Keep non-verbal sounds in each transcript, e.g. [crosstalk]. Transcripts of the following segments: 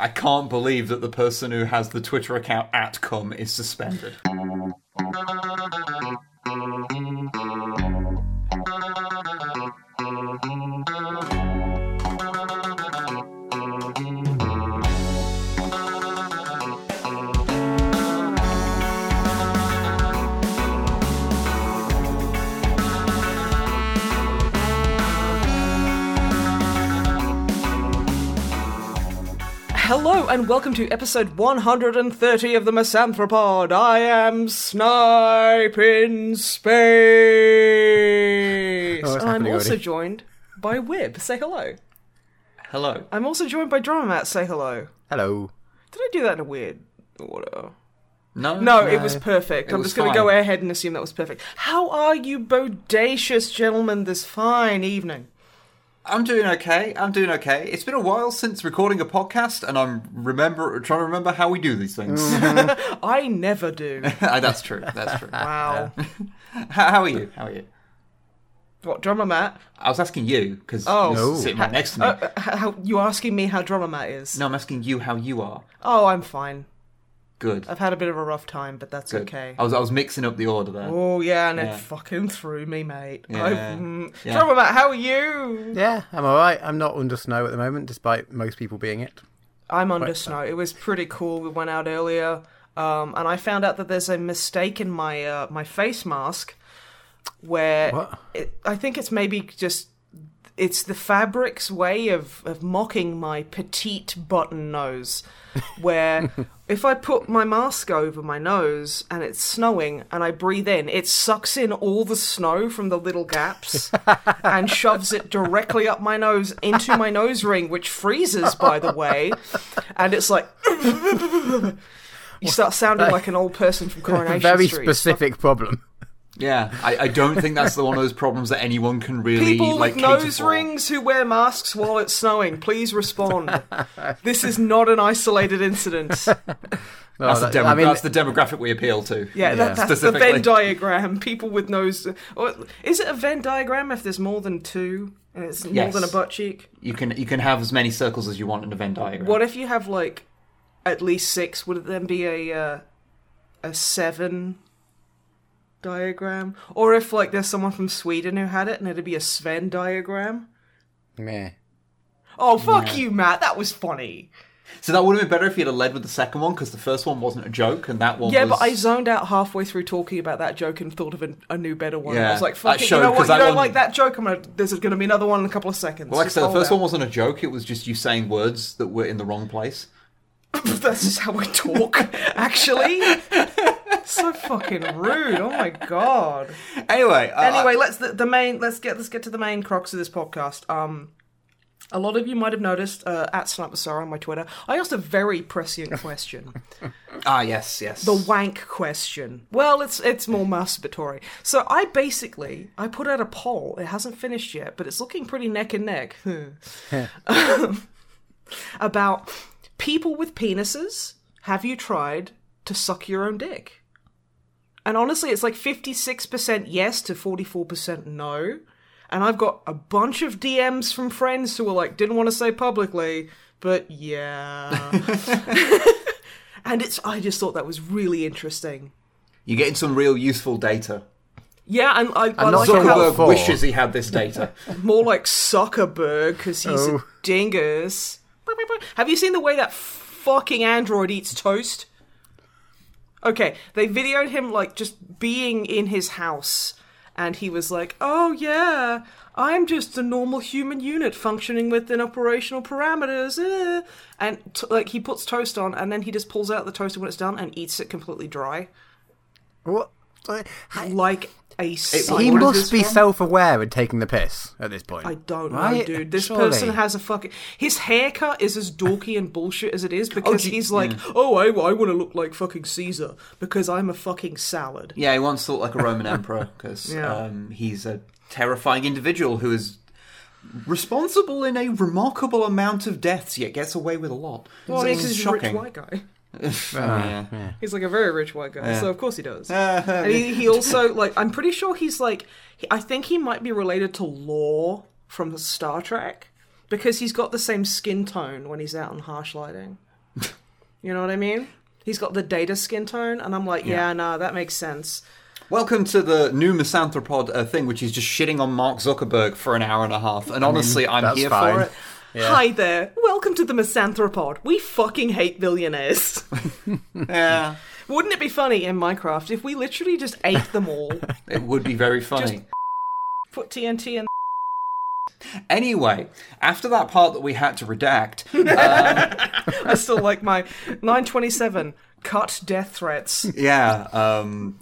I can't believe that the person who has the Twitter account at cum is suspended. Hello and welcome to episode 130 of the Misanthropod. I am Snipe in Space. Oh, what's I'm happening also already? joined by Wib. Say hello. Hello. I'm also joined by Drummer Matt. Say hello. Hello. Did I do that in a weird order? No, No, it was perfect. It I'm was just going to go ahead and assume that was perfect. How are you, bodacious gentlemen, this fine evening? I'm doing okay. I'm doing okay. It's been a while since recording a podcast, and I'm remember trying to remember how we do these things. Mm-hmm. I never do. [laughs] Ah, that's true. That's true. Wow. [laughs] How, how are you? How are you? what, Drummer Matt? I was asking you because Oh. you're sitting right next to me. Uh, h- how, you asking me how Drummer Matt is? no, I'm asking you how you are. Oh, I'm fine. Good. I've had a bit of a rough time, but that's Good. okay. I was I was mixing up the order there. Oh yeah, and Yeah. it fucking threw me, mate. Yeah. I've- mm. Yeah. Drummer Matt, how are you? Yeah, I'm alright. I'm not under snow at the moment, despite most people being it. I'm under Right. snow. It was pretty cool. We went out earlier, um, and I found out that there's a mistake in my uh, my face mask, where What? It, I think it's maybe just it's the fabric's way of of mocking my petite button nose, where [laughs] if I put my mask over my nose and it's snowing and I breathe in, it sucks in all the snow from the little gaps [laughs] and shoves it directly up my nose into my nose ring, which freezes, by the way, and it's like. [laughs] You start sounding like an old person from Coronation Street. Very Street. specific problem. Yeah, I, I don't think that's the one of those problems that anyone can really People like with cater nose for. rings who wear masks while it's snowing, please respond. [laughs] this is not an isolated incident. [laughs] That's, Oh, the demo- I mean, that's the demographic we appeal to. Yeah, that, that's the Venn diagram. People with nose. Or, is it a Venn diagram if there's more than two and it's more Yes. than a butt cheek? You can you can have as many circles as you want in a Venn diagram. What if you have like at least six? Would it then be a uh, a seven diagram? Or if like there's someone from Sweden who had it and it'd be a Sven diagram? meh. Oh fuck you, Matt. That was funny. So that would have been better if you had have led with the second one because the first one wasn't a joke and that one Yeah, was. but I zoned out halfway through talking about that joke and thought of a, a new, better one. Yeah, I was like, that "Fuck it, you know what? 'cause You don't one- like that joke? I'm gonna. There's gonna be another one in a couple of seconds." Well, like I said, the first out. one wasn't a joke. It was just you saying words that were in the wrong place. [laughs] That's just how we talk. Actually, [laughs] so fucking rude. Oh my god. Anyway, uh, Anyway, let's the, the main. Let's get let's get to the main crux of this podcast. Um. A lot of you might have noticed uh, at Sniper Sarah on my Twitter. I asked a very prescient [laughs] question. ah, yes, yes. the wank question. Well, it's it's more masturbatory. So I basically I put out a poll. It hasn't finished yet, but it's looking pretty neck and neck. Um, [laughs] [laughs] about people with penises. Have you tried to suck your own dick? And honestly, it's like 56% yes to 44% no. And I've got a bunch of DMs from friends who were like, didn't want to say publicly, but yeah. [laughs] and it's, I just thought that was really interesting. You're getting some real useful data. Yeah, and I, I not like sure how Zuckerberg wishes he had this data. [laughs] more like Zuckerberg because he's a Oh. dingus. Have you seen the way that fucking android eats toast? Okay, they videoed him like just being in his house, and he was like, "Oh yeah, I'm just a normal human unit functioning within operational parameters." eh." And t- like he puts toast on, and then he just pulls out the toast when it's done and eats it completely dry, What? like a. psycho. He must be from? self-aware and taking the piss at this point. I don't know, Right? dude. This Surely. person has a fucking. His haircut is as dorky and bullshit as it is because gee- he's like, oh, I, I want to look like fucking Caesar because I'm a fucking salad. Yeah, he wants to look like a Roman emperor [laughs] because Yeah. um, he's a terrifying individual who is responsible in a remarkable amount of deaths, yet gets away with a lot. Well, So yeah, it's 'cause a rich shocking. white guy. Oh, yeah. He's like a very rich white guy, so of course he does. [laughs] And he, he also like I'm pretty sure he's like he- I think he might be related to Lore from Star Trek because he's got the same skin tone when he's out in harsh lighting. [laughs] You know what I mean? He's got the data skin tone, and I'm like, yeah, Yeah. nah, that makes sense. Welcome to the new Misanthropod uh, thing, which is just shitting on Mark Zuckerberg for an hour and a half. And honestly, I'm here fine. for it. Yeah. Hi there, welcome to the Misanthropod. We fucking hate billionaires. [laughs] Yeah, Wouldn't it be funny in Minecraft if we literally just ate them all, [laughs] it would be very funny. put TNT in? [laughs] Anyway, after that part that we had to redact, I still like my 927 cut death threats. yeah, um,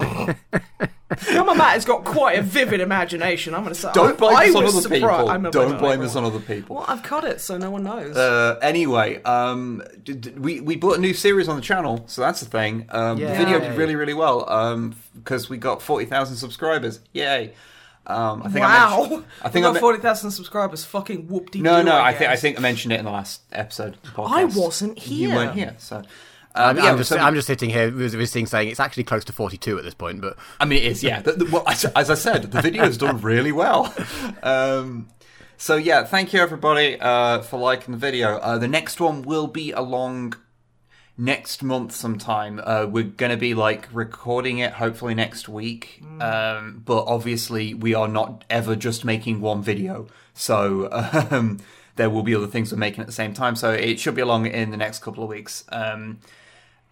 Mama Matt has got quite a vivid imagination. I'm going to say. don't blame I this on other surprised- people. I'm Don't blame this on other people. Well, I've cut it, so no one knows. Uh, anyway, um, we we bought a new series on the channel, so that's the thing. Um, the video did really really well um, because we got forty thousand subscribers. Yay! Um, I think I wow, mentioned, I think we I got men- forty thousand subscribers. Fucking whoop de No, no, I, I, think I think I mentioned it in the last episode. Podcast. I wasn't here. You weren't here, so. I'm, Um, yeah, I'm just, so- I'm just sitting here with this thing saying it's actually close to 42 at this point, but I mean, it is, yeah. The, the, well, as, as I said, the video has done really well. [laughs] Um, so yeah, thank you everybody uh, for liking the video. Uh, the next one will be along next month sometime. Uh, we're going to be like recording it hopefully next week. Um, but obviously, we are not ever just making one video. So [laughs] um, there will be other things we're making at the same time. So it should be along in the next couple of weeks. Um,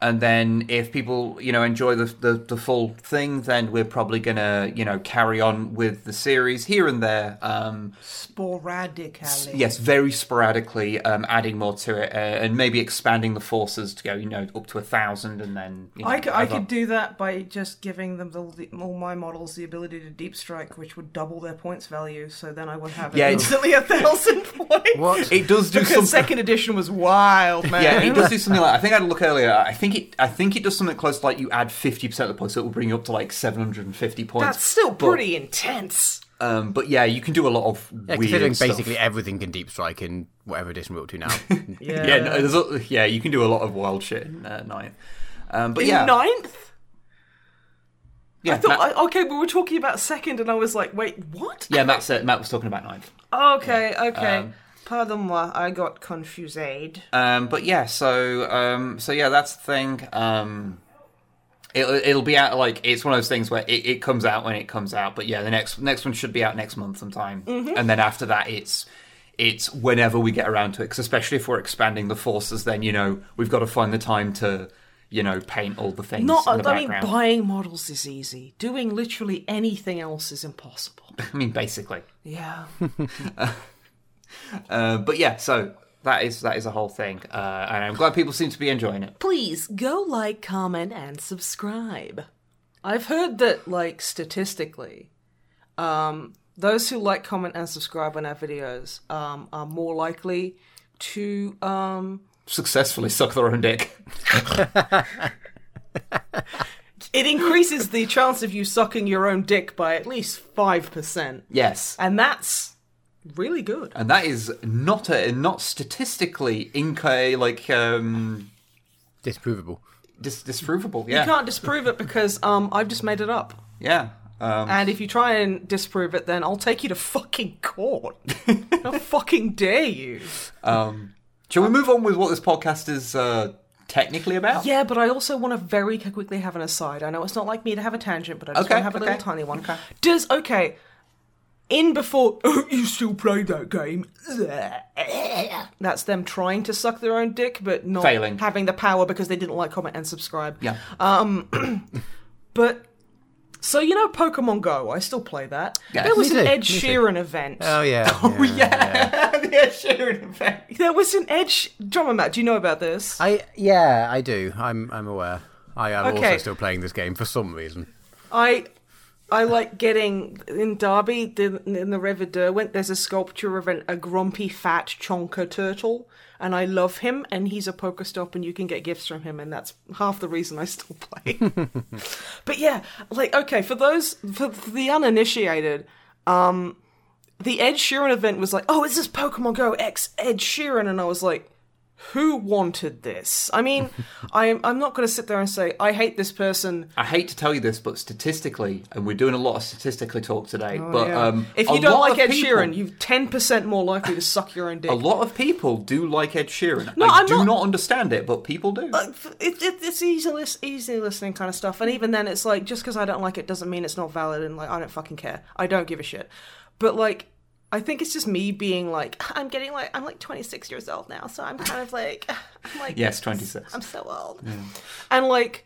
and then if people you know enjoy the, the the full thing then we're probably gonna you know carry on with the series here and there um sporadically. yes very sporadically um adding more to it uh, and maybe expanding the forces to go you know up to a thousand and then you know, I could, I could do that by just giving them the, the, all my models the ability to deep strike, which would double their points value. So then I would have Yeah, it it's- instantly a thousand [laughs] points. what? it does do Because some second edition was wild, man. yeah, it does do something like I think I had a look earlier. I think it I think it does something close to like you add fifty percent of the points, so it will bring you up to like seven hundred and fifty points. That's still But- pretty intense. Um, but yeah, you can do a lot of Yeah, weird considering stuff. basically everything can deep strike in whatever edition we're up to now. Yeah. [laughs] Yeah, no, there's a, yeah, you can do a lot of wild shit in uh, ninth. Um, but In yeah, ninth? yeah, I thought, Matt, I, okay, we were talking about second, and I was like, wait, what? yeah, Matt said Matt was talking about ninth. Okay, okay. Um, Pardon moi, I got confused. Um, but yeah, so um, so yeah, that's the thing. Um, it'll, it'll be out like it's one of those things where it, it comes out when it comes out. But yeah, the next next one should be out next month sometime, and then after that, it's it's whenever we get around to it. Because especially if we're expanding the forces, then you know we've got to find the time to you know paint all the things. Not, in the I mean, buying models is easy. Doing literally anything else is impossible. [laughs] I mean, basically. Yeah. [laughs] Uh, but yeah, so that is that is a whole thing, uh, and I'm glad people seem to be enjoying it. Please go like, comment, and subscribe. I've heard that, like, statistically, um, those who like, comment, and subscribe on our videos um, are more likely to um, Successfully suck their own dick. [laughs] it increases the chance of you sucking your own dick by at least 5%. Yes, And that's really good. and that is not a not statistically inca like um Disprovable. dis- disprovable. Yeah, You can't disprove it because um, I've just made it up. yeah. Um, And if you try and disprove it, then I'll take you to fucking court. How [laughs] fucking dare you? um, shall we move on with what this podcast is uh, technically about? Yeah, but I also want to very quickly have an aside. I know it's not like me to have a tangent, but I just Okay, want to have a little tiny one. okay. Does okay? In before [laughs] oh, you still play that game. [laughs] That's them trying to suck their own dick, but not Failing. having the power because they didn't like, comment, and subscribe. Yeah. um [clears throat] But so you know, Pokemon Go. I still play that. Yes. There was Me an too, Ed me too. Sheeran event. Oh yeah. [laughs] Oh yeah, the Ed Sheeran effect. There was an Ed. Sh- Drummer Matt, do you know about this? I yeah, I do. I'm I'm aware. I am Okay. also still playing this game for some reason. I I like getting in Derby the, in the River Derwent. There's a sculpture of an, a grumpy fat chonker turtle, and I love him. And he's a Pokestop, and you can get gifts from him, and that's half the reason I still play. [laughs] but yeah, like okay, for those for, for the uninitiated, um, the Ed Sheeran event was like, oh, is this Pokemon Go X Ed Sheeran? And I was like, who wanted this? I mean, [laughs] I'm I'm not going to sit there and say I hate this person. I hate to tell you this, but statistically, and we're doing a lot of statistically talk today, but Oh, Yeah. um, if you don't like Ed people- Sheeran, you're ten percent more likely to suck your own dick. A lot of people do like Ed Sheeran. No, I I'm do not- not... understand it, but people do. it, it, it's easy, easy listening kind of stuff, and even then, it's like just because I don't like it doesn't mean it's not valid, and like I don't fucking care. I don't give a shit. But like, I think it's just me being like, [sighs] I'm getting like I'm like 26 years old now, so I'm kind of like, [sighs] I'm like yes, 26. I'm so old, and like.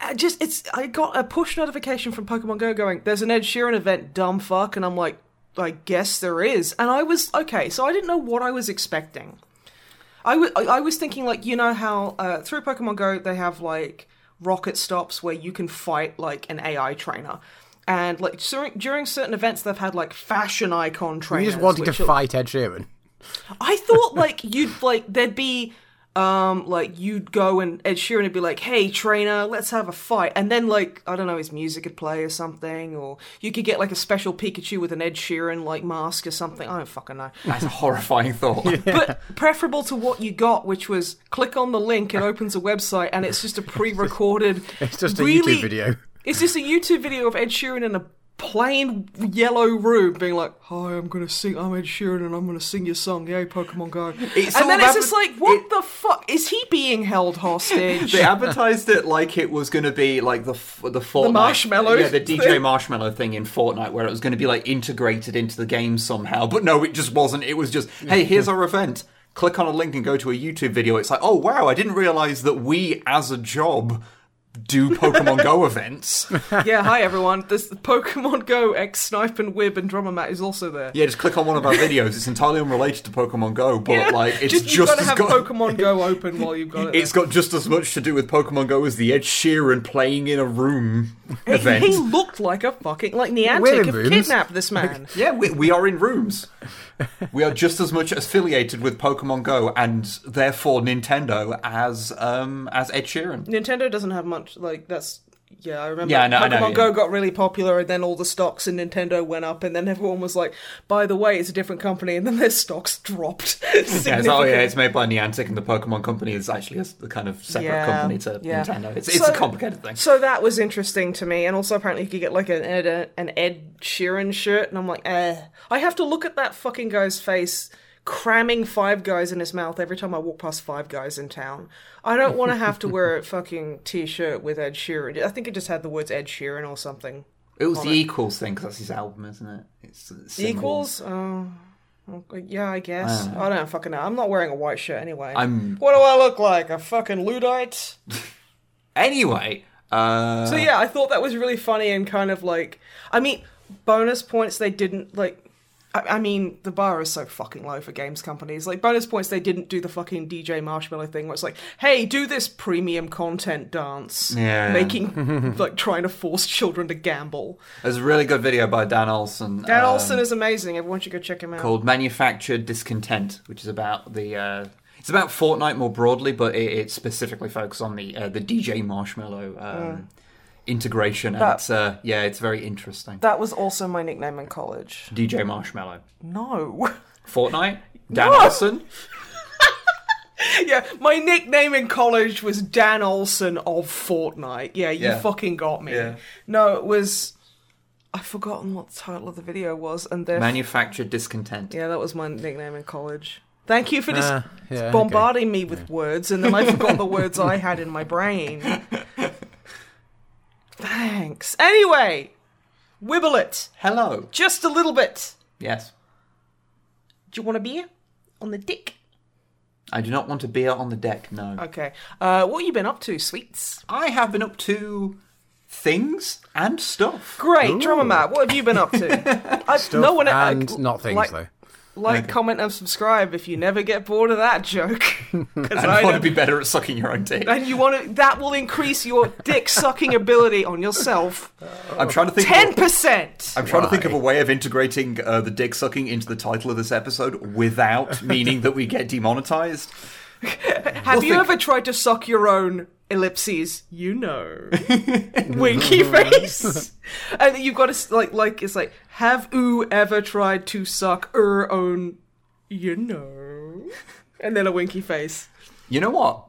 I just it's I got a push notification from Pokemon Go going there's an Ed Sheeran event dumb fuck and I'm like I guess there is and I was okay so I didn't know what I was expecting I I- I was thinking like you know how uh, through Pokemon Go they have like rocket stops where you can fight like an AI trainer, and like during, during certain events they've had like fashion icon trainers. You trainers. just wanted to are- fight Ed Sheeran. I thought like you'd like there'd be um like you'd go and Ed Sheeran would be like, "Hey trainer, let's have a fight," and then like I don't know his music would play or something, or you could get like a special Pikachu with an Ed Sheeran like mask or something. I don't fucking know. That's a horrifying thought. [laughs] but preferable to what you got, which was click on the link, it opens a website, and it's just a [laughs] pre-recorded. It's just a really- YouTube video. It's just a YouTube video of Ed Sheeran in a plain yellow room, being like, "Hi, I'm gonna sing. I'm Ed Sheeran, and I'm gonna sing your song. Yay, Pokemon Go!" It's and then it's just like, what it- the fuck is he being held hostage? They advertised it like it was going to be like the the Fortnite, Marshmello yeah, the DJ thing. Marshmello thing in Fortnite, where it was going to be like integrated into the game somehow. But no, it just wasn't. It was just, hey, here's our event. Click on a link and go to a YouTube video. It's like, oh wow, I didn't realize that we, as a job, do Pokemon Go [laughs] events. yeah, hi everyone. This Pokemon Go X Snipe and Wib and Drummer Matt is also there. Yeah, just click on one of our videos. It's entirely unrelated to Pokemon Go, but Yeah, like it's just, just, you've got to as have got, Pokemon Go open while you've got it. It's got just as much to do with Pokemon Go as the Ed Sheeran playing in a room there. event. He looked like a fucking like We're Niantic have kidnapped this man. Yeah, we, we are in rooms. we are just as much affiliated with Pokemon Go and therefore Nintendo as um as Ed Sheeran. Nintendo doesn't have much like that's yeah, I remember Yeah, I know- I Pokemon know, yeah. Go got really popular and then all the stocks in Nintendo went up and then everyone was like, by the way, it's a different company and then their stocks dropped. [laughs] Yeah, it's, oh yeah, it's made by Niantic and the Pokemon Company is actually a, kind of separate Yeah, company to yeah. Nintendo. It's, it's So- a complicated thing. So that was interesting to me, and also apparently you could get like an Ed, an Ed Sheeran shirt, and I'm like, eh. I have to look at that fucking guy's face cramming Five Guys in his mouth every time I walk past Five Guys in town. I don't want to have to wear a [laughs] fucking t-shirt with Ed Sheeran. I think it just had the words Ed Sheeran or something. It was the Equals thing because that's his album, isn't it? It's. Equals? Oh, yeah, I guess. I don't fucking know. I'm not wearing a white shirt anyway. I'm What do I look like? A fucking Luddite? [laughs] anyway. Uh, So yeah, I thought that was really funny and kind of like, I mean, bonus points they didn't like. I, mean, the bar is so fucking low for games companies. Like bonus points, they didn't do the fucking DJ Marshmello thing where it's like, hey, do this premium content dance, Yeah. making [laughs] like trying to force children to gamble. there's a really good video by Dan Olson. Dan um, Olson is amazing. Everyone should go check him out. called Manufactured Discontent, which is about the. Uh, it's about Fortnite more broadly, but it, it specifically focuses on the uh, the DJ Marshmello um, integration, and That- it's uh, yeah, it's very interesting. That was also my nickname in college. DJ Marshmello, No. [laughs] Fortnite, Dan No! Olson. [laughs] yeah, my nickname in college was Dan Olson of Fortnite. Yeah, you Yeah. fucking got me. Yeah. No, it was. I've forgotten what the title of the video was, and then Manufactured Discontent. yeah, that was my nickname in college. Thank you for just Ah, yeah, okay. bombarding me with words, and then I forgot the words I had in my brain. [laughs] Thanks. Anyway, wibble it Hello. just a little bit. Yes, Do you want a beer on the dick? I do not want a beer on the deck. No, Okay. Uh, what you been up to, sweets? I have been up to things and stuff. Great, drummer Matt. What have you been up to? [laughs] I, Stuff no one and uh, not things like, though. Like, comment, and subscribe if you never get bored of that joke. [laughs] Because And I I want to be better at sucking your own dick. and you want to. That will increase your dick sucking ability on yourself [laughs] I'm trying to think. Ten percent. I'm trying to think of a way of integrating uh, the dick sucking into the title of this episode without [laughs] meaning that we get demonetized. Have you think- ever tried to suck your own ellipses? You know, [laughs] winky face. and you've got to like, like it's like, have you ever tried to suck your own? You know. And then a winky face. You know what?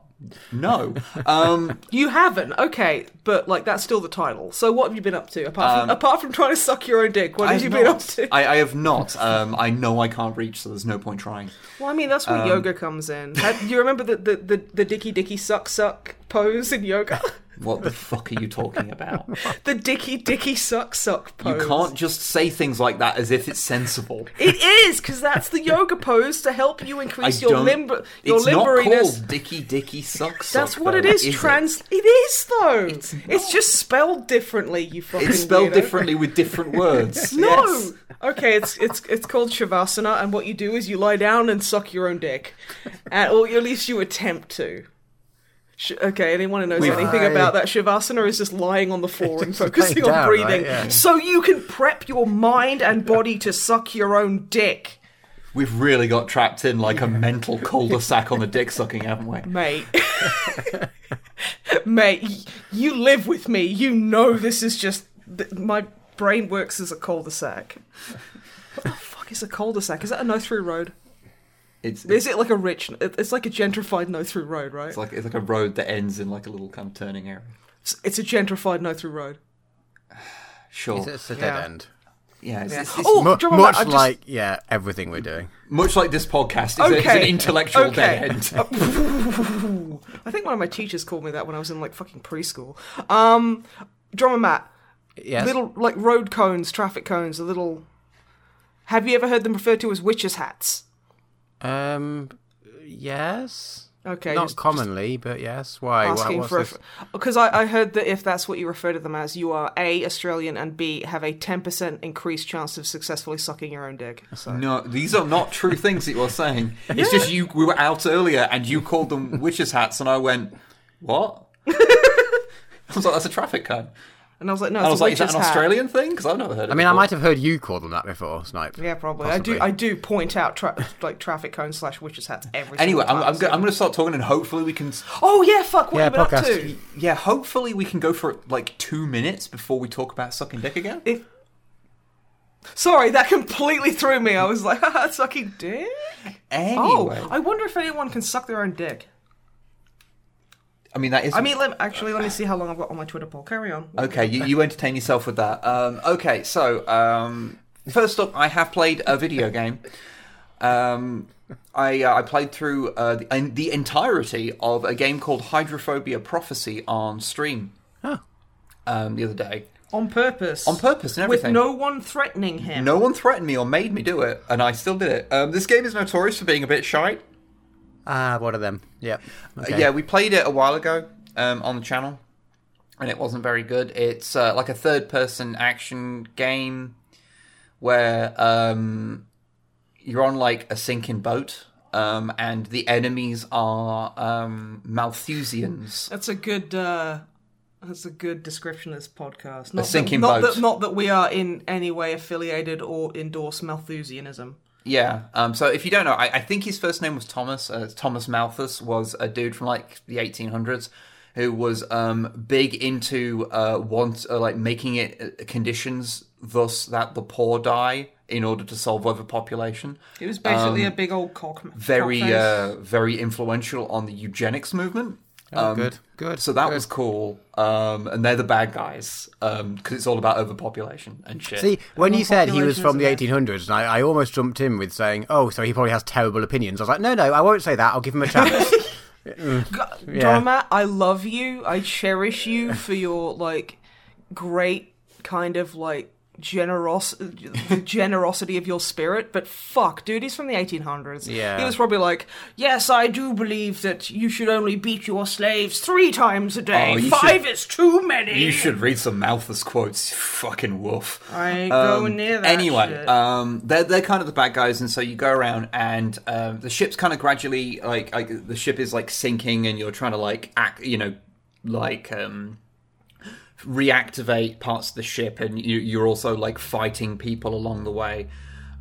No. Um, [laughs] You haven't, okay, but like that's still the title. So what have you been up to apart from apart from trying to suck your own dick? What I have you been up to? I, I have not. Um, I know I can't reach, so there's no point trying. Well, I mean that's Um, where yoga comes in. Have, you remember the, the the the dicky dicky suck suck pose in yoga? [laughs] What the fuck are you talking about? [laughs] the dicky dicky suck suck pose. You can't just say things like that as if it's sensible. It is because that's the yoga pose to help you I increase your don't. limber your it's not limberiness. called Dicky Dicky Suck Suck. That's what though, it is. is Trans. It is though. It's It's, just spelled differently. You fucking. It's spelled weirdo. differently with different words. [laughs] No. Yes. Okay, it's it's it's called shavasana, and what you do is you lie down and suck your own dick, and, or at least you attempt to. Sh- okay, anyone who knows We've- anything about that shavasana is just lying on the [laughs] floor and focusing laying on down, breathing, right? Yeah. so you can prep your mind and body to suck your own dick, We've really got trapped in like a mental cul-de-sac on the dick sucking, haven't we? mate. [laughs] [laughs] mate, you live with me. You know this is just th- my brain works as a cul-de-sac. What the fuck is a cul-de-sac? Is that a no through road? It's, Is it like a rich? It's like a gentrified no through road, right? it's like it's like a road that ends in like a little kind of turning area. It's- It's a gentrified no through road. [sighs] Sure. It's, it's a Yeah. dead end. yeah. It's, Yeah. it's, it's Oh, Mu- you much just- like yeah, everything we're doing. much like this podcast. It's, a- it's Okay. an intellectual Okay. dead end. [laughs] I think one of my teachers called me that when I was in like fucking preschool. Um, Drummer Matt, Yes. little like road cones, traffic cones, a little. Have you ever heard them referred to as witches' hats? Um. Yes. Okay, Not just- commonly, but yes. Why? Asking what's for because I, I heard that if that's what you refer to them as, you are a Australian and b have a ten percent increased chance of successfully sucking your own dick. So. No, these are not true things that you're saying. [laughs] It's just you. We were out earlier, and you called them witches' hats, and I went, "What?" [laughs] I was like, "That's a traffic cone." And I was like, no, And I it's was a like, "Is that an hat. Australian thing?" Because I've never heard. it I mean, I might have heard you call them that before, Snipe. Yeah, probably. Possibly. I do. I do point out tra- like traffic cones slash witches hats every. Anyway, single I'm, time, I'm, go- so- I'm going to start talking, and hopefully we can. Oh yeah, fuck. What Yeah, have you been up podcast. to? Yeah, hopefully we can go for like two minutes before we talk about sucking dick again. If... Sorry, that completely threw me. I was like, [laughs] sucking dick. Anyway, Oh, I wonder if anyone can suck their own dick. I mean that is. I mean, let, actually, let me see how long I've got on my Twitter poll. Carry on. Okay, you, you entertain yourself with that. Um, okay, so um, first up, I have played a video game. Um, I uh, I played through uh, the, the entirety of a game called Hydrophobia Prophecy on stream Oh. um, the other day. On purpose. On purpose and everything. With no one threatening him. No one threatened me or made me do it, and I still did it. Um, this game is notorious for being a bit shy. Ah, what are them? Yep. Okay. Uh, Yeah, we played it a while ago um, on the channel, and it wasn't very good. It's uh, like a third-person action game where um, you're on like a sinking boat, um, and the enemies are um, Malthusians. That's a good. uh That's a good description of this podcast. Not sinking that, not boat. That, not that we are in any way affiliated or endorse Malthusianism. Yeah. Um, so if you don't know, I, I think his first name was Thomas. Uh, Thomas Malthus was a dude from like the 1800s who was um, big into uh, want uh, like making it uh, conditions thus that the poor die in order to solve overpopulation. It was basically a big old cock. Um, Very, cockface. uh, very influential on the eugenics movement. Oh, Um, good. Good. So that good. was cool. Um, and they're the bad guys because it's all about overpopulation and shit. See, when you said he was from the 1800s, and I, I almost jumped in with saying, "Oh, so he probably has terrible opinions." I was like, "No, no, I won't say that. I'll give him a chance." [laughs] Yeah. Drummer, I love you. I cherish you for your like great kind of like generos the [laughs] generosity of your spirit. But fuck, dude, he's from the 1800s. Yeah. he was probably like, yes, I do believe that you should only beat your slaves three times a day. Oh, Five should- is too many. You should read some Malthus quotes, fucking wolf. I Um, going near that. Anyway, shit. um, they're they're kind of the bad guys, and so you go around, and um, the ship's kind of gradually like, like the ship is like sinking, and you're trying to like act, you know, like um, reactivate parts of the ship, and you, you're also like fighting people along the way.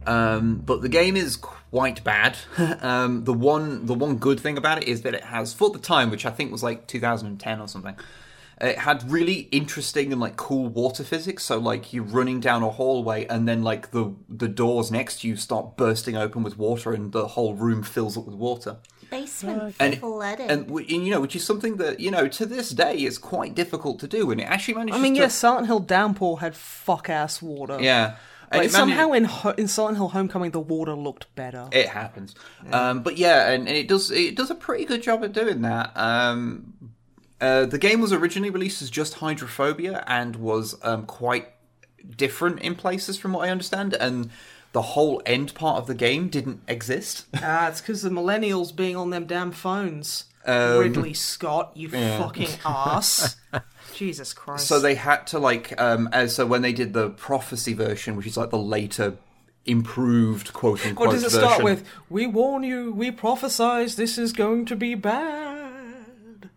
Um, but the game is quite bad. [laughs] um, the one the one good thing about it is that it has, for the time, which I think was like 2010 or something, it had really interesting and like cool water physics. So like you're running down a hallway, and then like the the doors next to you start bursting open with water, and the whole room fills up with water. Basement And- flooded. and, and you know, which is something that you know to this day is quite difficult to do, and it actually manages. I mean, to, yeah, Silent Hill Downpour had fuck ass water. yeah. And Like managed- somehow in Ho- in Silent Hill Homecoming, the water looked better. It happens. Um, but yeah, and, and it does it does a pretty good job at doing that. Um, uh, the game was originally released as just Hydrophobia and was um, quite different in places from what I understand, and the whole end part of the game didn't exist. [laughs] Ah, it's because the millennials being on them damn phones. Um, Ridley Scott, you fucking [laughs] ass. Jesus Christ. so they had to like um, as so when they did the prophecy version, which is like the later improved quote unquote What does it version. start with? We warn you, we prophesize this is going to be bad.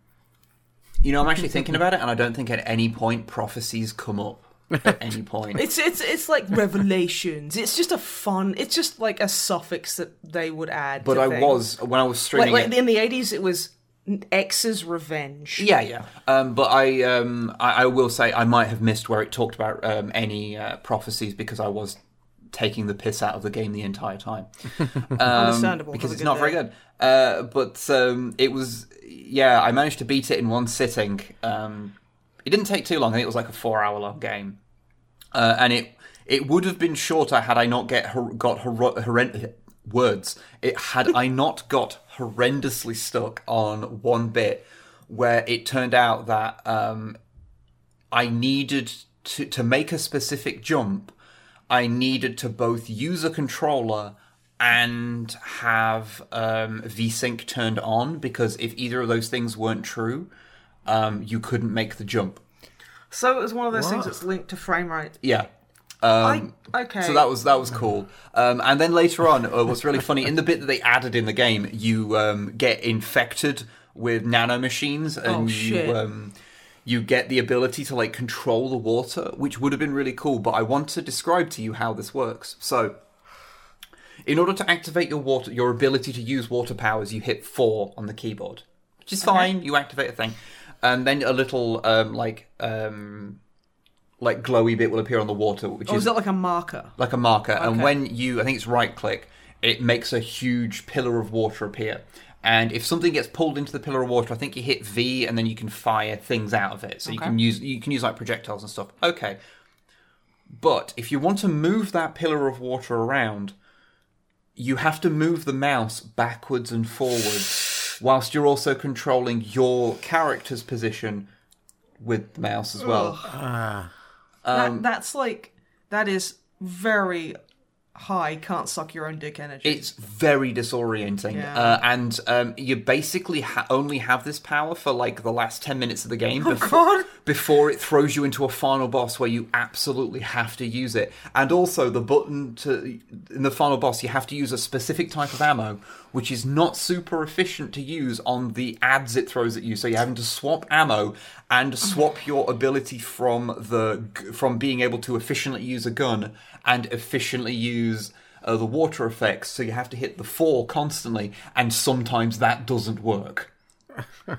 You know, I'm actually [laughs] thinking about it, and I don't think at any point prophecies come up. At any point, It's it's it's like revelations. It's just a fun. It's just like a suffix that they would add. but I things. was when I was streaming like it. in the eighties. It was X's revenge. Yeah, yeah. Um, but I, um, I, I will say I might have missed where it talked about um, any uh, prophecies because I was taking the piss out of the game the entire time. [laughs] Um, Understandable. because it's not day. very good. Uh, but um, it was, yeah, I managed to beat it in one sitting. It didn't take too long. I think it was like a four-hour-long game, uh, and it it would have been shorter had I not get got hor- horrend- words. It had I not got horrendously stuck on one bit where it turned out that um, I needed to to make a specific jump. I needed to both use a controller and have um, VSync turned on because if either of those things weren't true, um, you couldn't make the jump. So it was one of those things that's linked to frame rate. Yeah. Um, I, okay. So that was that was cool. Um, and then later on, uh, what's really funny in the bit that they added in the game, you um, get infected with nanomachines, and Oh, you um, you get the ability to like control the water, which would have been really cool. But I want to describe to you how this works. So, in order to activate your water, your ability to use water powers, you hit four on the keyboard, which is fine. You activate a thing, and then a little um, like um, like glowy bit will appear on the water, which Or is is that like a marker? like a marker, and when you, I think it's right click, it makes a huge pillar of water appear. And if something gets pulled into the pillar of water, I think you hit V, and then you can fire things out of it. So you can use you can use like projectiles and stuff. Okay, but if you want to move that pillar of water around, you have to move the mouse backwards and forwards, whilst you're also controlling your character's position with the mouse as well. that, that's like that is very high. Can't suck your own dick energy. It's very disorienting, Yeah. uh, and um, you basically ha- only have this power for like the last ten minutes of the game before, God. before it throws you into a final boss where you absolutely have to use it. And also, the button to in the final boss, you have to use a specific type of ammo, which is not super efficient to use on the adds it throws at you. So you're having to swap ammo and swap [sighs] your ability from the from being able to efficiently use a gun and efficiently use uh, the water effects. So you have to hit the four constantly, and sometimes that doesn't work. [laughs]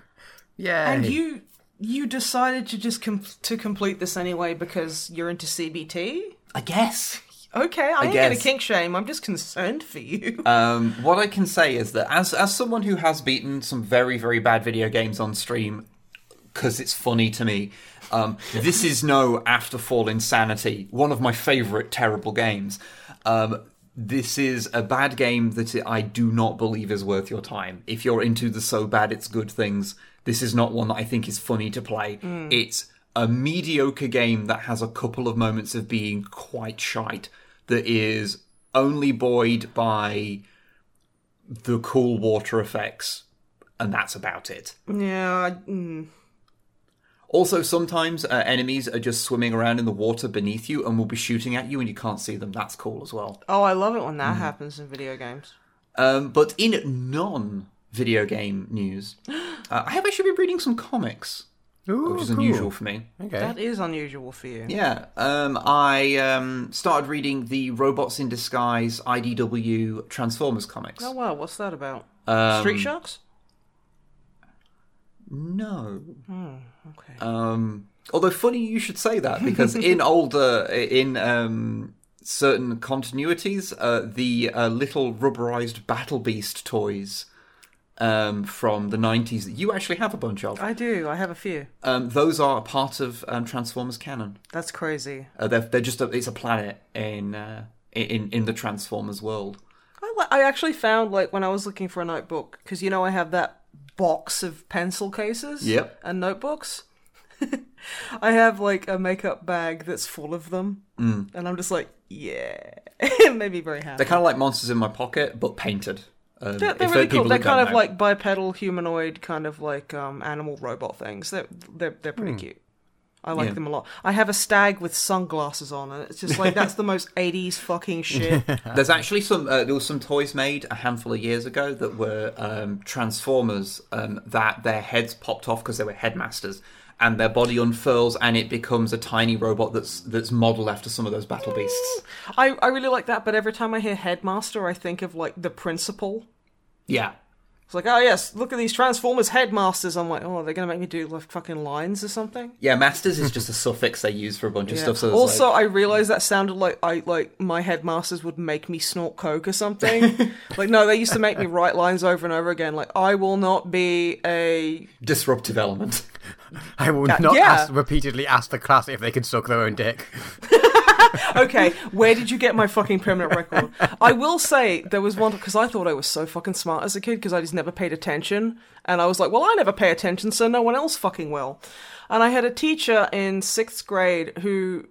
Yeah. and you you decided to just com- to complete this anyway because you're into CBT. I guess. Okay, I, ain't gonna kink shame. I'm just concerned for you. [laughs] Um, what I can say is that as as someone who has beaten some very very bad video games on stream, because it's funny to me, um, this is no Afterfall Insanity, one of my favorite terrible games. Um, this is a bad game that I do not believe is worth your time. If you're into the so bad it's good things, this is not one that I think is funny to play. It's a mediocre game that has a couple of moments of being quite shite that is only buoyed by the cool water effects and that's about it. yeah, I- mm. Also, sometimes uh, enemies are just swimming around in the water beneath you and will be shooting at you and you can't see them. That's cool as well. oh, I love it when Mm. that happens in video games. Um, but in non video game news, [gasps] uh, I have actually been reading some comics, Ooh, which is cool. unusual for me. Okay. That is unusual for you. Yeah, um, I um, started reading the Robots in Disguise IDW Transformers comics. Oh wow, what's that about? Um, Street Sharks? No. Okay. Um, although funny you should say that because [laughs] in older in um, certain continuities, uh, the uh, little rubberized Battle Beast toys um, from the 90s that you actually have a bunch of. I do. I have a few. Um, those are part of um, Transformers canon. That's crazy. Uh, they're, they're just a, it's a planet in uh, in in the Transformers world. I, I actually found like when I was looking for a notebook because you know I have that box of pencil cases Yep. and notebooks. [laughs] I have like a makeup bag that's full of them, mm. and I'm just like, yeah, [laughs] it made me very happy. They're kind of like monsters in my pocket, but painted. Um, They're, they're really cool. They're kind of know. like bipedal humanoid, kind of like um, animal robot things. They're they're they're pretty cute. I like Yeah. them a lot. I have a stag with sunglasses on, and it's just like that's the most [laughs] '80s fucking shit. [laughs] There's actually some. Uh, there was some toys made a handful of years ago that were um, Transformers um, that their heads popped off because they were headmasters, and their body unfurls and it becomes a tiny robot that's that's modelled after some of those battle beasts. I I really like that, but every time I hear headmaster, I think of like the principal. Yeah, It's like, oh yes, look at these Transformers headmasters. I'm like, oh, they're gonna make me do like fucking lines or something. yeah. Masters is just [laughs] a suffix they use for a bunch of Yeah. stuff. So also, like- I realized that sounded like I like my headmasters would make me snort coke or something. [laughs] like, no, they used to make me write lines over and over again. Like, I will not be a. disruptive element. [laughs] I will not yeah. ask, repeatedly ask the class if they can suck their own dick. [laughs] Okay, where did you get my fucking permanent record? I will say there was one because I thought I was so fucking smart as a kid because I just never paid attention, and I was like, well, I never pay attention, so no one else fucking will. And I had a teacher in sixth grade who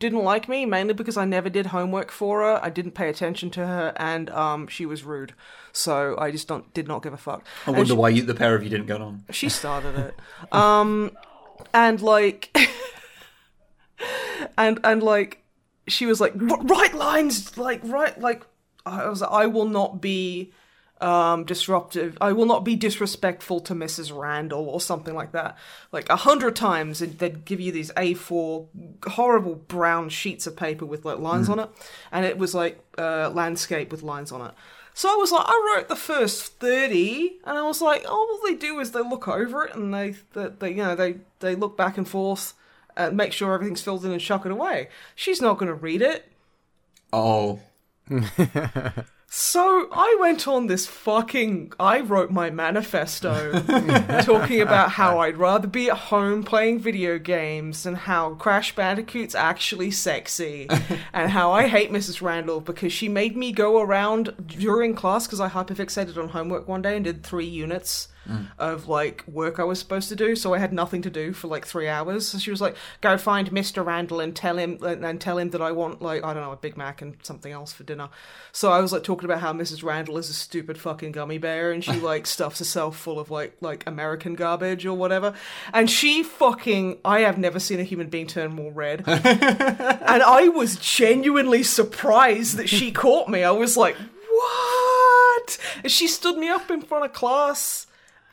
didn't like me mainly because I never did homework for her. I didn't pay attention to her, and um, she was rude. So I just don't did not give a fuck. I wonder she- why you, the pair of you didn't get on. she started it. Um and like [laughs] and and like she was like "R- write lines like write like I was like, I will not be um disruptive. I will not be disrespectful to Mrs. Randall or something like that. Like a hundred times they'd give you these A4 horrible brown sheets of paper with like lines on it and it was like uh landscape with lines on it. So I was like, I wrote the first thirty, and I was like, all they do is they look over it and they, they, they you know, they they look back and forth and make sure everything's filled in and chuck it away. She's not going to read it. Oh, [laughs] So I went on this fucking. I wrote my manifesto [laughs] talking about how I'd rather be at home playing video games and how Crash Bandicoot's actually sexy [laughs] and how I hate Mrs. Randall because she made me go around during class because I hyperfixated on homework one day and did three units of like work I was supposed to do. So I had nothing to do for like three hours. So she was like, "Go find Mr. Randall and tell him and tell him that I want like I don't know a Big Mac and something else for dinner." So I was like talking about how Mrs. Randall is a stupid fucking gummy bear and she [laughs] like stuffs herself full of like like American garbage or whatever. And she fucking I have never seen a human being turn more red. [laughs] and I was genuinely surprised that she caught me. I was like, "What?" And she stood me up in front of class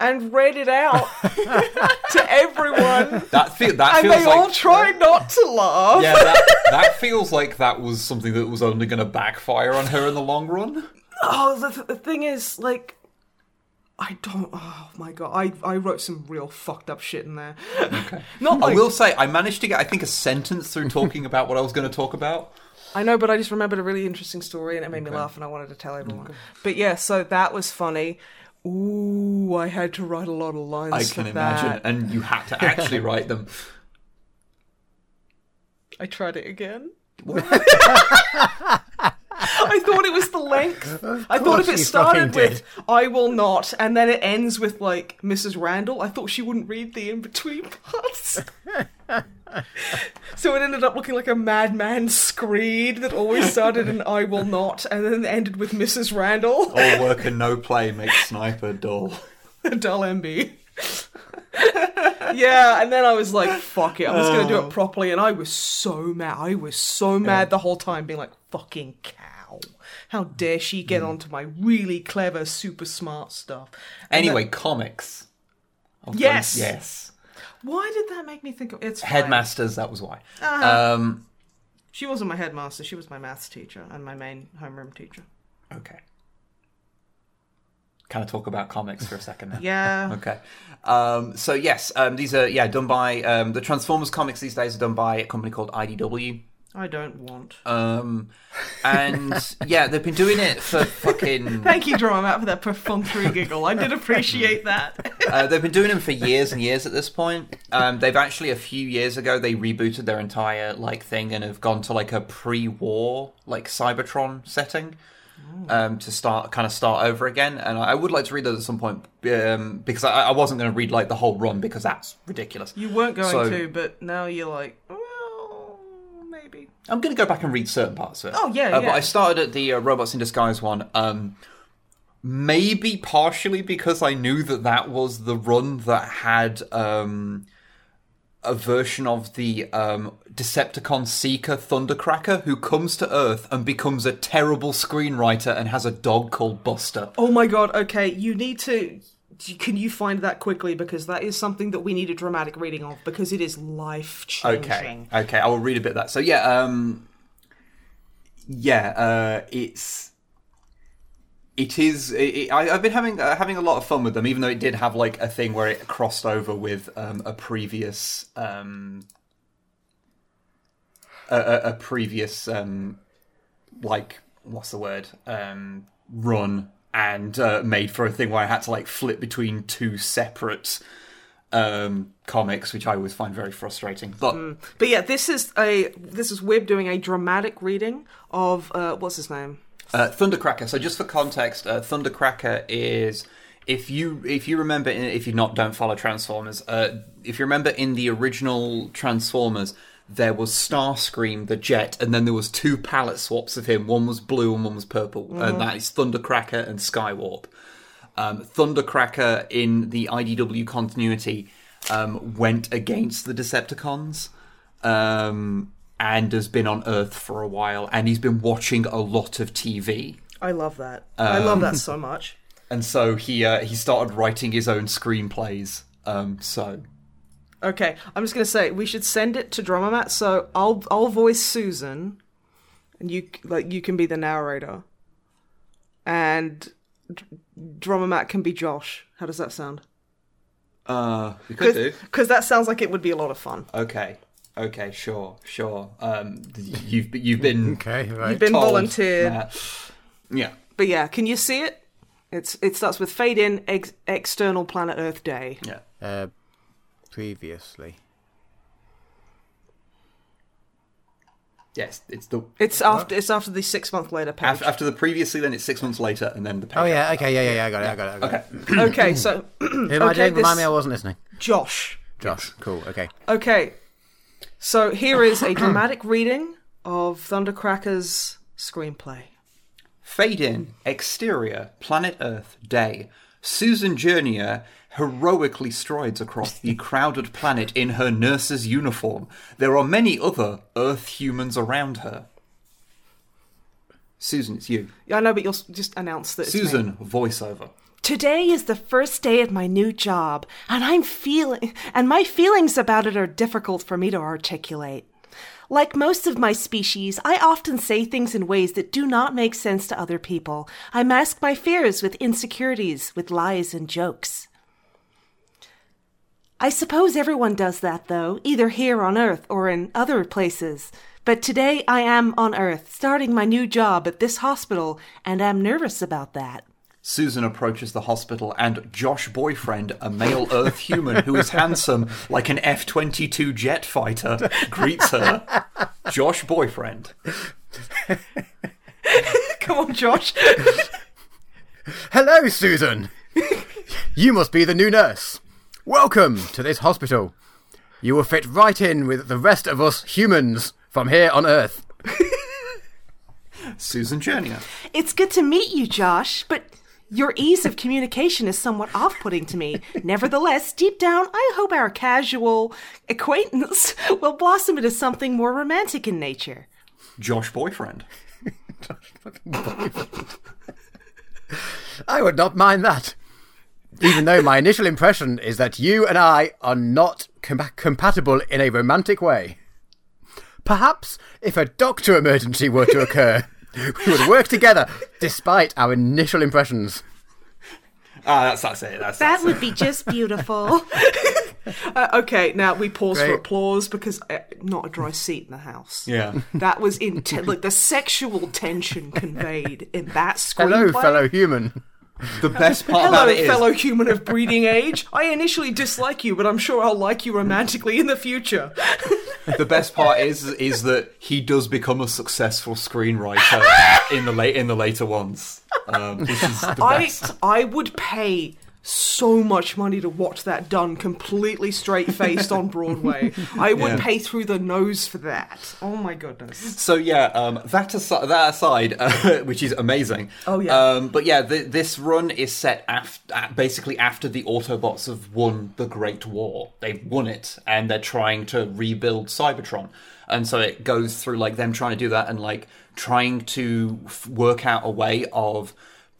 and read it out [laughs] to everyone. that feel that And feels they like all tried not to laugh. yeah, that, that feels like that was something that was only going to backfire on her in the long run. Oh, the, the thing is, like, I don't. Oh my god, I I wrote some real fucked up shit in there. Okay. [laughs] Not I will say, I managed to get, I think, a sentence through talking about what I was going to talk about. I know, but I just remembered a really interesting story and it made me laugh, and I wanted to tell everyone. But yeah, so that was funny. Ooh, I had to write a lot of lines. I for can imagine, that. and you had to actually [laughs] write them. I tried it again. [laughs] I thought it was the length. I thought if it started with "I will not" and then it ends with like Mrs. Randall, I thought she wouldn't read the in between parts. [laughs] so it ended up looking like a madman screed that always started in "I will not" and then ended with Mrs. Randall, All work and no play makes sniper dull. [laughs] dull MB. yeah, and then I was like, "Fuck it, I'm just gonna do it oh. properly." And I was so mad. I was so mad the whole time, being like, "Fucking cow! How dare she get hmm. onto my really clever, super smart stuff?" And Anyway, comics. Of Yes! those- yes. Why did that make me think of it's fine. Headmasters, that was why. Um, She wasn't my headmaster. She was my maths teacher and my main homeroom teacher. okay. Can I talk about comics for a second now? Yeah. [laughs] Okay. Um, so yes, um, these are yeah done by um, the Transformers comics these days are done by a company called IDW. I don't want. Um, and yeah, they've been doing it for fucking. [laughs] Thank you, Drummer Matt, for that perfunctory giggle. I did appreciate that. Uh, they've been doing them for years and years at this point. Um, they've actually a few years ago they rebooted their entire like thing and have gone to like a pre-war like Cybertron setting um, to start kind of start over again. And I, would like to read those at some point um, because I, I wasn't going to read like the whole run because that's ridiculous. You weren't going So- to, but now you're like, maybe. I'm going to go back and read certain parts of it. Oh, yeah, Uh, yeah. But I started at the uh, Robots in Disguise one. Um, maybe partially because I knew that that was the run that had um, a version of the um, Decepticon Seeker Thundercracker who comes to Earth and becomes a terrible screenwriter and has a dog called Buster. Oh my god, okay, you need to. Can you find that quickly? Because that is something that we need a dramatic reading of because it is life changing. Okay, okay, I will read a bit of that. So yeah, um, yeah, uh, it's it is. It, I, I've been having uh, having a lot of fun with them, even though it did have like a thing where it crossed over with um, a previous um, a, a previous um, like what's the word um, run and uh, made for a thing where I had to like flip between two separate um, comics, which I always find very frustrating. But But yeah, this is a this is Wib doing a dramatic reading of uh, what's his name? Uh, Thundercracker. So just for context, uh, Thundercracker is if you if you remember if you not don't follow Transformers, uh, if you remember in the original Transformers, there was Starscream the jet, and then there was two palette swaps of him. One was blue and one was purple, and that is Thundercracker and Skywarp. Um, Thundercracker in the IDW continuity um, went against the Decepticons. Um, and has been on Earth for a while, and he's been watching a lot of TV. I love that. I love that so much. [laughs] And so he uh, he started writing his own screenplays. Um, so Okay, I'm just gonna say we should send it to Drummer Matt. So I'll I'll voice Susan, and you like you can be the narrator, and D- Drummer Matt can be Josh. How does that sound? uh, we could do. Because that sounds like it would be a lot of fun. Okay, okay, sure, sure. Um, you've you've been Okay, right. You've been told volunteered. that- yeah. But yeah, can you see it? It's it starts with fade in ex- external planet Earth day. Yeah. Uh, previously. Yes, it's the It's after it's after the six month later page. after, after the previously, then it's six months later, and then the page Oh yeah, okay, yeah, yeah, yeah, I got it, I got it, I got Okay. it. [clears throat] okay, so [clears throat] Who am I Okay, doing? Remind this- me, I wasn't listening. Josh. Josh, cool, okay. Okay, so here is a dramatic [clears throat] reading of Thundercracker's screenplay. Fade in, exterior, planet Earth, day. Susan Journier heroically strides across the crowded planet in her nurse's uniform. There are many other Earth humans around her. Susan, it's you. Yeah, I know, but you'll just announce that. Susan, voiceover. Today is the first day of my new job, and I'm feeling and my feelings about it are difficult for me to articulate. Like most of my species, I often say things in ways that do not make sense to other people. I mask my fears with insecurities, with lies and jokes. I suppose everyone does that, though, either here on Earth or in other places. But today I am on Earth, starting my new job at this hospital, and am nervous about that. Susan approaches the hospital, and Josh Boyfriend, a male Earth human who is handsome like an F 22 jet fighter, greets her. Josh Boyfriend. [laughs] Come on, Josh. Hello, Susan! you must be the new nurse. Welcome to this hospital. You will fit right in with the rest of us humans from here on Earth. [laughs] Susan Journier. It's good to meet you, Josh, but your ease of communication is somewhat off putting to me. Nevertheless, deep down, I hope our casual acquaintance will blossom into something more romantic in nature. Josh Boyfriend. [laughs] I would not mind that. Even though my initial impression is that you and I are not com- compatible in a romantic way. Perhaps if a doctor emergency were to occur, we would work together despite our initial impressions. Ah, that's that's it. That's, That that's would be just beautiful. [laughs] Uh, okay, now we pause for applause because uh, not a dry seat in the house. Yeah. That was intense. [laughs] like the sexual tension conveyed in that screenplay. Hello, fellow human. The best part Hello, about it is fellow human of breeding age. I initially dislike you, but I'm sure I'll like you romantically in the future. [laughs] the best part is is that he does become a successful screenwriter [laughs] in the late in the later ones. Um, which is the I. I would pay so much money to watch that done completely straight faced on [laughs] Broadway. I would Yeah. pay through the nose for that. Oh my goodness. So yeah, um, that aside, that aside, uh, [laughs] which is amazing. Oh, yeah. Um, but yeah, th- this run is set after, basically after the Autobots have won the Great War. They've won it, and they're trying to rebuild Cybertron. And so it goes through like them trying to do that, and like trying to f- work out a way of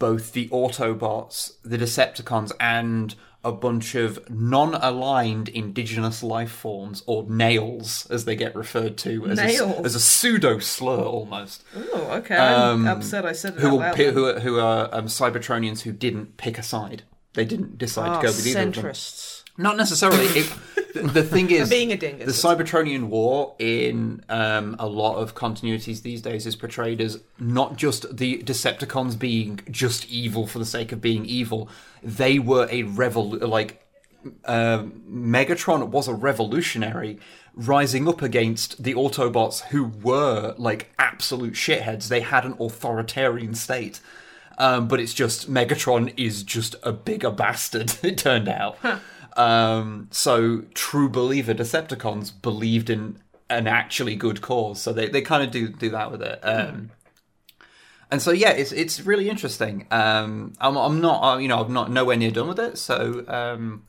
both the Autobots, the Decepticons, and a bunch of non-aligned indigenous life forms, or nails, as they get referred to, as, a, as a pseudo slur almost, Oh, okay. I'm upset I said it who will who are, who are um, Cybertronians who didn't pick a side. They didn't decide Ah, to go with either of them. Not necessarily. It, the, the thing [laughs] is, Being a dingus. the Cybertronian War in um, a lot of continuities these days is portrayed as not just the Decepticons being just evil for the sake of being evil. They were a revol like um, Megatron was a revolutionary rising up against the Autobots who were like absolute shitheads. They had an authoritarian state. Um, but it's just Megatron is just a bigger bastard, [laughs] it turned out. Um, so true believer Decepticons believed in an actually good cause. So they, they kind of do do that with it. Um, and so yeah, it's it's really interesting. Um, I'm I'm not uh, you know I'm not nowhere near done with it. So um,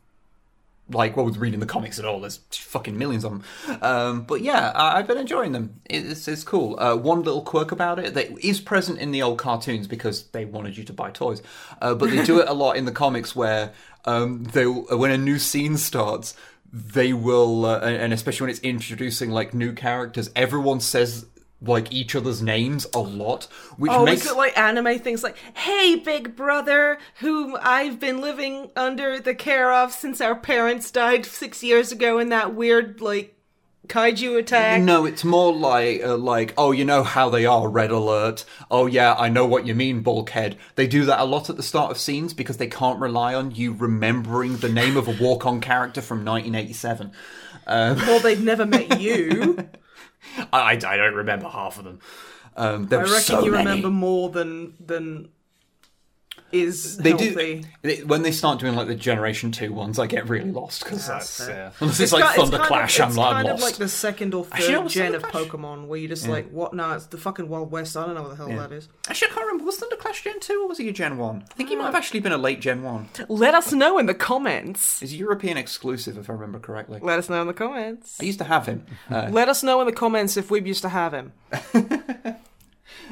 like what was reading the comics at all? There's fucking millions of them. Um, but yeah, I, I've been enjoying them. It's it's cool. Uh, one little quirk about it that is present in the old cartoons because they wanted you to buy toys, uh, but they do it a lot in the comics where um, they when a new scene starts. They will, uh, and especially when it's introducing like new characters, everyone says like each other's names a lot, which Oh, makes it like anime things like, "Hey, big brother, whom I've been living under the care of since our parents died six years ago in that weird like kaiju attack." No, it's more like uh, like oh, you know how they are. Red alert. Oh yeah, I know what you mean, bulkhead. They do that a lot at the start of scenes because they can't rely on you remembering the name of a walk-on character from 1987. Well, they've never met you. [laughs] I, I, don't remember half of them. Um, I reckon so you many. remember more than than is They healthy. do they- when they start doing like the Generation Two ones. I get really lost because that's fair. yeah. Unless it's, like ki- Thunder kind Clash, Of, I'm, it's like, I'm kind lost. of like the second or third Actually, no, it was gen of Pokemon, where you're just like, what? No, it's the fucking Wild West. I don't know what the hell that is. Actually, I can't remember. Was Thunder Clash Gen Two or was he a Gen One? I think he might have actually been a late Gen One. Let us know in the comments. He's European exclusive, if I remember correctly. Let us know in the comments. I used to have him. Uh, Let us know in the comments if we used to have him. [laughs]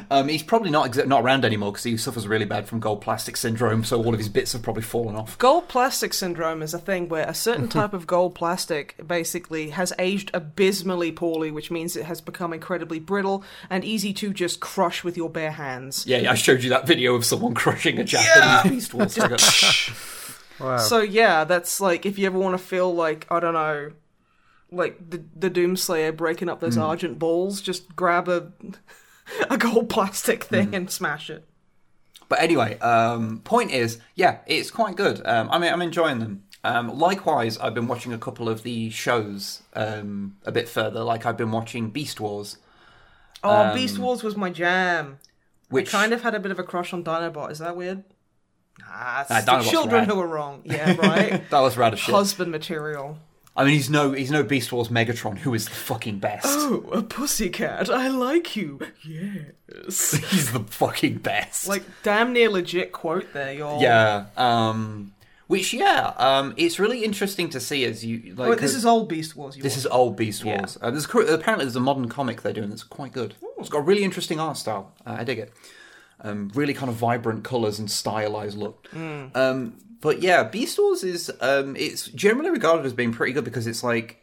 Um, he's probably not exa- not around anymore because he suffers really bad from gold plastic syndrome. So all of his bits have probably fallen off. Gold plastic syndrome is a thing where a certain [laughs] type of gold plastic basically has aged abysmally poorly, which means it has become incredibly brittle and easy to just crush with your bare hands. Yeah, yeah, I showed you that video of someone [laughs] crushing a Japanese beast wars. [laughs] I Wow. So yeah, that's like if you ever want to feel like I don't know, like the the Doomslayer breaking up those argent balls, just grab a [laughs] a gold plastic thing and smash it. But anyway, um, point is, yeah, it's quite good. Um, I mean, I'm enjoying them. Um, likewise, I've been watching a couple of the shows um, a bit further. Like I've been watching Beast Wars, Oh, Beast Wars was my jam. which Kind of had a bit of a crush on Dinobot. Is that weird? Ah, Nah, the children rad. who are wrong. Yeah, right. [laughs] that was rad as shit. Husband material. I mean, he's no he's no Beast Wars Megatron, who is the fucking best. Oh, a pussycat. I like you. Yes. [laughs] he's the fucking best. like damn near legit quote there, y'all. yeah. Um, which yeah, um, it's really interesting to see as you like. Wait, this is old Beast Wars. You This is old Beast Yeah. Wars. Uh, there's apparently there's a modern comic they're doing that's quite good. It's got a really interesting art style. Uh, I dig it. Um, really kind of vibrant colours and stylized look. Um, but yeah, Beast Wars is um, it's generally regarded as being pretty good because it's like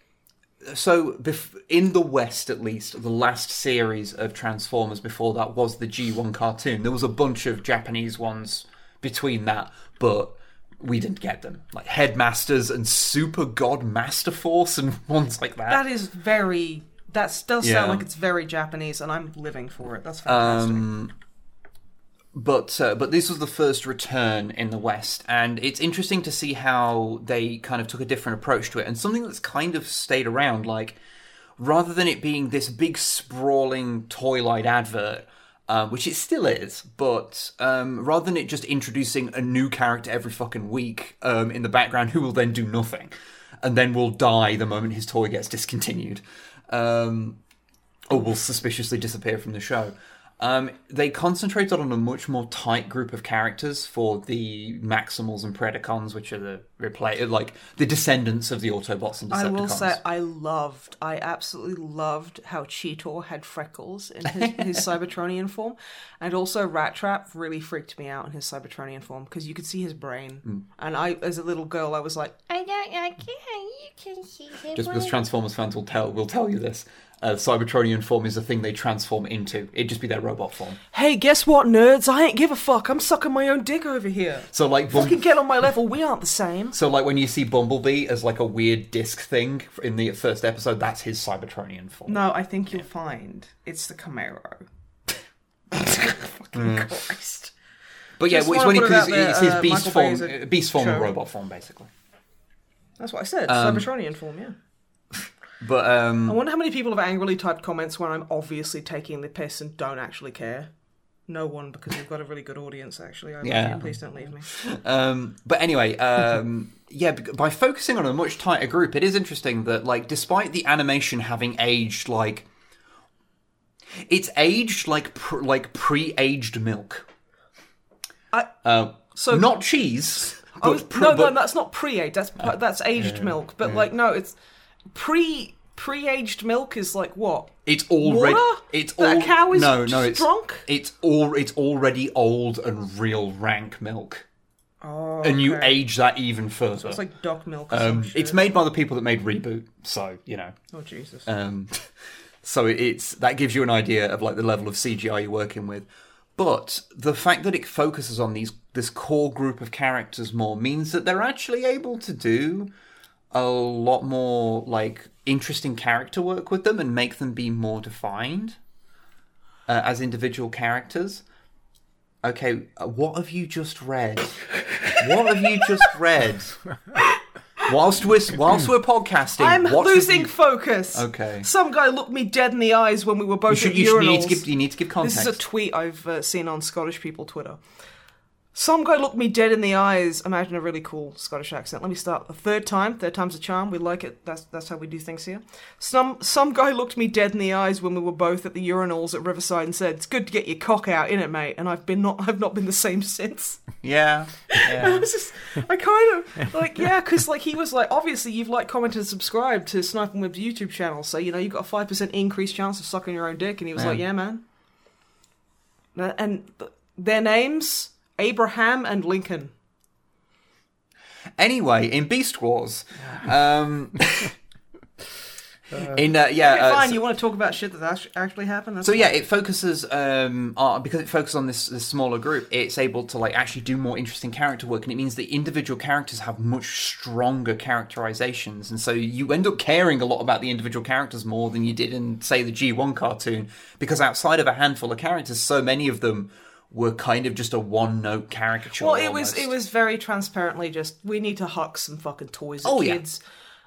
so bef- in the West at least, the last series of Transformers before that was the G1 cartoon. There was a bunch of Japanese ones between that, but we didn't get them. Like Headmasters and Super God Master Force and [laughs] ones like that. That is very. That does Yeah. sound like it's very Japanese, and I'm living for it. That's fantastic. Um, but uh, but this was the first return in the West, and it's interesting to see how they kind of took a different approach to it, and something that's kind of stayed around. Like rather than it being this big sprawling toy light advert. Um, which it still is, but um, rather than it just introducing a new character every fucking week um, in the background who will then do nothing and then will die the moment his toy gets discontinued, um, or will suspiciously disappear from the show. Um, they concentrated on a much more tight group of characters for the Maximals and Predacons, which are the replay, like the descendants of the Autobots and Decepticons. I will say I loved, I absolutely loved how Cheetor had freckles in his, [laughs] his Cybertronian form, and also Rat Trap really freaked me out in his Cybertronian form because you could see his brain, Hmm. and I, as a little girl, I was like, I don't like it how you can see the just because. Transformers fans will tell will tell you this. Uh, Cybertronian form is the thing they transform into. It'd just be their robot form. "Hey, guess what, nerds? I ain't give a fuck. I'm sucking my own dick over here. So like, Bum- Fucking get on my level. We aren't the same." so like when you see Bumblebee as like a weird disc thing in the first episode, that's his Cybertronian form. No, I think you'll find it's the Camaro. [laughs] Fucking Christ. But yeah, Just it's when he it it's, it's his uh, beast Michael form, beast form or show. robot form, basically. That's what I said. Um, Cybertronian form, yeah. But um, I wonder how many people have angrily typed comments where I'm obviously taking the piss and don't actually care. No one, because we've got a really good audience. Actually, I Yeah. you. Please don't leave me. Um, but anyway, um, yeah, by focusing on a much tighter group, it is interesting that, like, despite the animation having aged like, it's aged like pr- like pre-aged milk. I- uh, so- not cheese. I was, pr- no, no, but- that's not pre-aged. That's that's aged milk. But like, no, it's pre pre-aged milk is like what? it's already Water? it's That all a cow is no no it's drunk? it's all it's already old and real rank milk, Oh, and you okay. age that even further. It's like duck milk. Or um, some shit. it's made by the people that made Reboot, so you know. Oh Jesus. Um, [laughs] so it's that gives you an idea of like the level of CGI you're working with. But the fact that it focuses on these this core group of characters more means that they're actually able to do a lot more like interesting character work with them and make them be more defined uh, as individual characters. Okay, uh, what have you just read? what have you just read? Whilst we're whilst we're podcasting, I'm losing you- focus. Okay. Some guy looked me dead in the eyes when we were both You, should, at you, urinals. you need to give you need to give context. This is a tweet I've uh, seen on Scottish people Twitter. Some guy looked me dead in the eyes. Imagine a really cool Scottish accent. Let me start the third time. Third time's a charm. We like it. That's that's how we do things here. Some some guy looked me dead in the eyes when we were both at the urinals at Riverside and said, "It's good to get your cock out, in it, mate?" And I've been not [laughs] I've not been the same since. yeah, [laughs] I was just, I kind of like, yeah, because like he was like, obviously you've like commented and subscribed to Snipe and Web's YouTube channel, so you know you've got a five percent increased chance of sucking your own dick, and he was like, Yeah. yeah, man. And th- their names Abraham and Lincoln. Anyway, in Beast Wars, um, [laughs] in uh, yeah, Okay, uh, fine. so- you want to talk about shit that actually happened? That's So yeah, it focuses um on, because it focuses on this, this smaller group. It's able to like actually do more interesting character work, and it means that individual characters have much stronger characterizations, and so you end up caring a lot about the individual characters more than you did in say the G one cartoon, because outside of a handful of characters, so many of them were kind of just a one note caricature. Well, it was it was very transparently just we need to huck some fucking toys at Oh, yeah. kids.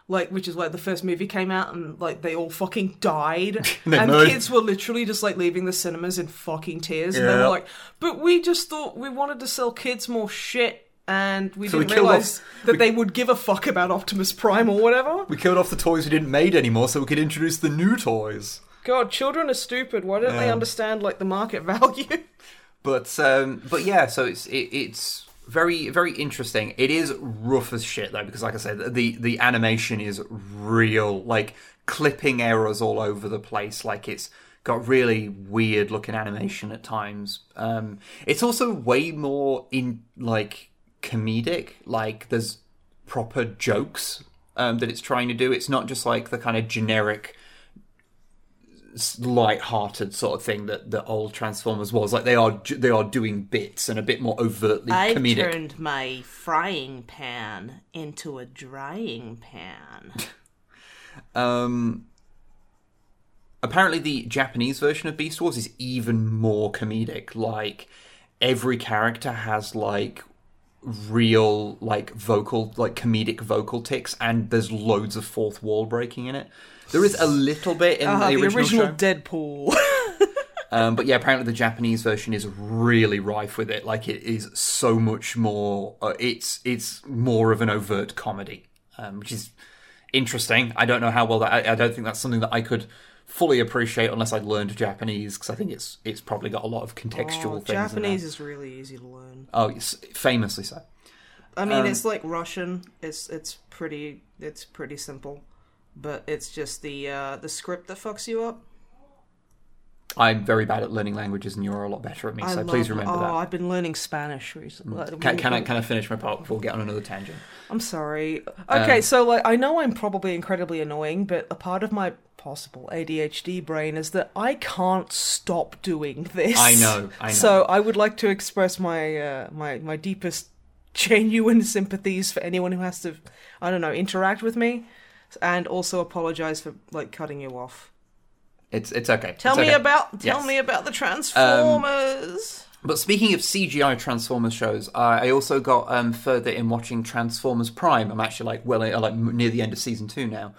Like, which is why the first movie came out and like they all fucking died, [laughs] and murdered- kids were literally just like leaving the cinemas in fucking tears, and they were like, "But we just thought we wanted to sell kids more shit, and we So didn't killed realize off- that we- they would give a fuck about Optimus Prime or whatever." We killed off the toys we didn't made anymore, so we could introduce the new toys. God, children are stupid. Why don't they understand like the market [laughs] value? But um, but yeah, so it's it, it's very very interesting. It is rough as shit though, because like I said, the the animation is real, like clipping errors all over the place. Like it's got really weird looking animation at times. Um, it's also way more in like comedic. Like there's proper jokes um, that it's trying to do. It's not just like the kind of generic light-hearted sort of thing that the old Transformers was. Like they are they are doing bits and a bit more overtly comedic. I comedic. turned my frying pan into a drying pan. [laughs] Um, apparently, the Japanese version of Beast Wars is even more comedic. Like every character has like real like vocal like comedic vocal ticks, and there's loads of fourth wall breaking in it. There is a little bit in Ah, the the original, original. Deadpool. [laughs] Um, but yeah, apparently the Japanese version is really rife with it. Like it is so much more. Uh, it's it's more of an overt comedy, um, which is interesting. I don't know how well that. I, I don't think that's something that I could fully appreciate unless I'd learned Japanese because I think it's it's probably got a lot of contextual Oh, things. Japanese is really easy to learn. Oh, yes, famously so. I mean, Um, it's like Russian. It's it's pretty it's pretty simple, but it's just the uh, the script that fucks you up. I'm very bad at learning languages, and you're a lot better at me. I So love, please remember oh, that. Mm. I've been learning Spanish recently. Like, Can, can I can I finish my part before we get on another tangent? I'm sorry. Okay, Um, so like I know I'm probably incredibly annoying, but a part of my possible ADHD brain is that I can't stop doing this. I know, I know. So I would like to express my uh, my my deepest genuine sympathies for anyone who has to I don't know interact with me, and also apologize for like cutting you off. It's it's okay. Tell It's me okay. about tell Yes. me about the Transformers. But speaking of CGI Transformers shows, uh, I also got um, further in watching Transformers Prime. I'm actually like well, uh, like near the end of season two now,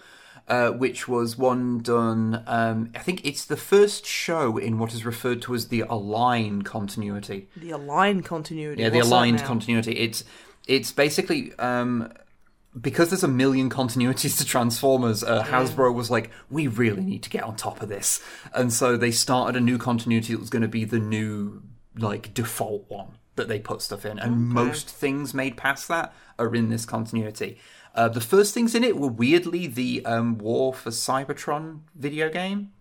uh, which was one done. Um, I think it's the first show in what is referred to as the Align continuity. the Align continuity. Yeah, the aligned continuity. It's it's basically um, because there's a million continuities to Transformers. Uh, Hasbro was like, we really need to get on top of this, and so they started a new continuity that was going to be the new like default one that they put stuff in, and most things made past that are in this continuity. Uh, the first things in it were weirdly the um, War for Cybertron video game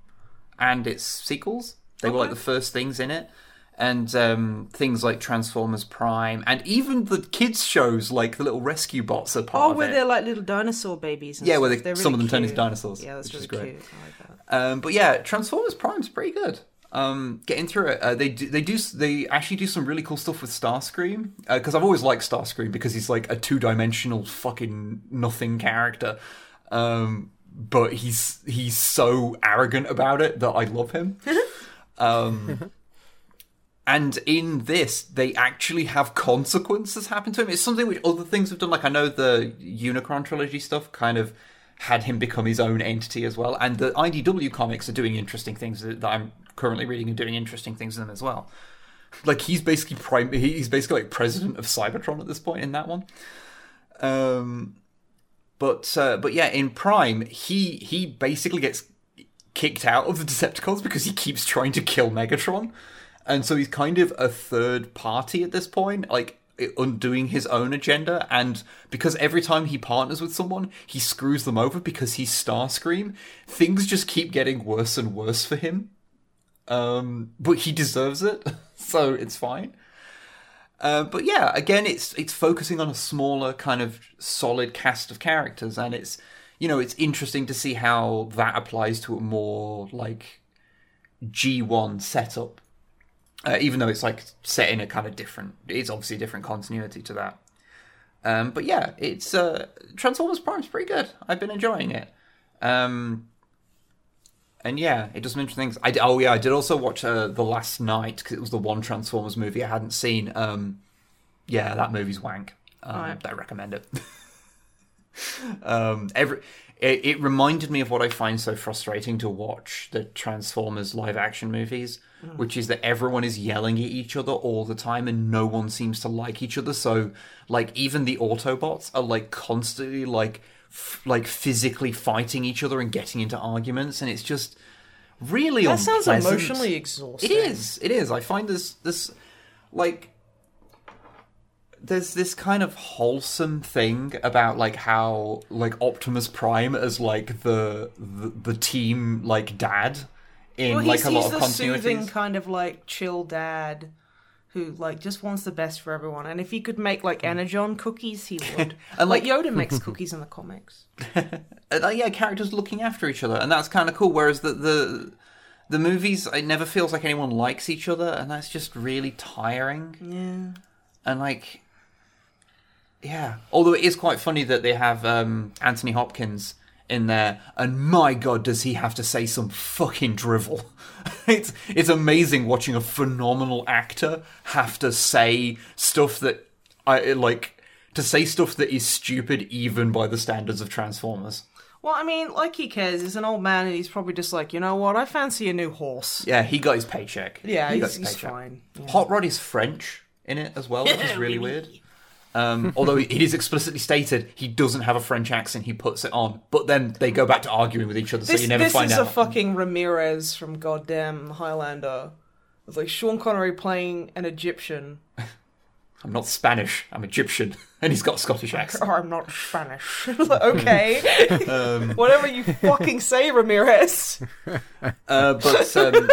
and its sequels. They were like the first things in it. And um, things like Transformers Prime, and even the kids' shows like the little rescue bots are part Oh, where they're like little dinosaur babies. And Yeah, stuff. where they- They're some of really them turn into dinosaurs, Yeah, that's which is really great. cute. I like that. Um, but yeah, Transformers Prime's pretty good. Um, getting through it, uh, they do, they do they actually do some really cool stuff with Starscream because I've always liked Starscream because he's like a two dimensional fucking nothing character, um, but he's he's so arrogant about it that I love him. [laughs] and in this, they actually have consequences happen to him. It's something which other things have done. Like I know the Unicron trilogy stuff kind of had him become his own entity as well, and the IDW comics are doing interesting things that that I'm currently reading and doing interesting things in them as well. Like he's basically prime. He's basically like president of Cybertron at this point in that one. Um, but uh, but yeah, in Prime, he he basically gets kicked out of the Decepticons because he keeps trying to kill Megatron, and so he's kind of a third party at this point, like undoing his own agenda. And because every time he partners with someone, he screws them over because he's Starscream. Things just keep getting worse and worse for him. Um, but he deserves it, [laughs] so it's fine. Uh, but yeah, again, it's it's focusing on a smaller kind of solid cast of characters, and it's you know it's interesting to see how that applies to a more like G one setup. Uh, even though it's like set in a kind of different, it's obviously a different continuity to that. Um, but yeah, it's uh, Transformers Prime's pretty good. I've been enjoying it. Um, and yeah, it does some interesting things. I d- oh yeah, I did also watch uh, the Last Knight because it was the one Transformers movie I hadn't seen. Um, yeah, that movie's wank. Um, Right. I recommend it. [laughs] um, every it, it reminded me of what I find so frustrating to watch the Transformers live action movies, mm. which is that everyone is yelling at each other all the time and no one seems to like each other. So like even the Autobots are like constantly like f- like physically fighting each other and getting into arguments, and it's just really That sounds unpleasant. emotionally exhausting. It is. It is. I find this this like there's this kind of wholesome thing about like how like Optimus Prime as like the the, the team like dad in Well, like a lot of the soothing kind of like chill dad who like just wants the best for everyone. And if he could make like Energon cookies, he would. [laughs] And, like, like- Yoda [laughs] makes cookies in the comics. [laughs] And, uh, yeah, characters looking after each other, and that's kind of cool. Whereas the the the movies it never feels like anyone likes each other, and that's just really tiring. Yeah. And like, yeah. Although it is quite funny that they have um, Anthony Hopkins in there, and my god, does he have to say some fucking drivel? [laughs] it's it's amazing watching a phenomenal actor have to say stuff that I like to say stuff that is stupid even by the standards of Transformers. Well, I mean, like he cares. He's an old man, and he's probably just like, you know what? I fancy a new horse. Yeah, he got his paycheck. Yeah, he got he's, his he's paycheck. fine. Yeah. Hot Rod is French in it as well, which is [laughs] really weird. Um, [laughs] although it is explicitly stated he doesn't have a French accent, he puts it on. But then they go back to arguing with each other, so you never find out. this is a fucking Ramirez from goddamn Highlander. It's like Sean Connery playing an Egyptian. [laughs] I'm not Spanish, I'm Egyptian, [laughs] and he's got a Scottish accent. Oh, I'm not Spanish. Okay. Um, Whatever you fucking say, Ramirez. Uh, but um,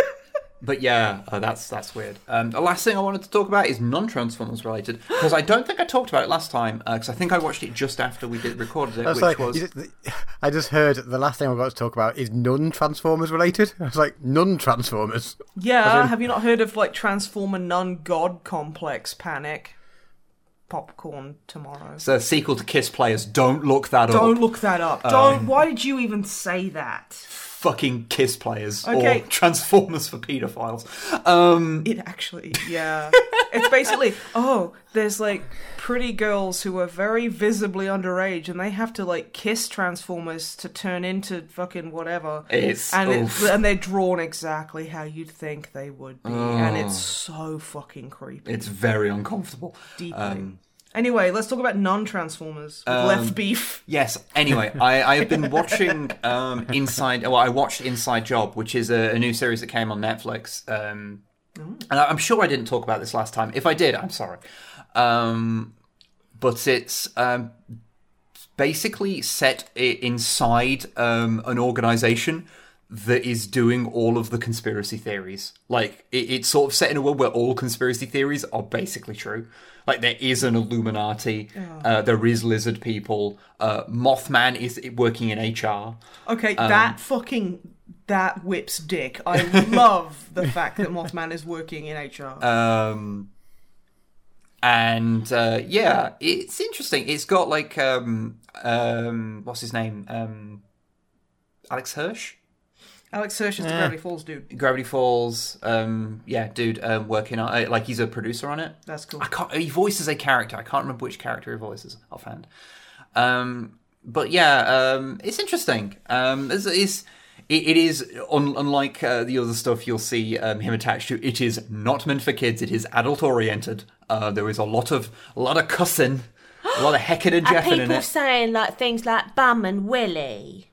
but yeah, uh, that's that's weird. Um, the last thing I wanted to talk about is non-Transformers related because I don't think I talked about it last time because I think I watched it just after we did recorded it, I was which like, was you just- [laughs] I just heard the last thing I've got to talk about is non Transformers related. [laughs] I was like, non Transformers. Yeah, have you not heard of like Transformer Nun God Complex Panic? Popcorn tomorrow. it's a sequel to Kiss Players. Don't look that Don't up. look that up. Um, Don't. Why did you even say that? Fucking Kiss Players Okay. or Transformers for paedophiles. Um, It actually, yeah. it's basically, oh, there's like pretty girls who are very visibly underage and they have to like kiss Transformers to turn into fucking whatever. It's- and oof. it, and they're drawn exactly how you'd think they would be, and it's so fucking creepy. it's very uncomfortable. deeply. Anyway, let's talk about non-Transformers with left beef. Yes. Anyway, [laughs] I, I've been watching um, Inside. Well, I watched Inside Job, which is a, a new series that came on Netflix. Um, and I- I'm sure I didn't talk about this last time. If I did, I'm sorry. Um, but it's um, basically set i- inside um, an organization that is doing all of the conspiracy theories. Like it, it's sort of set in a world where all conspiracy theories are basically true. Like there is an Illuminati, uh, there is lizard people. Uh, Mothman is working in HR. Okay, Um, that fucking that whips dick. I [laughs] love the fact that Mothman is working in HR. Um, and uh, yeah, it's interesting. It's got like um, um, what's his name? Um, Alex Hirsch. Alex Hirsch is the Gravity Falls dude. Gravity Falls, um, yeah, dude, um, working on uh, like he's a producer on it. That's cool. I can't. He voices a character. I can't remember which character he voices offhand. Um, but yeah, um, it's interesting. Um, it's, it's it, it is un, unlike uh, the other stuff you'll see um, him attached to. It is not meant for kids. It is adult oriented. Uh, there is a lot of a lot of cussing, a lot of hecking and Are jeffing in people it. saying like things like bum and willy?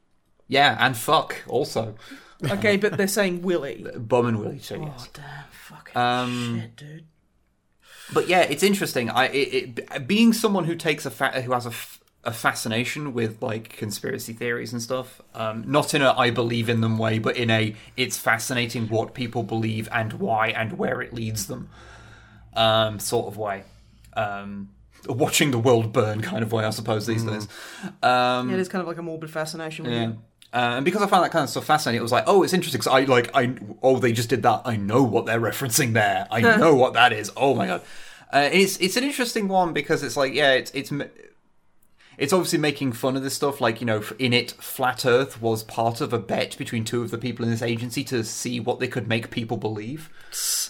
Yeah, and fuck also. [laughs] Okay, but they're saying Willy. Bum and Willie too. Yes. Oh, damn, fucking Um, shit, dude. but yeah, it's interesting. I it, it, being someone who takes a fa- who has a, f- a fascination with like conspiracy theories and stuff. Um, not in a I believe in them way, but in a it's fascinating what people believe and why and where it leads them. Um, sort of way. Um, watching the world burn kind of way, I suppose these days. Um, Yeah, it is kind of like a morbid fascination with yeah. Uh, and because I found that kind of stuff fascinating, it was like, oh, it's interesting because I like, I oh, they just did that. I know what they're referencing there. I know what that is. Oh my god, uh, it's it's an interesting one because it's like, yeah, it's it's it's obviously making fun of this stuff. Like you know, in it, flat Earth was part of a bet between two of the people in this agency to see what they could make people believe.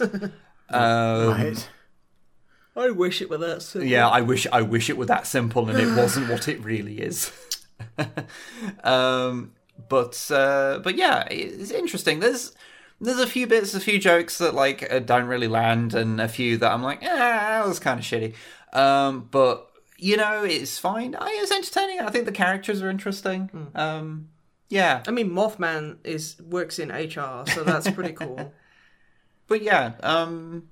[laughs] um, Right. I wish it were that simple. Yeah, I wish I wish it were that simple, and it wasn't what it really is. [laughs] um, but uh, but yeah, it's interesting. There's there's a few bits, a few jokes that like uh, don't really land, and a few that I'm like, ah, that was kind of shitty. Um, but you know, it's fine. I it's entertaining. I think the characters are interesting. Um, yeah, I mean, Mothman is works in HR, so that's pretty cool. [laughs] but yeah, um,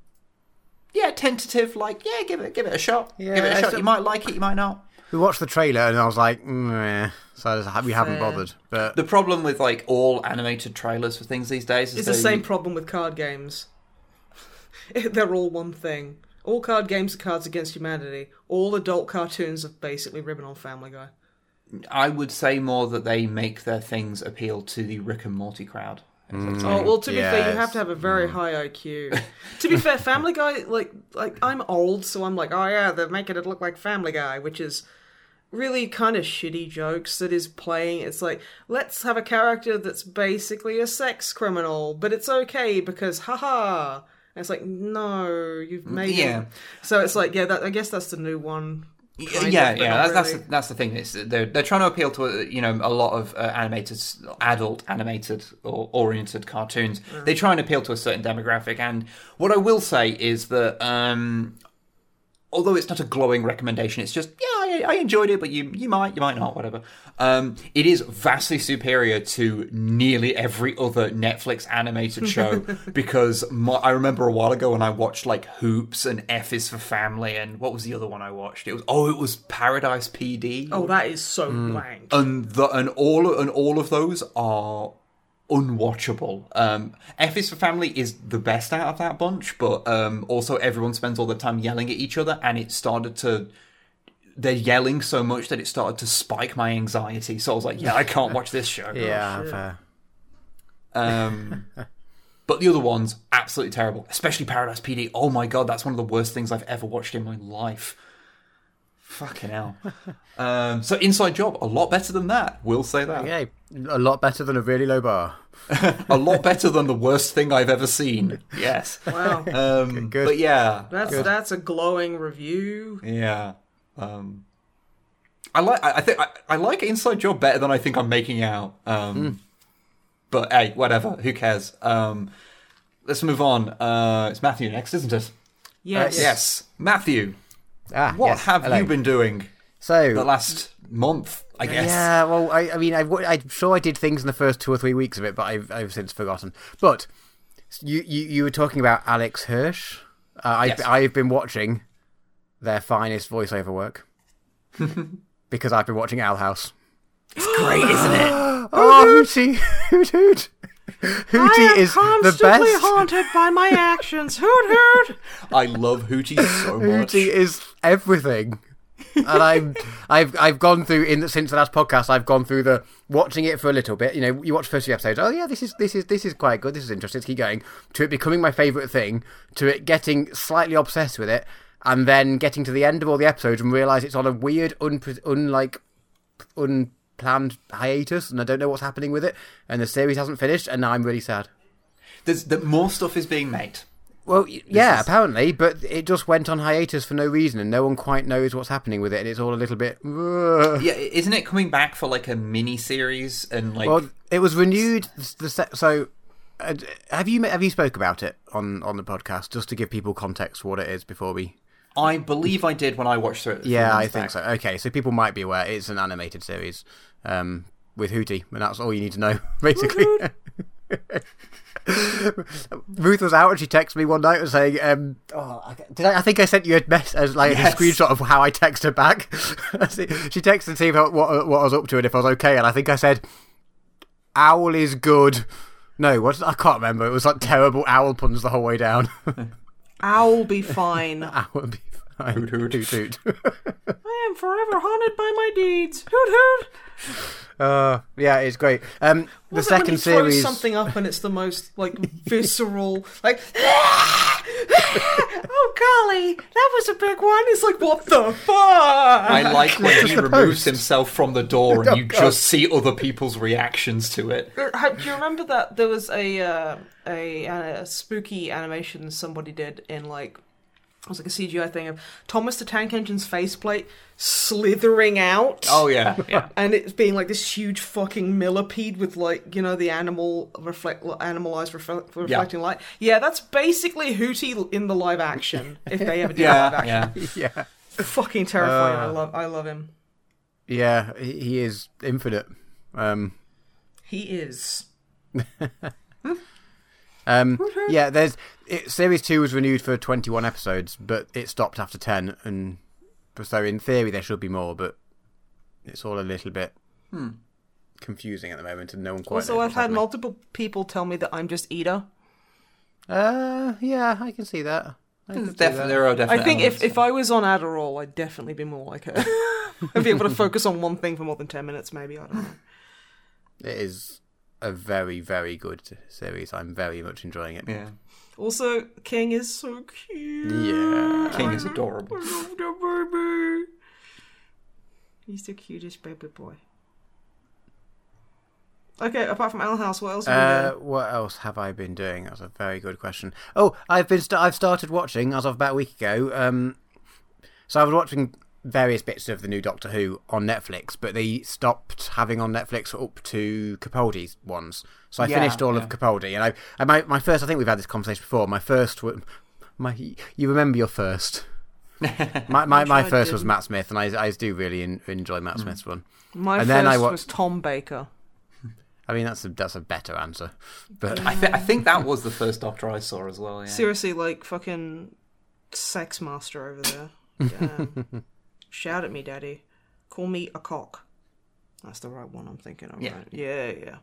yeah, tentative. Like, yeah, give it give it a shot. Yeah, give it a shot. You might like it, you might not. We watched the trailer and I was like, mm, eh. so I just, we haven't Fair. bothered. But The problem with like all animated trailers for things these days is It's the they- same problem with card games. [laughs] They're all one thing. All card games are Cards Against Humanity. All adult cartoons are basically ribbon on Family Guy. I would say more that they make their things appeal to the Rick and Morty crowd. Mm. Oh well, to be fair, you have to have a very mm. high IQ. to be fair, Family Guy, like, like I'm old, so I'm like, oh yeah, they're making it look like Family Guy, which is really kind of shitty jokes that is playing. It's like, let's have a character that's basically a sex criminal, but it's okay because, haha. And it's like, no, you've made Yeah. him. So it's like, yeah, that, I guess that's the new one. Kind yeah, of, yeah, not that's, that's really. the, that's the thing. It's, they're they're trying to appeal to you know a lot of uh, animated, adult animated or oriented cartoons. They try and appeal to a certain demographic. And what I will say is that um, although it's not a glowing recommendation, it's just yeah, I, I enjoyed it, but you you might you might not, whatever. Um, it is vastly superior to nearly every other Netflix animated show [laughs] because my, I remember a while ago when I watched like Hoops and F is for Family and what was the other one I watched? It was oh, it was Paradise PD. Oh, that is so blank. and the and all and all of those are unwatchable. Um, F is for Family is the best out of that bunch, but um, also everyone spends all the time yelling at each other, and it started to. They're yelling so much that it started to spike my anxiety. So I was like, "Yeah, I can't watch this show." Yeah, fair. Um, [laughs] but the other ones, absolutely terrible. Especially Paradise PD. Oh my god, that's one of the worst things I've ever watched in my life. Fucking hell. [laughs] um, so Inside Job, a lot better than that. We'll say that. Yeah, a lot better than a really low bar. [laughs] a lot better than the worst thing I've ever seen. Yes. Wow. [laughs] Um, Good. But yeah, That's that's a glowing review. yeah. Um, I like. I I think I, I like Inside Job better than I think I'm making out. Um, But hey, whatever. Who cares? Um, let's move on. Uh, it's Matthew next, isn't it? Yes. Yes, Matthew. Ah, What yes, have hello. you been doing So the last month? I guess. Yeah, well, I, I mean, I, I'm sure I did things in the first two or three weeks of it, but I've, I've since forgotten. But you, you, you were talking about Alex Hirsch. Uh, I've, Yes. I've been watching their finest voiceover work [laughs] because I've been watching Owl House. It's great, isn't it? [gasps] Oh, Hooty, Hoot Hoot. Hooty is the constantly best. haunted by my actions. Hoot hoot. I love Hooty so much. Hooty is everything. and I'm, I've, I've gone through in since the last podcast. I've gone through the watching it for a little bit. You know, you watch the first few episodes. Oh yeah, this is this is this is quite good. This is interesting. Let's keep going to it becoming my favorite thing. To it getting slightly obsessed with it, and then getting to the end of all the episodes and realize it's on a weird, un, unlike, unplanned hiatus, and I don't know what's happening with it. And the series hasn't finished, and now I'm really sad. There's that more stuff is being made. Well, yeah, is- apparently, but it just went on hiatus for no reason, and no one quite knows what's happening with it, and it's all a little bit. Yeah, isn't it coming back for like a mini series and like Well, it was renewed. So, uh, have you have you spoke about it on on the podcast just to give people context for what it is before we? I believe I did when I watched through it. Yeah, I think back. so. Okay, so people might be aware it's an animated series um, with Hooty, and that's all you need to know, [laughs] basically. Ruth was out and she texted me one night and saying, um, "Oh, I, did I, I think I sent you a mess as like Yes. a screenshot of how I text her back." [laughs] she texted to see what what I was up to and if I was okay, and I think I said, "Owl is good." No, what I can't remember. It was like terrible owl puns the whole way down. [laughs] I'll be fine. Owl would be fine. Hoot, [laughs] hoot. Hoot, hoot. am forever haunted by my deeds. Hoot hoot. Uh, yeah, it's great. Um, the Love it when second he throws series. something up and it's the most like [laughs] visceral, like. oh golly, that was a big one. It's like what the fuck? I like when he removes himself from the door and Oh, you God. just see other people's reactions to it. Er, Do you remember that there was a uh, a, a spooky animation somebody did in like it was like a CGI thing of Thomas the Tank Engine's faceplate slithering out. Oh yeah, [laughs] yeah. and it's being like this huge fucking millipede with like you know the animal reflect animal eyes reflect, reflecting light. Yeah, that's basically Hooty in the live action. If they ever do live Yeah, action, yeah. [laughs] yeah, fucking terrifying. I Uh. love I love him. yeah, he he is infinite. Um, He is. [laughs] um, yeah, there's it, series two was renewed for 21 episodes, but it stopped after 10, and so in theory there should be more, but it's all a little bit confusing at the moment, and no one quite. Also, knows I've had happening. multiple people tell me that I'm just Eda. Uh, yeah, I can see that. I can see Definitely, that. there are definitely. I think if, if I was on Adderall, I'd definitely be more like her. [laughs] I'd be able to focus on one thing for more than 10 minutes, maybe. I don't know. It is a very, very good series. I'm very much enjoying it. Yeah. Also, King is so cute. Yeah. King is adorable. I love that baby. He's the cutest baby boy. Okay, apart from Owl House, what else have you Uh, been what else have I been doing? That's a very good question. Oh, I've been st- I've started watching as of about a week ago. Um, so I was watching various bits of the new Doctor Who on Netflix, but they stopped having on Netflix up to Capaldi's ones. So I Yeah, finished all yeah. of Capaldi, and I, and my my first. I think we've had this conversation before. My first, my you remember your first. [laughs] My my, my first was. Matt Smith, and I I do really in, enjoy Matt hmm. Smith's one. My and first then I was Tom Baker. [laughs] I mean that's a that's a better answer, but I, th- I think that was the first Doctor I saw as well. Yeah. Seriously, like fucking sex master over there. [laughs] Damn. Shout at me, daddy. Call me a cock. That's the right one I'm thinking of. Yeah. Right? Yeah, yeah.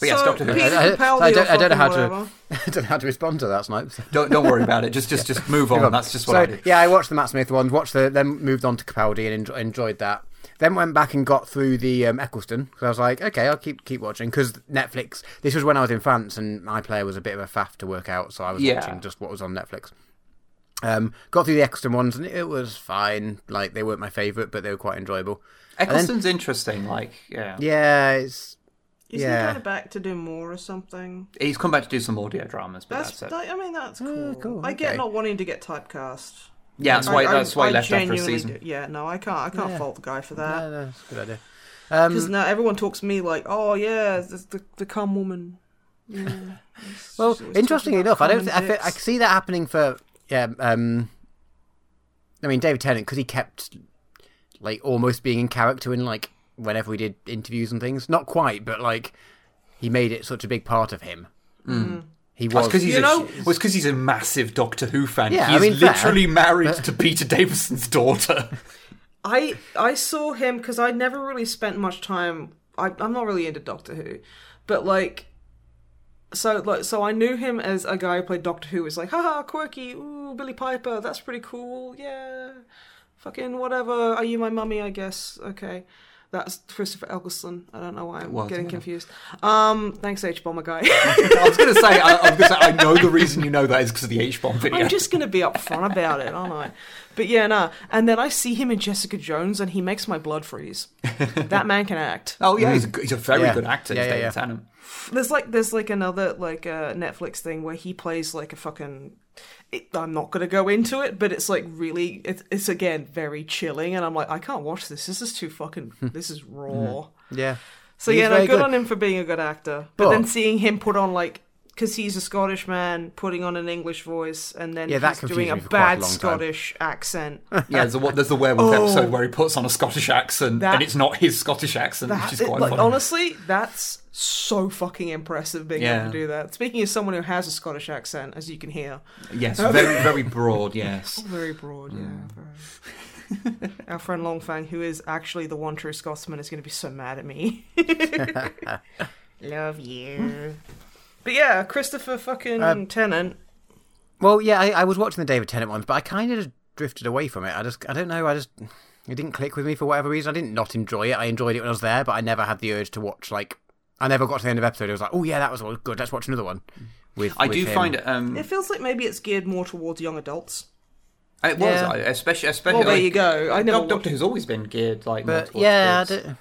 But yeah, so, Doctor Who. I- I- I don't- I don't know fucking how to- [laughs] I don't know how to respond to that, Snipes. [laughs] Don't don't worry about it. Just just just move [laughs] on. That's just what so, I do. Yeah, I watched the Matt Smith ones, watched the, then moved on to Capaldi and enjoy, enjoyed that. Then went back and got through the um, Eccleston because I was like, okay, I'll keep keep watching because Netflix. This was when I was in France and iPlayer was a bit of a faff to work out, so I was Yeah. watching just what was on Netflix. Um, got through the Eccleston ones and it was fine. Like they weren't my favourite, but they were quite enjoyable. Eccleston's interesting. Like, yeah. Yeah, it's Is Yeah. he going back to do more or something? He's come back to do some audio dramas, but That's, that's, it. that- I mean, that's cool. cool, I get not wanting to get typecast. Yeah, that's why I- that's I- why I he left after a genuinely season. do- Yeah, no, I can't. I can't Yeah. fault the guy for that. no, it's a good idea. Um, Because now everyone talks to me like, "Oh yeah, the the, the cum woman." [laughs] Yeah. Well, She's always interestingly enough, I don't. Th- I, and I can see that happening for. Yeah. Um. I mean, David Tennant because he kept like almost being in character in like whenever we did interviews and things. Not quite, but like he made it such a big part of him. He was. because he's You a, know- well, it's 'cause he's a massive Doctor Who fan. Yeah, I he's mean, fair, literally married [laughs] to Peter Davison's daughter. I I saw him because I never really spent much time. I, I'm not really into Doctor Who, but like, so like so I knew him as a guy who played Doctor Who. Was like, haha, quirky, ooh, Billie Piper, that's pretty cool, yeah, fucking whatever. Are you my mummy? I guess. Okay. That's Christopher Eccleston. I don't know why I'm was, getting yeah. confused. Um, thanks Hbomberguy. [laughs] I was going to say, I, I was going to say, I know the reason you know that is because of the H bomb video. I'm just gonna be upfront about it, aren't I? But yeah, nah. And then I see him in Jessica Jones, and he makes my blood freeze. that man can act. Oh yeah, he's a, he's a very Yeah. good actor. Yeah, yeah, yeah. There's like there's like another like uh, Netflix thing where he plays like a fucking. It, I'm not gonna go into it, but it's like really it's, it's again very chilling, and I'm like I can't watch this. This is too fucking. this is raw. yeah. So He's yeah, no, good, good. on him for being a good actor. But, But- then seeing him put on like. Because he's a Scottish man, putting on an English voice, and then Yeah, he's doing a me for quite a bad time. Scottish accent. [laughs] Yeah, there's a, there's the werewolf Oh. episode where he puts on a Scottish accent, That- and it's not his Scottish accent, That, which is it- quite like, honestly, that's so fucking impressive being Yeah. able to do that. Speaking as someone who has a Scottish accent, as you can hear, Yes, [laughs] very very broad. Yes. [laughs] very broad, yeah. Mm. Very. Our friend Longfang, who is actually the one true Scotsman, is going to be so mad at me. Love you. But yeah, Christopher fucking Um, Tennant. Well, yeah, I, I was watching the David Tennant ones, but I kind of drifted away from it. I just, I don't know, I just, it didn't click with me for whatever reason. I didn't not enjoy it. I enjoyed it when I was there, but I never had the urge to watch. Like, I never got to the end of the episode. I was like, oh yeah, that was all good. Let's watch another one. With, I with do him. find it. Um, It feels like maybe it's geared more towards young adults. it was Yeah. I- especially especially. Well, there like, you go. I know Doc- Doctor Who's always been geared like. more But towards yeah, I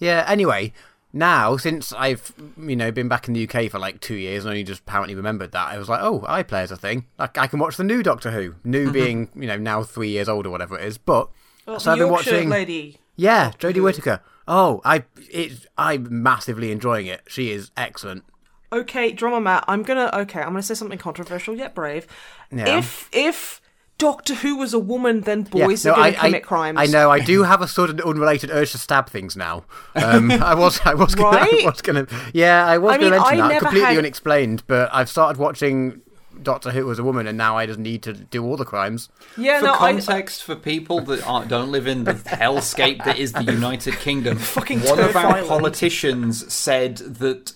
yeah. Anyway, now since I've you know been back in the UK for like two years and only just apparently remembered that, I was like, oh, iPlayer's a thing. Like I can watch the new Doctor Who. New mm-hmm. being you know now three years old or whatever it is. But Well, so I've been Yorkshire watching. lady. Yeah, Jodie mm-hmm. Whittaker. Oh, I it I'm massively enjoying it. She is excellent. Okay, Drummer Matt, I'm gonna okay, I'm gonna say something controversial yet brave. Yeah. If if Doctor Who was a woman, then Yeah, boys no, are gonna I, commit I, crimes. I know. I do have a sort sudden unrelated urge to stab things now. Um, [laughs] I was, I was, gonna, Right? I was gonna. Yeah, I was gonna mention I that completely had- unexplained. But I've started watching Doctor Who as a woman, and now I just need to do all the crimes. Yeah, For no, I, context, for people that aren't, don't live in the [laughs] hellscape that is the United Kingdom, [laughs] Fucking one of our Island. politicians said that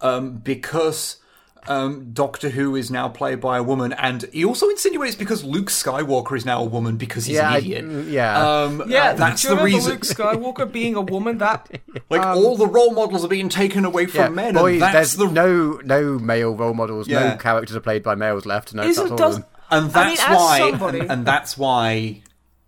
um, because um, Doctor Who is now played by a woman, and he also insinuates because Luke Skywalker is now a woman because he's Yeah, an I- idiot. mm, yeah. um, Yeah, that's the reason. Luke Skywalker being a woman. That [laughs] Like all the role models are being taken away from Yeah, men, boys, and that's there's the no no male role models, Yeah. no characters are played by males left. No, isn't that's all does. of them. and I mean, that's why somebody- and, and that's why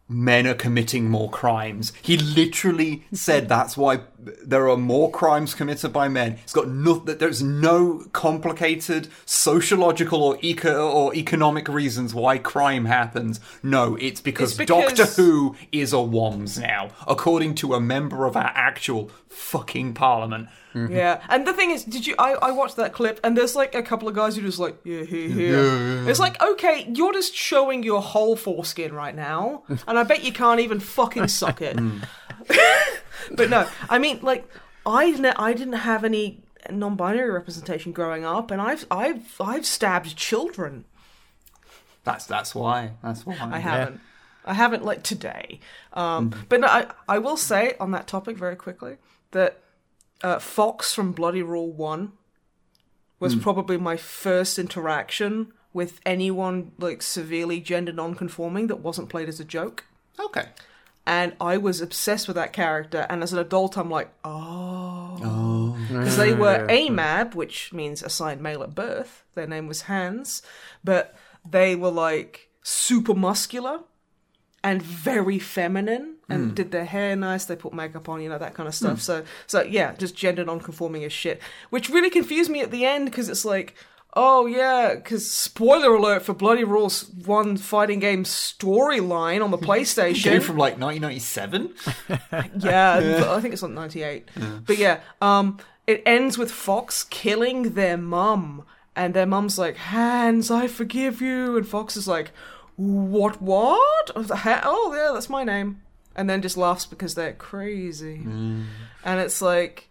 men are committing more crimes. He literally said that's why there are more crimes committed by men. It's got no there's no complicated sociological or eco or economic reasons why crime happens. No, it's because, It's because- Doctor Who is a WOMS now, according to a member of our actual fucking parliament. Mm-hmm. Yeah, and the thing is, did you? I, I watched that clip, and there's like a couple of guys who just like, yeah, here, here. It's like, okay, you're just showing your whole foreskin right now, and I bet you can't even fucking suck it. Mm. [laughs] but no, I mean, like, I ne- I didn't have any non-binary representation growing up, and I've I've I've stabbed children. That's that's why. That's why. I haven't. I haven't like today. Um, mm. But no, I, I will say on that topic very quickly that uh, Fox from Bloody Roar 1 was probably my first interaction with anyone like severely gender non-conforming that wasn't played as a joke. Okay. And I was obsessed with that character. And as an adult, I'm like, oh. Because they were AMAB, which means assigned male at birth. Their name was Hans. But they were like super muscular and very feminine and did their hair nice. They put makeup on, you know, that kind of stuff. So, so yeah, just gender non-conforming as shit. Which really confused me at the end because it's like, oh yeah, because spoiler alert for Bloody Roar's One fighting game storyline on the [laughs] PlayStation. Came from like 1997. [laughs] Yeah, [laughs] but I think it's on 98. But yeah, um, it ends with Fox killing their mum. And their mum's like, Hans, I forgive you. And Fox is like, what, what? Oh, Oh, yeah, that's my name. And then just laughs because they're crazy. Mm. And it's like,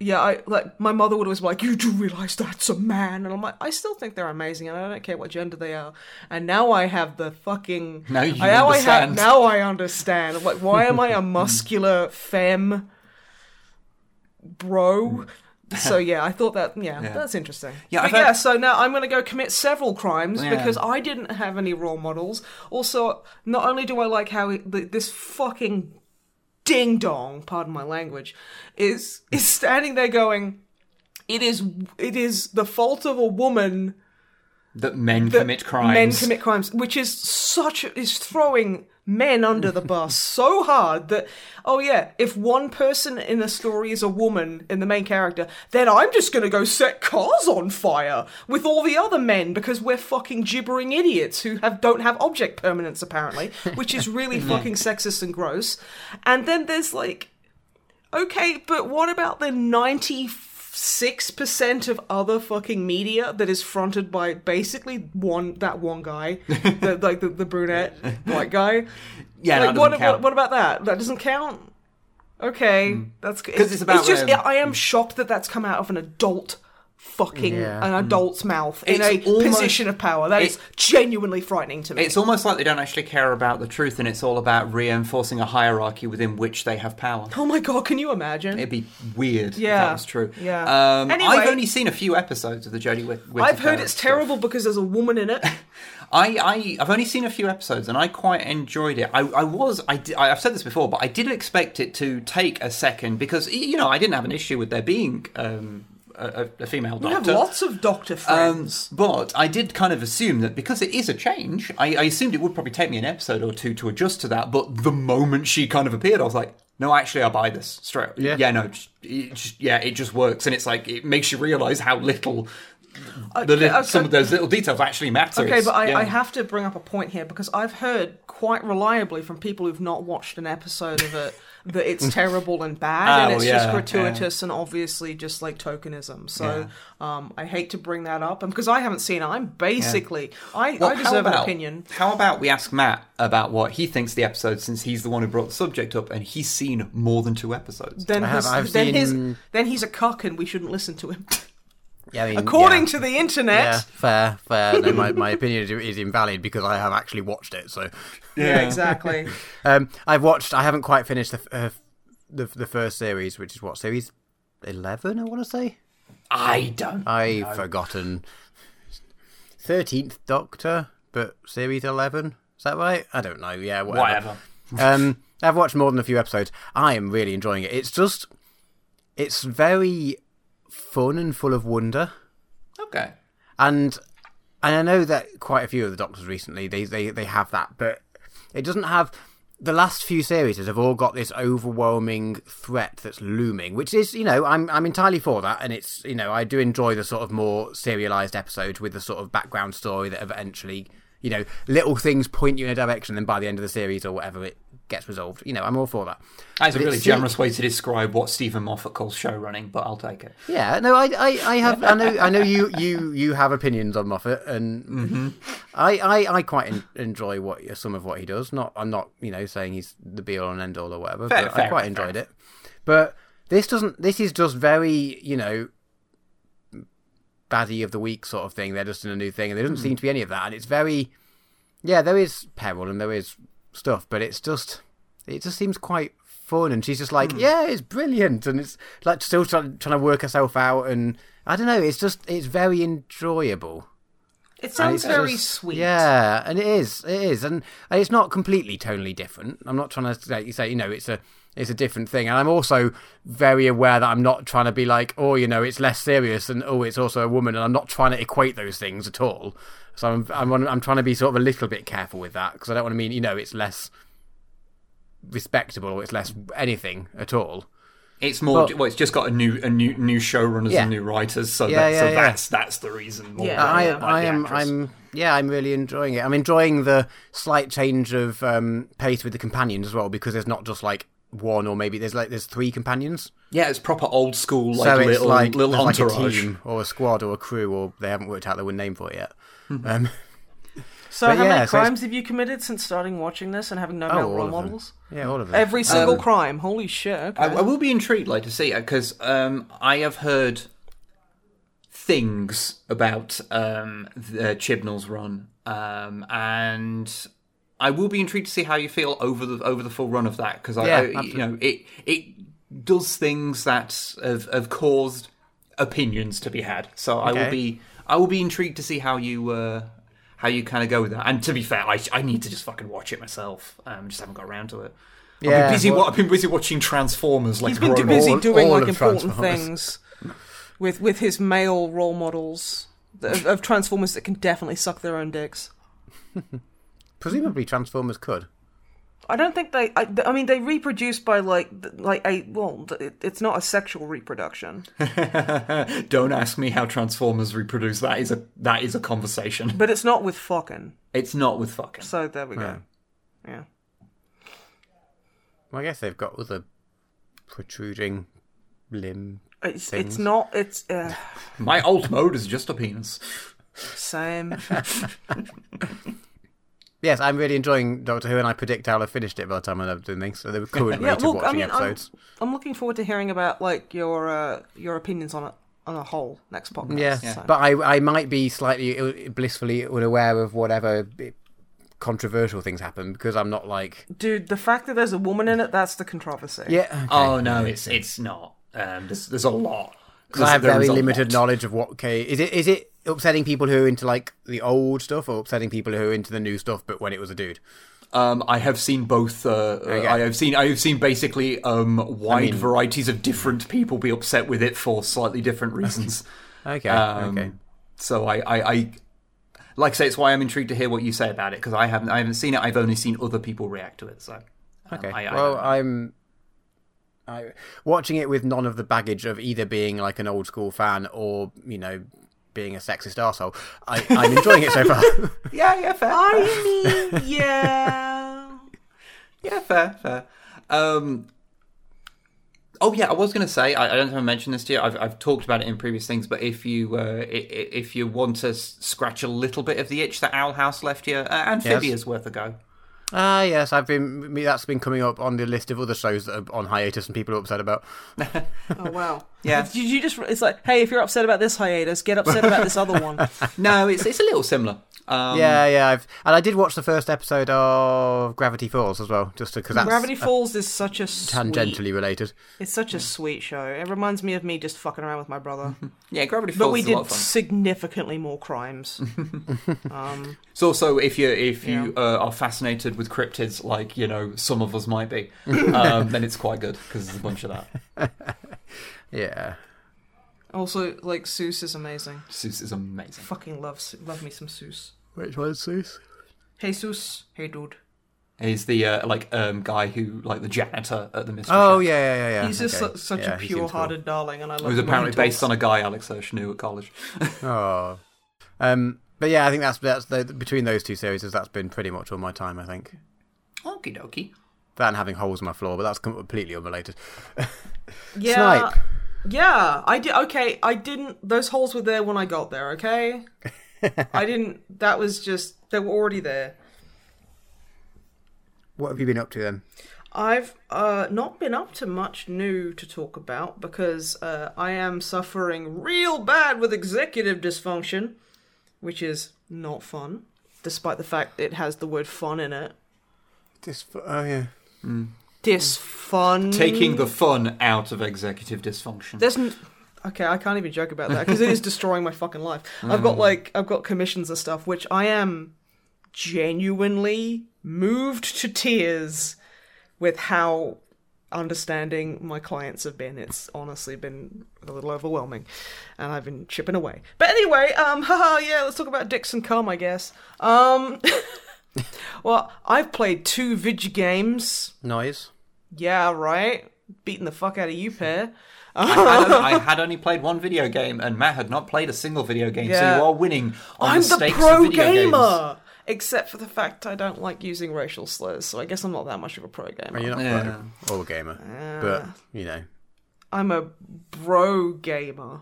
yeah, I like my mother would always be like, "You do realize that's a man," and I'm like, I still think they're amazing, and I don't care what gender they are. And now I have the fucking Now you I, now I have understand. now I understand. I'm like, why am I a [laughs] muscular femme bro? [laughs] So yeah, I thought that yeah, that's interesting. Yeah, but heard- yeah. So now I'm going to go commit several crimes Yeah. because I didn't have any role models. Also, not only do I like how he, this fucking ding dong, pardon my language, is is standing there going, "It is it is the fault of a woman." that men that commit crimes. Men commit crimes, which is such is throwing men under the bus [laughs] so hard that oh yeah, if one person in a story is a woman in the main character, then I'm just gonna go set cars on fire with all the other men because we're fucking gibbering idiots who have don't have object permanence apparently, which is really [laughs] fucking sexist and gross. And then there's like Okay, but what about the 96% of other fucking media that is fronted by basically one that one guy, [laughs] the, like the, the brunette white guy? [laughs] yeah, like what, what what about that? That doesn't count. Okay, that's because 'Cause it's about, It's just um, I am shocked that that's come out of an adult fucking Yeah. an adult's mouth in It's a almost- position of power. That is genuinely frightening to me. It's almost like they don't actually care about the truth, and it's all about reinforcing a hierarchy within which they have power. oh my god, can you imagine? It'd be weird if Yeah, that was true. yeah. Um, Anyway- I've only seen a few episodes of the Jodie Whit- Whittaker. I've heard it's stuff. terrible because there's a woman in it. [laughs] I, I, I've only seen a few episodes, and I quite enjoyed it. I, I was, I, I've said this before, but I didn't expect it to take a second because you know I didn't have an issue with there being um, a, a- a female We have lots of doctor Um, friends. but I did kind of assume that because it is a change, I, I assumed it would probably take me an episode or two to adjust to that. But the moment she kind of appeared, I was like, no, actually, I'll buy this straight. Yeah. yeah, no, it just, yeah, it just works, and it's like it makes you realise how little the Okay, li- okay. some of those little details actually matter. Okay, It's- but I, yeah. I have to bring up a point here because I've heard quite reliably from people who've not watched an episode of it that it's terrible and bad and Oh, it's yeah, just gratuitous and obviously just like tokenism. So um, I hate to bring that up, and because I haven't seen it, I'm basically I, Well, I how deserve an opinion. How about we ask Matt about what he thinks the episode, since he's the one who brought the subject up, and he's seen more than two episodes. Then, I have- his- I've then, his, then he's a cuck and we shouldn't listen to him. [laughs] Yeah, I mean, According yeah. to the internet. Yeah, fair, fair. no, my, my opinion is, is invalid because I have actually watched it. So, Yeah, exactly. [laughs] um, I've watched. I haven't quite finished the, uh, the the first series, which is what series eleven. I want to say. I don't. I've forgotten. Thirteenth Doctor, but series eleven. Is that right? I don't know. Yeah, whatever. Whatever. um, I've watched more than a few episodes. I am really enjoying it. It's just, it's very fun and full of wonder. Okay. and and I know that quite a few of the doctors recently they they, they have that, but it doesn't have. The last few series have all got this overwhelming threat that's looming, which is, you know, I'm I'm entirely for that, and it's, you know, I do enjoy the sort of more serialized episodes with the sort of background story that eventually, you know, little things point you in a direction, and then by the end of the series or whatever, it gets resolved. You know, I'm all for that. That's a really generous way to describe what Steven Moffat calls show running, but I'll take it. Yeah, no, I, I, I have, I know, I know you, you, you have opinions on Moffat, and Mm-hmm. I, I, I quite en- enjoy what some of what he does. Not, I'm not, you know, saying he's the be all and end all or whatever, Fair- but fair I quite fair enjoyed it. But this doesn't. This is just very, you know, baddie of the week sort of thing. They're just in a new thing, and there doesn't seem to be any of that. And it's very, yeah, there is peril and there is stuff, but it's just, it just seems quite fun. And she's just like, hmm. yeah, it's brilliant, and it's like still trying, trying to work herself out. And I don't know, it's just, it's very enjoyable. It sounds very just- sweet. Yeah, and it is, it is, and, and it's not completely tonally different. I'm not trying to like you say, you know, it's a it's a different thing, and I'm also very aware that I'm not trying to be like, oh, you know, it's less serious, and oh, it's also a woman, and I'm not trying to equate those things at all. So I'm I'm I'm trying to be sort of a little bit careful with that because I don't want to mean you know it's less respectable or it's less anything at all. It's more. But- well, it's just got a new, a new, new showrunners Yeah. and new writers, so, Yeah, that, yeah, so yeah. that's that's the reason. More Yeah. than I, about I am. I'm, yeah, I'm really enjoying it. I'm enjoying the slight change of um, pace with the companions as well because there's not just like one or maybe there's like there's three companions. Yeah, it's proper old school, like so it's little like little there's like a entourage. team or a squad or a crew or they haven't worked out the name for it yet. Um, So how yeah, many so it's- crimes have you committed since starting watching this and having no oh, male role of them. models? Yeah, all of them. Every single Um, crime. Holy shit. Okay. I, I will be intrigued, like to see it because um, I have heard things about um, the Chibnall's run, um, and I will be intrigued to see how you feel over the over the full run of that because I, Yeah, I- absolutely. you know, it it does things that have, have caused opinions to be had. So I will be I will be intrigued to see how you. Uh, how you kind of go with that? And to be fair, I, I need to just fucking watch it myself. Um, just haven't got around to it. I've Yeah, been busy. well- I've been busy watching Transformers. Like He's been too busy All- doing all like important [laughs] things with with his male role models of, of Transformers that can definitely suck their own dicks. [laughs] Presumably Transformers could. I don't think they. I, I mean, they reproduce by like like a well. it- It's not a sexual reproduction, [laughs] Don't ask me how Transformers reproduce. That is a that is a conversation. but it's not with fucking. It's not with fucking. So there we go. Yeah. Well, I guess they've got other protruding limb. It's Things. it's not. It's uh, My alt mode is just a penis. same. [laughs] Yes, I'm really enjoying Doctor Who, and I predict I'll have finished it by the time I'm doing things. So the current [laughs] Yeah, rate well, of I watching mean, I'm. I'm looking forward to hearing about like your uh, your opinions on it on a whole next podcast. Yeah, so. but I I might be slightly blissfully unaware of whatever controversial things happen because I'm not like dude, the fact that there's a woman in it, that's the controversy. yeah. okay. Oh no, it's it's not. Um, there's there's a lot. 'Cause I have very limited lot. knowledge of what K is. It is it upsetting people who are into like the old stuff, or upsetting people who are into the new stuff, but when it was a dude. Um, I have seen both. Uh, Okay. I have seen. I have seen basically um, wide mean- varieties of different people be upset with it for slightly different reasons. [laughs] Okay, Um, okay. So I, I, I, like I say, it's why I'm intrigued to hear what you say about it because I haven't, I haven't seen it. I've only seen other people react to it. So, um, Okay. I, I well, I'm I watching it with none of the baggage of either being like an old school fan or you know being a sexist asshole. I, I'm enjoying it so far. [laughs] yeah, yeah, fair, I mean, [laughs] yeah. yeah, fair, fair. Um, oh yeah, I was going to say, I, I don't know if I mentioned this to you. I've, I've talked about it in previous things, but if you, uh, i- i- if you want to scratch a little bit of the itch that Owl House left you, uh, Amphibia's worth a go. Ah, yes, I've been. me- That's been coming up on the list of other shows that are on hiatus and people are upset about. [laughs] Oh wow. Yeah. Did you just? It's like, hey, if you're upset about this hiatus, get upset about this other one. [laughs] No, it's it's a little similar. Um, yeah, yeah. I've and I did watch the first episode of Gravity Falls as well, just because Gravity Falls is such a sweet, tangentially related. It's such a sweet show. It reminds me of me just fucking around with my brother. [laughs] yeah, Gravity Falls But we is a lot did of fun. significantly more crimes. [laughs] um, It's also if you if you Yeah. uh, are fascinated with cryptids, like you know some of us might be, [laughs] um, then it's quite good because there's a bunch of that. Yeah. also, like Soos is amazing. Soos is amazing. Fucking love love me some Soos. Which one's Soos? Hey Soos, hey dude. He's the uh, like um, guy who like the janitor at the mystery. Oh Shack. yeah, yeah, yeah. yeah. He's just okay. su- such Yeah, a pure-hearted darling, and I love. It was him when he apparently based on a guy Alex Hirsch knew at college. [laughs] Oh. Um. But yeah, I think that's that's the, between those two series. That's been pretty much all my time. I think. Okie dokie. That and having holes in my floor, but that's completely unrelated. [laughs] Yeah, Snipe. yeah. I did. Okay, I didn't. Those holes were there when I got there. Okay, [laughs] I didn't. That was just they were already there. What have you been up to then? I've uh, not been up to much new to talk about because uh, I am suffering real bad with executive dysfunction, which is not fun, despite the fact it has the word fun in it. This. Oh yeah. Dysfun. Taking the fun out of executive dysfunction. There's n- okay, I can't even joke about that because it is [laughs] destroying my fucking life. I've got like I've got commissions and stuff, which I am genuinely moved to tears with how understanding my clients have been. It's honestly been a little overwhelming, and I've been chipping away. But anyway, um, [laughs] haha, yeah, let's talk about Dixon Come, I guess. Um, [laughs] well, I've played two vid games. Noise. Yeah, right. Beating the fuck out of you, pair. I, [laughs] had, I had only played one video game, and Matt had not played a single video game. So you are winning on I'm the the stakes pro of video games. gamer. Except for the fact I don't like using racial slurs, so I guess I'm not that much of a pro gamer. You're not Yeah. pro or gamer, but you know. I'm a bro gamer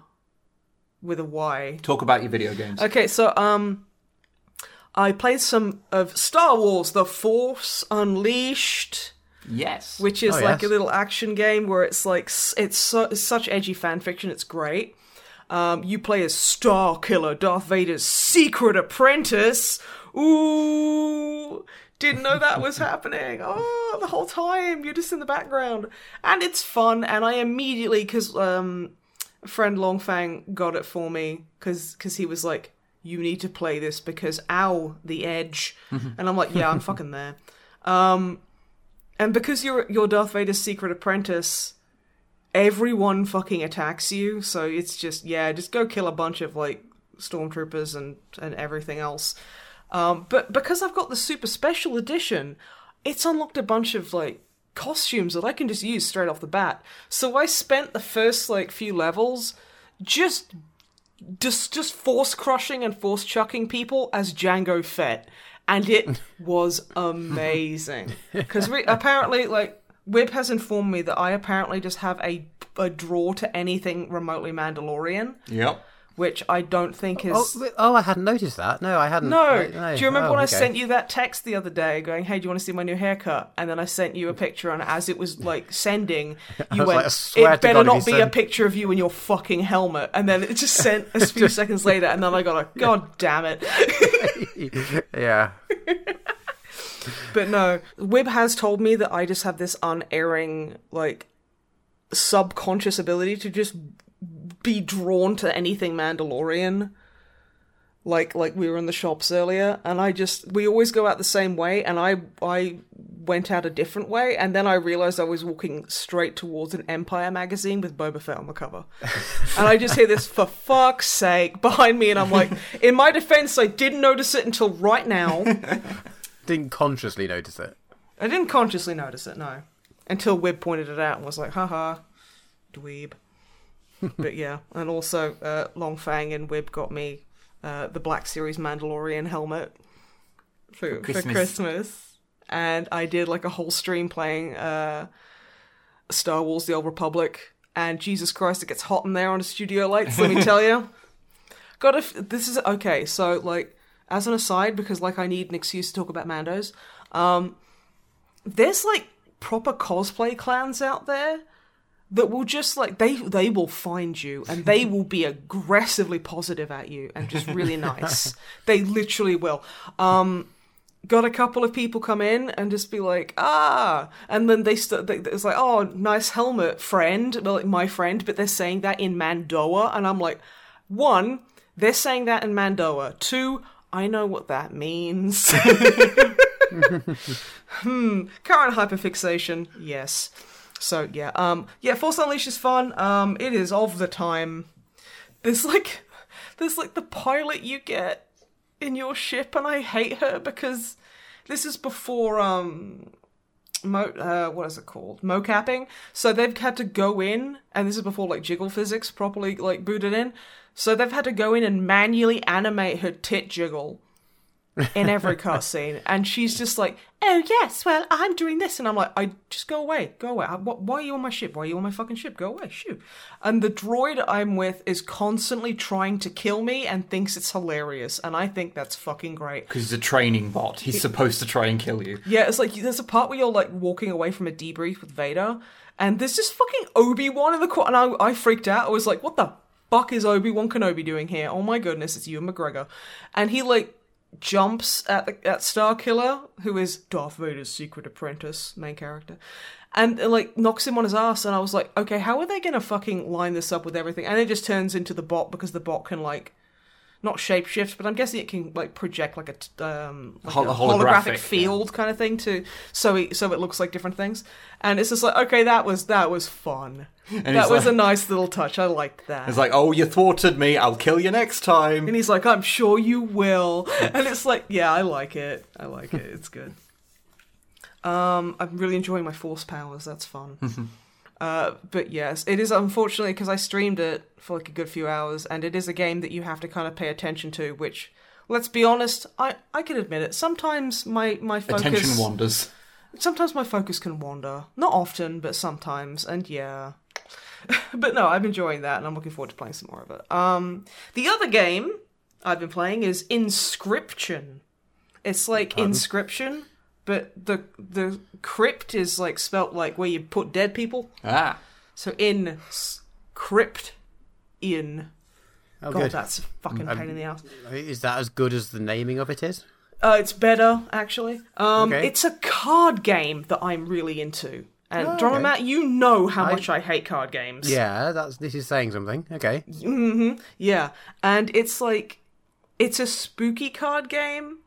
with a Y. Talk about your video games. Okay, so um, I played some of Star Wars: The Force Unleashed, Yes. which is Oh, like yes. a little action game where it's like it's, so, it's such edgy fan fiction. It's great. Um, you play as Starkiller, Darth Vader's secret apprentice. Ooh, didn't know that was [laughs] happening. Oh, the whole time you're just in the background, and it's fun. And I immediately, because um, a friend Longfang got it for me, because because he was like, "You need to play this because ow, the edge," [laughs] and I'm like, "Yeah, I'm fucking there." Um, and because you're you're Darth Vader's secret apprentice, everyone fucking attacks you. So it's just yeah, just go kill a bunch of like stormtroopers and and everything else. Um, but because I've got the super special edition, it's unlocked a bunch of like costumes that I can just use straight off the bat. So I spent the first like few levels just just just force crushing and force chucking people as Jango Fett, and it was amazing. [laughs] Because apparently, like Wib has informed me that I apparently just have a a draw to anything remotely Mandalorian, Yep. Which I don't think oh, is. Oh, oh, I hadn't noticed that. No, I hadn't. no. I- do you remember Oh, when I sent you that text the other day going, "Hey, do you want to see my new haircut?" And then I sent you a picture, and as it was like sending, [laughs] you went, like, "It better God, not be a picture of you in your fucking helmet." And then it just [laughs] sent a few seconds later, and then I got a, [laughs] "God damn it!" yeah. But no, Wib has told me that I just have this unerring, like, subconscious ability to just be drawn to anything Mandalorian. Like, like we were in the shops earlier, and I just we always go out the same way, and I I went out a different way, and then I realized I was walking straight towards an Empire magazine with Boba Fett on the cover, [laughs] and I just hear this for fuck's sake [laughs] behind me, and I'm like, in my defense, I didn't notice it until right now. [laughs] Didn't consciously notice it. I didn't consciously notice it, no. Until Wib pointed it out and was like, haha, dweeb. [laughs] but yeah, and also uh, Longfang and Wib got me uh, the Black Series Mandalorian helmet for, for, Christmas. Christmas. And I did like a whole stream playing uh, Star Wars The Old Republic. And Jesus Christ, it gets hot in there on the studio lights, let me [laughs] tell you. Got if this is okay, so like as an aside, because like I need an excuse to talk about Mandos, um, there's like proper cosplay clans out there that will just like they they will find you and they [laughs] will be aggressively positive at you and just really nice. [laughs] they literally will. Um got a couple of people come in and just be like, ah, and then they start. they, it's like, oh, nice helmet, friend, well, like, my friend, but they're saying that in Mando'a, and I'm like, one, they're saying that in Mando'a. Two, I know what that means. [laughs] hmm, current hyperfixation, yes. So yeah, um, yeah, Force Unleashed is fun. Um, it is of the time. There's like, [laughs] there's like the pilot you get in your ship, and I hate her because this is before um, mo uh, what is it called? Mocapping. So they've had to go in, and this is before like jiggle physics properly like booted in. So they've had to go in and manually animate her tit jiggle in every cutscene, and she's just like, "Oh yes, well I'm doing this," and I'm like, "I just go away, go away. I- wh- Why are you on my ship? Why are you on my fucking ship? Go away, shoot!" And the droid I'm with is constantly trying to kill me and thinks it's hilarious, and I think that's fucking great. Because he's a training bot. He's supposed to try and kill you. Yeah, it's like there's a part where you're like walking away from a debrief with Vader, and there's just fucking Obi Wan in the corner, and I, I freaked out. I was like, "What the fuck is Obi Wan Kenobi doing here? Oh my goodness, it's Ewan McGregor," and he like jumps at the, at Starkiller, who is Darth Vader's secret apprentice, main character. And uh, like knocks him on his ass, and I was like, okay, how are they gonna fucking line this up with everything? And it just turns into the bot because the bot can like not shapeshift, but I'm guessing it can like project like a um like Hol- a holographic, holographic yeah. field kind of thing to so it so it looks like different things. And it's just like okay, that was that was fun. that was like- a nice little touch. I liked that. It's like, oh, you thwarted me. I'll kill you next time. and he's like, I'm sure you will. [laughs] And it's like, yeah, I like it. I like it. It's good. [laughs] Um, I'm really enjoying my force powers. That's fun. [laughs] uh, but yes, it is unfortunately because I streamed it for like a good few hours, and it is a game that you have to kind of pay attention to. Which, let's be honest, I I can admit it. Sometimes my my focus Attention wanders. sometimes my focus can wander. Not often, but sometimes, and yeah. [laughs] but no, I'm enjoying that, and I'm looking forward to playing some more of it. Um, the other game I've been playing is Inscryption. It's like Inscryption, but the the crypt is like spelt like where you put dead people. Ah. So in s- crypt in. Oh, God, good. that's a fucking pain in the ass. Is that as good as the naming of it is? Uh, it's better actually. Um, Okay. it's a card game that I'm really into. And Oh, Drummer okay. Matt, you know how I- much I hate card games. Yeah, that's this is saying something. Okay. Mhm. Yeah, and it's like it's a spooky card game.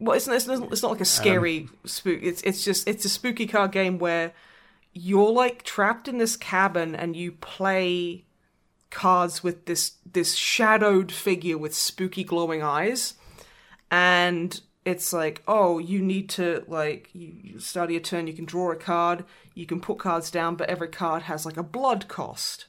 Well, it's not, it's not, it's not like a scary Um, spook. It's it's just it's a spooky card game where you're like trapped in this cabin and you play cards with this this shadowed figure with spooky glowing eyes, and it's like oh you need to like you, you start your turn you can draw a card you can put cards down but every card has like a blood cost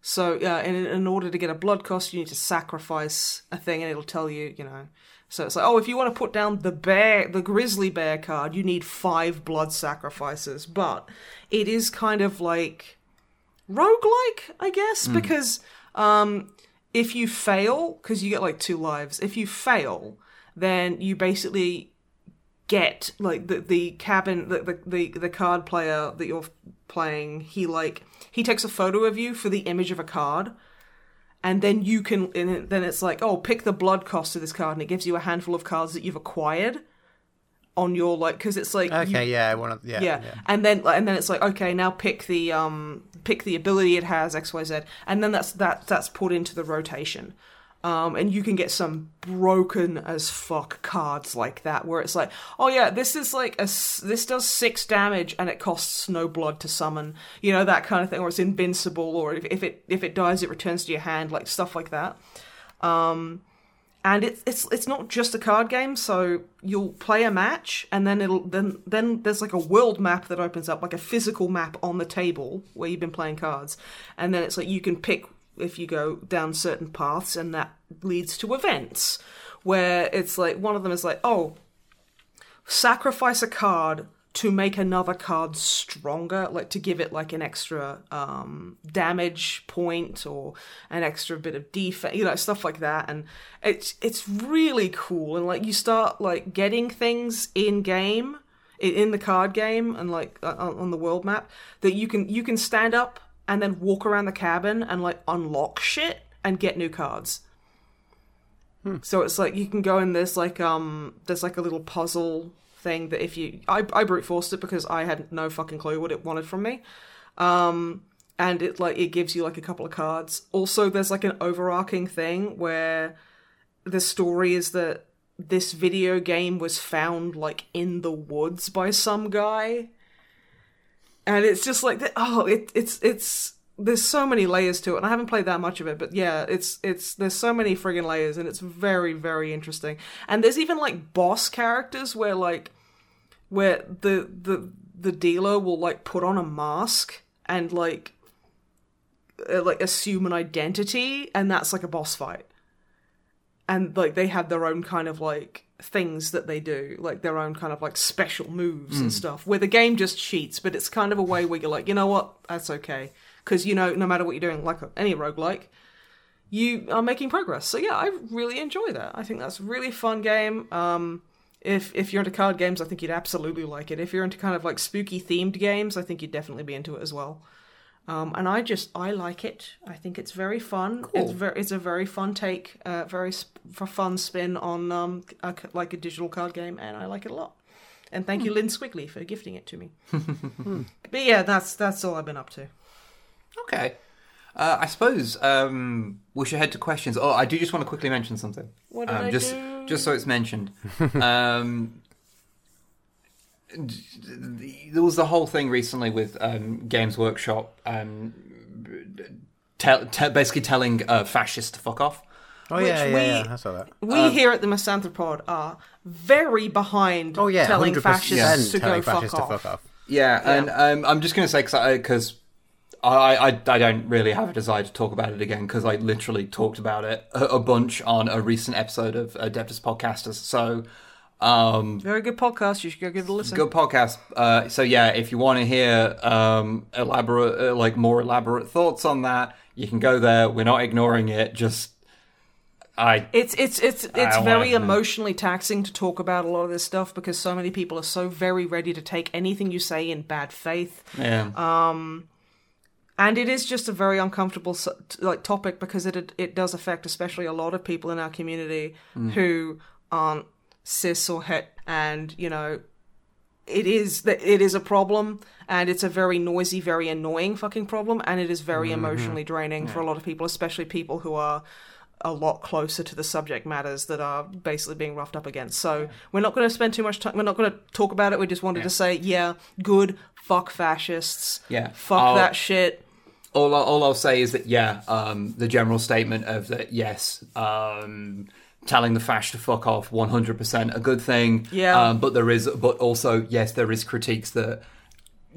so uh, in in order to get a blood cost, you need to sacrifice a thing, and it'll tell you, you know. So it's like, oh, if you want to put down the bear, the grizzly bear card, you need five blood sacrifices. But it is kind of like roguelike, I guess, because um, if you fail, because you get like two lives, if you fail, then you basically get like the the cabin the, the the the card player that you're playing he like he takes a photo of you for the image of a card and then you can and then it's like oh pick the blood cost of this card and it gives you a handful of cards that you've acquired on your like because it's like you- Okay. yeah. One of yeah. yeah. and then and then it's like okay now pick the um pick the ability it has xyz and then that's that that's put into the rotation um and you can get some broken as fuck cards like that where it's like oh yeah this is like a this does six damage and it costs no blood to summon. You know that kind of thing or it's invincible or if, if it if it dies it returns to your hand like stuff like that. Um, and it's it's it's not just a card game so you'll play a match and then it'll then then there's like a world map that opens up like a physical map on the table where you've been playing cards. And then it's like you can pick if you go down certain paths and that leads to events where it's like one of them is like oh sacrifice a card to make another card stronger, like to give it like an extra um, damage point or an extra bit of defense, you know, stuff like that. And it's it's really cool. And like you start like getting things in game. in the card game and like uh, on on the world map that you can you can stand up and then walk around the cabin and like unlock shit and get new cards. So it's like you can go in this like um there's like a little puzzle thing that if you I I brute forced it because I had no fucking clue what it wanted from me. Um and it like it gives you like a couple of cards. Also there's like an overarching thing where the story is that this video game was found like in the woods by some guy. And it's just like oh it it's it's there's so many layers to it and I haven't played that much of it but yeah it's it's there's so many friggin' layers and it's very very interesting. And there's even like boss characters where like where the the the dealer will like put on a mask and like uh, like assume an identity and that's like a boss fight and like they have their own kind of like things that they do like their own kind of like special moves and stuff. Where the game just cheats but it's kind of a way where you're like you know what? That's okay. Because you know no matter what you're doing like any roguelike you are making progress. So yeah i really enjoy that. I think that's a really fun game. Um if if you're into card games i think you'd absolutely like it. If you're into kind of like spooky themed games i think you'd definitely be into it as well um, and I just I like it. I think it's very fun. It's very it's a very fun take, uh, very sp- fun spin on um a, like a digital card game, and I like it a lot. And thank you, Lynn Squigley, for gifting it to me. [laughs] but yeah, that's that's all I've been up to. Okay. Uh, I suppose um, we should head to questions. Oh, I do just want to quickly mention something. What did um, I just, do? Just so it's mentioned. [laughs] um, there was the whole thing recently with um, Games Workshop um, tell, te- basically telling uh, fascists to fuck off. Oh yeah, yeah, we- yeah. I saw that. We here at the Misanthropod are very behind Oh yeah, telling 100% fascists to go telling fuck fascists off. to fuck off. Yeah, and um, I'm just going to say because I, I I don't really have a desire to talk about it again because I literally talked about it a, a bunch on a recent episode of Adeptus Podcasters. So, um, Very good podcast. You should go give it a listen. good podcast. Uh, so yeah, if you want to hear um, elaborate, uh, like more elaborate thoughts on that, you can go there. We're not ignoring it. Just I It's it's it's it's very wanna- emotionally taxing to talk about a lot of this stuff because so many people are so very ready to take anything you say in bad faith, yeah. Um, and it is just a very uncomfortable like topic because it it does affect especially a lot of people in our community who aren't cis or het, and you know it is that it is a problem and it's a very noisy very annoying fucking problem and it is very emotionally draining for a lot of people especially people who are a lot closer to the subject matters that are basically being roughed up against. So we're not going to spend too much time we're not going to talk about it we just wanted to say yeah good fuck fascists Yeah. fuck I'll- that shit. All, all I'll say is that yeah, um, the general statement of that yes, um, telling the fash to fuck off, one hundred percent a good thing. Yeah. Um, but there is, but also yes, there is critiques that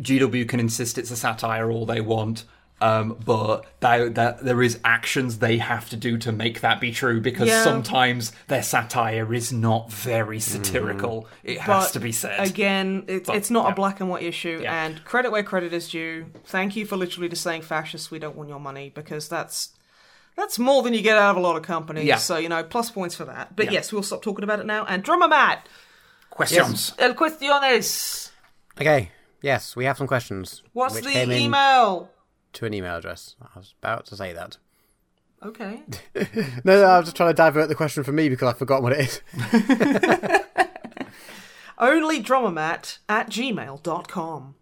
GW can insist it's a satire all they want. Um, but that, that there is actions they have to do to make that be true because Yeah. sometimes their satire is not very satirical. It has But to be said. Again, it's But, it's not yeah. a black and white issue, Yeah. and credit where credit is due. Thank you for literally just saying fascists. We don't want your money because that's that's more than you get out of a lot of companies. Yeah. So you know, plus points for that. But Yeah. yes, we'll stop talking about it now. And drummer Matt, Questions. el cuestiones. Okay. Yes, we have some questions. What's the email? to an email address? I was about to say that. Okay. [laughs] No, no, I was just trying to divert the question from me because I've forgotten what it is. [laughs] Only drummermatt at gmail.com.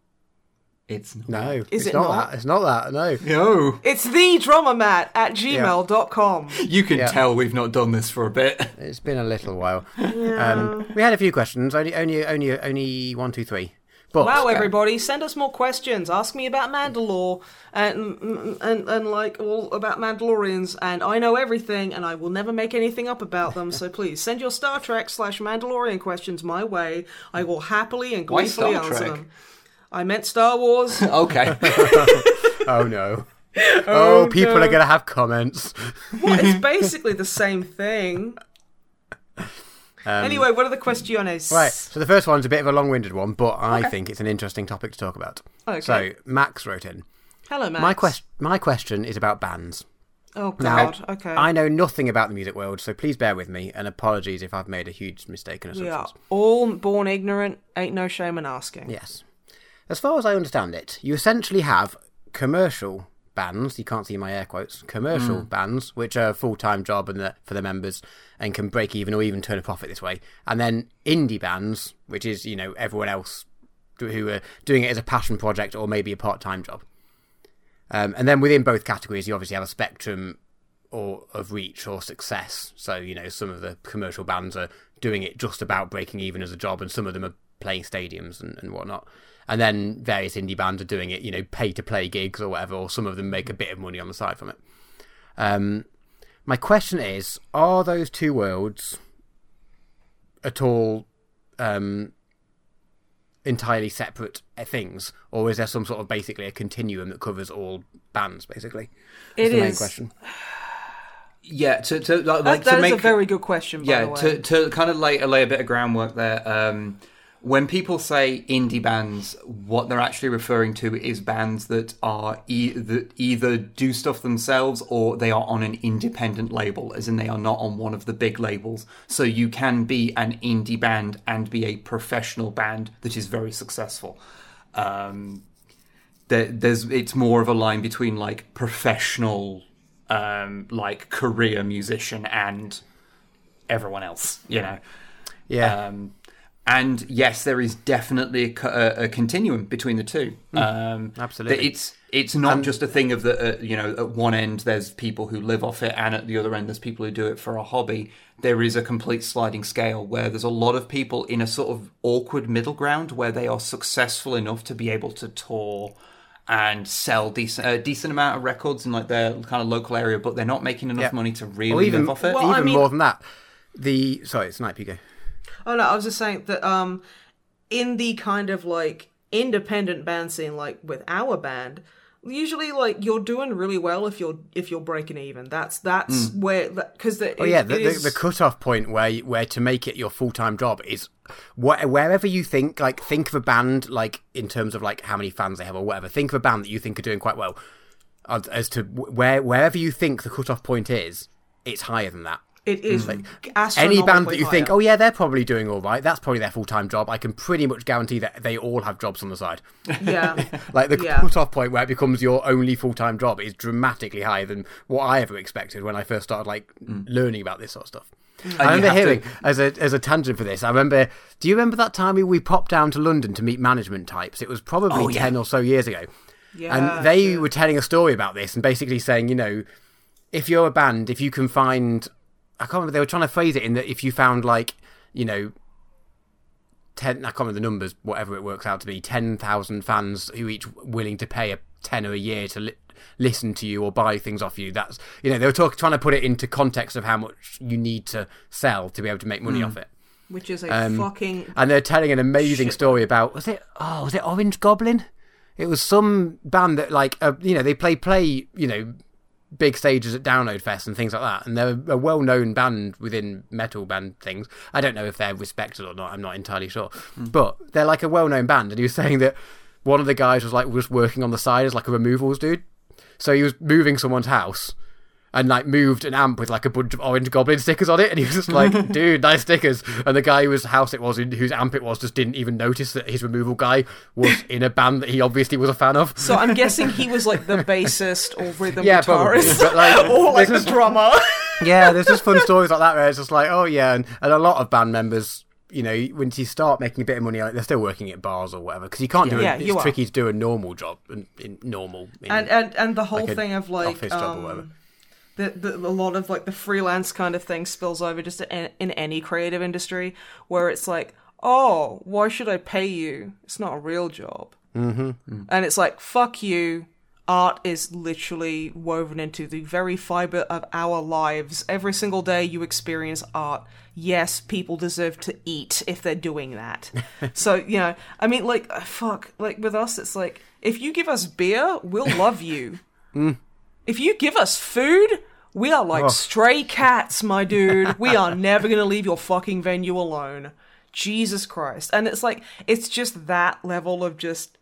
It's not. No, Is it's it not, not? that. It's not that. No. No. It's the drummermatt at gmail.com. You can Yeah. tell we've not done this for a bit. It's been a little while. Um, we had a few questions. Only, only, only, only one, two, three. But Wow, everybody, send us more questions. Ask me about Mandalore and and and like all about Mandalorians. And I know everything, and I will never make anything up about them. So please send your Star Trek slash Mandalorian questions my way. I will happily and Why gleefully answer them. I meant Star Wars. [laughs] Okay. [laughs] oh no. Oh, people no. are going to have comments. what? It's [laughs] basically the same thing. Um, Anyway, what are the questions? Right, so the first one's a bit of a long-winded one, but I think it's an interesting topic to talk about. Okay. So Max wrote in. Hello, Max. My quest, my question is about bands. Oh Now, god. okay. I know nothing about the music world, so please bear with me, and apologies if I've made a huge mistake in we assumptions. are all born ignorant. Ain't no shame in asking. Yes. As far as I understand it, you essentially have commercial bands, you can't see my air quotes, commercial bands, which are a full time job and the, for the members and can break even or even turn a profit this way. And then indie bands, which is, you know, everyone else who are doing it as a passion project or maybe a part time job. Um, and then within both categories, you obviously have a spectrum or of reach or success. So you know, some of the commercial bands are doing it just about breaking even as a job, and some of them are playing stadiums and, and whatnot. And then various indie bands are doing it, you know, pay to play gigs or whatever, or some of them make a bit of money on the side from it. Um, my question is: Are those two worlds at all um, entirely separate uh, things, or is there some sort of basically a continuum that covers all bands? Basically, It That's the main is. question. Yeah, to to like, That, like that to is make a very good question. By yeah the way. to to kind of lay lay a bit of groundwork there. Um, when people say indie bands, what they're actually referring to is bands that are e- that either do stuff themselves or they are on an independent label, as in they are not on one of the big labels. So you can be an indie band and be a professional band that is very successful. Um, there, there's it's more of a line between like professional, um, like career musician and everyone else, you know. Yeah, Um, and yes, there is definitely a, a, a continuum between the two. Um, absolutely. It's it's not just a thing of the uh, you know at one end there's people who live off it, and at the other end there's people who do it for a hobby. There is a complete sliding scale where there's a lot of people in a sort of awkward middle ground where they are successful enough to be able to tour and sell decent a decent amount of records in like their kind of local area, but they're not making enough Yeah. money to or really even live off it. Well, I even mean- more than that. The sorry, Snipe, you go. Oh no, I was just saying that um in the kind of like independent band scene like with our band, usually like you're doing really well if you're if you're breaking even. That's that's where because the. Oh yeah, the, the, the cutoff point where where to make it your full time job is wh- wherever you think like think of a band like in terms of like how many fans they have or whatever. Think of a band that you think are doing quite well. As, as to wh- where wherever you think the cutoff point is, it's higher than that. It is hmm. like Any band that you think, oh yeah, they're probably doing all right. That's probably their full time job. I can pretty much guarantee that they all have jobs on the side. yeah, [laughs] Like the Yeah. cut-off point where it becomes your only full-time job is dramatically higher than what I ever expected when I first started like hmm. learning about this sort of stuff. I remember have to- hearing as a as a tangent for this. I remember. Do you remember that time we, we popped down to London to meet management types? It was probably Oh, yeah. ten or so years ago, yeah. and they shit. were telling a story about this and basically saying, you know, if you're a band, if you can find, I can't remember. They were trying to phrase it in that if you found like, you know, ten, I can't remember the numbers, whatever it works out to be, ten thousand fans who each willing to pay a tenner a year to li- listen to you or buy things off you. That's you know they were talk- trying to put it into context of how much you need to sell to be able to make money off it. which is a um, fucking And they're telling an amazing Shit. story about was it oh was it Orange Goblin? It was some band that like uh, you know they play play you know big stages at Download Fest and things like that, and they're a well known band within metal band things. I don't know if they're respected or not. I'm not entirely sure, hmm. but they're like a well known band. And he was [laughs] saying that one of the guys was like just working on the side as like a removals dude, so he was moving someone's house. And like moved an amp with like a bunch of orange goblin stickers on it, and he was just like, [laughs] "Dude, nice stickers." And the guy whose house it was, whose amp it was, just didn't even notice that his removal guy was [laughs] in a band that he obviously was a fan of. So I'm guessing he was like the bassist or [laughs] rhythm Yeah, guitarist, But, like, or like the drummer. yeah, there's just fun stories like that where it's just like, oh yeah, and, and a lot of band members, you know, once you start making a bit of money, like they're still working at bars or whatever because you can't do Yeah, it. you It's are. tricky to do a normal job, in, in normal. In, and and and the whole like thing of like office job or um, whatever. The, the, a lot of like the freelance kind of thing spills over just in, in any creative industry where it's like oh why should i pay you? It's not a real job. Mm-hmm. and it's like fuck you. Art is literally woven into the very fiber of our lives. Every single day you experience art yes people deserve to eat if they're doing that. [laughs] So you know i mean like uh, fuck like with us it's like if you give us beer we'll love you. [laughs] If you give us food, we are like oh. stray cats, my dude. We are [laughs] never going to leave your fucking venue alone. Jesus Christ. And it's like, it's just that level of just,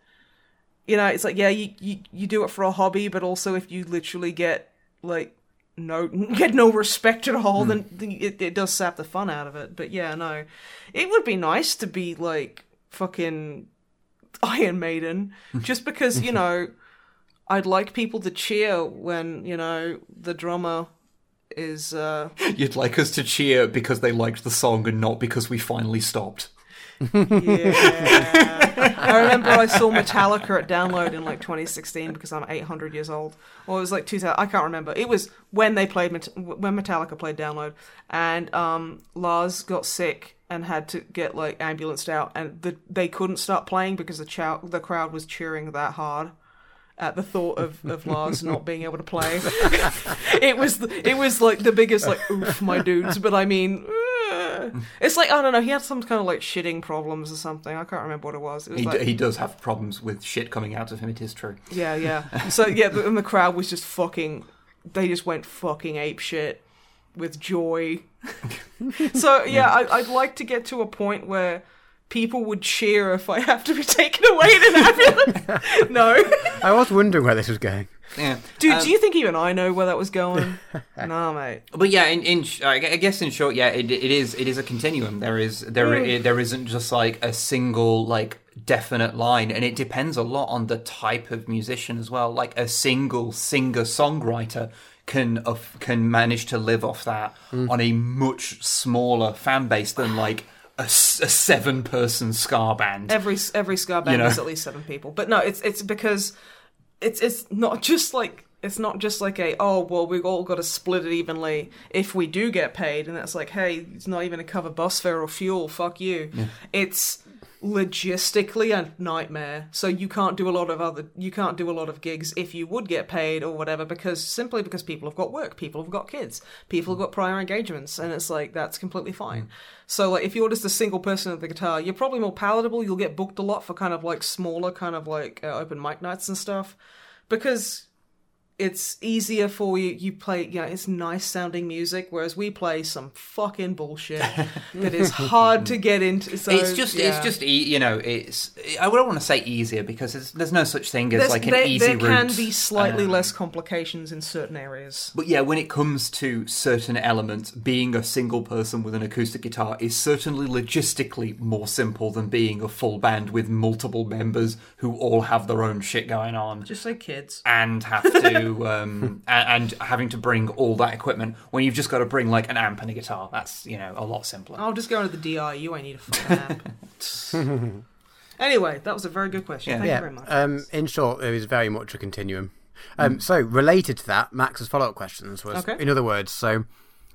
you know, it's like, yeah, you, you, you do it for a hobby, but also if you literally get, like, no [laughs] get no respect at all, hmm. then then it, it does sap the fun out of it. But yeah, no, it would be nice to be like fucking Iron Maiden, just because you [laughs] know I'd like people to cheer when you know the drummer is. uh You'd like us to cheer because they liked the song and not because we finally stopped. Yeah. I remember I saw Metallica at Download in like 2016 because I'm 800 years old. Or it was like 2000. I can't remember. It was when they played when Metallica played Download, and um, Lars got sick and had to get like ambulanced out, and the, they couldn't start playing because the chow- the crowd was cheering that hard. At the thought of, of Lars not being able to play, [laughs] it was the, it was like the biggest like oof my dudes. But I mean, uh, it's like I don't know. He had some kind of like shitting problems or something. I can't remember what it was. It was He, like, d- he does have problems with shit coming out of him, it is true. yeah, yeah. [laughs] So yeah, the, and the crowd was just fucking. They just went fucking ape shit with joy. [laughs] so yeah, I, I'd like to get to a point where people would cheer if I have to be taken away in an ambulance. no, I was wondering where this was going. Yeah. dude, Um, do you think even I know where that was going? [laughs] nah, mate. But yeah, in, in sh- I guess in short, yeah, it, it is it is a continuum. There is there i- there isn't just like a single like definite line, and it depends a lot on the type of musician as well. Like a single singer songwriter can of can manage to live off that on a much smaller fan base than like a, a seven person ska band. Every every ska band You know? is at least seven people, but no, it's it's because it's it's not just like it's not just like a oh well we've all got to split it evenly if we do get paid, and that's like hey it's not even a cover bus fare or fuel, fuck you. It's logistically a nightmare. So you can't do a lot of other you can't do a lot of gigs if you would get paid or whatever because simply because people have got work, people have got kids, people have got prior engagements, and it's like that's completely fine. So like if you're just a single person at the guitar, you're probably more palatable. You'll get booked a lot for kind of like smaller kind of like uh, open mic nights and stuff because it's easier for you. You play, you know, it's nice sounding music, whereas we play some fucking bullshit [laughs] that is hard to get into. So, it's just, yeah. it's just, e- you know, it's. I don't want to say easier because there's no such thing as There's- like an there, easy there can be slightly Um, less complications in certain areas. But yeah, when it comes to certain elements, being a single person with an acoustic guitar is certainly logistically more simple than being a full band with multiple members who all have their own shit going on Just like kids. and have to [laughs] um, [laughs] a- and having to bring all that equipment when you've just got to bring like an amp and a guitar. That's you know a lot simpler. I'll just go into the DI. You ain't need a fucking amp. [laughs] anyway, that was a very good question. Yeah. Thank you very much. Um, in short, there is very much a continuum. Um, So, related to that, Max's follow up questions was, Okay. in other words, so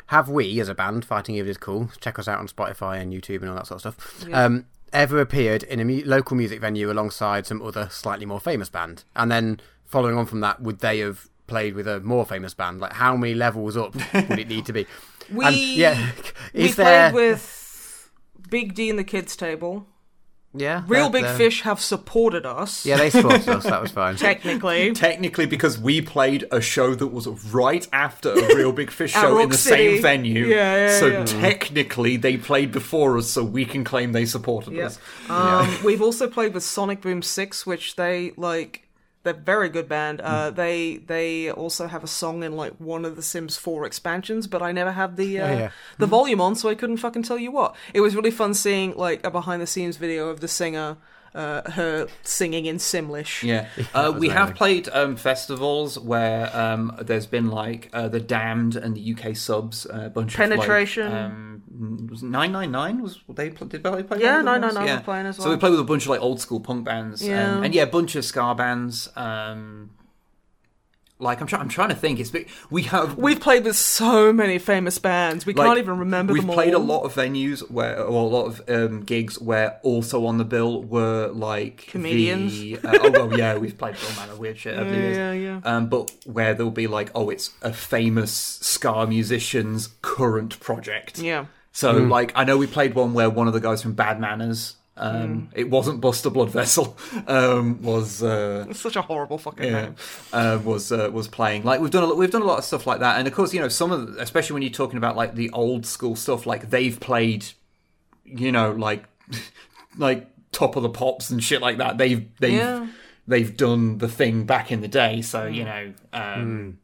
have we, as a band, Fighting Evil is Cool, check us out on Spotify and YouTube and all that sort of stuff, um, ever appeared in a mu- local music venue alongside some other slightly more famous band? And then, following on from that, would they have played with a more famous band? Like, how many levels up would it need to be? [laughs] we And, yeah, [laughs] we is there? played with Big D and the Kids Table. yeah, Real they're- Big they're- Fish have supported us. Yeah, they supported us. That was [laughs] fine. technically. Technically, because we played a show that was right after a Real Big Fish At show in the City. same venue. Yeah, yeah, so yeah. technically, they played before us, so we can claim they supported Yep. us. Um, we've also played with Sonic Boom Six, which they like. They're very good band. Uh, Hmm. They they also have a song in like one of the Sims Four expansions, but I never had the uh, Oh, yeah. the volume on, so I couldn't fucking tell you what. It was really fun seeing like a behind the scenes video of the singer, uh, her singing in Simlish. Yeah, [laughs] uh, we have amazing. played um, festivals where um, there's been like uh, the Damned and the UK subs, uh, a bunch Penetration. of like, um, was nine nine nine was they did they play? Yeah, one of them 999 ones? were playing as well. So we played with a bunch of like old school punk bands, Yeah. um, and yeah, a bunch of ska bands. Um, like I'm trying, I'm trying to think. It's we have We've played with so many famous bands. We like, can't even remember We've them all. played a lot of venues where, or a lot of um, gigs where also on the bill were like Comedians. The, uh, oh well, yeah, we've played all manner of weird shit [laughs] over the years. Yeah, yeah. Um, but where there'll be like, oh, it's a famous ska musician's current project. Yeah. So like, I know we played one where one of the guys from Bad Manners. Um, It wasn't Buster Bloodvessel. Um, was uh, It's such a horrible fucking yeah, name. uh, was uh, was playing. Like we've done, a, lot- we've done a lot of stuff like that, and of course, you know, some of, the, especially when you're talking about like the old school stuff, like they've played, you know, like [laughs] like top of the pops and shit like that. They've they've Yeah. they've done the thing back in the day, so you know, um,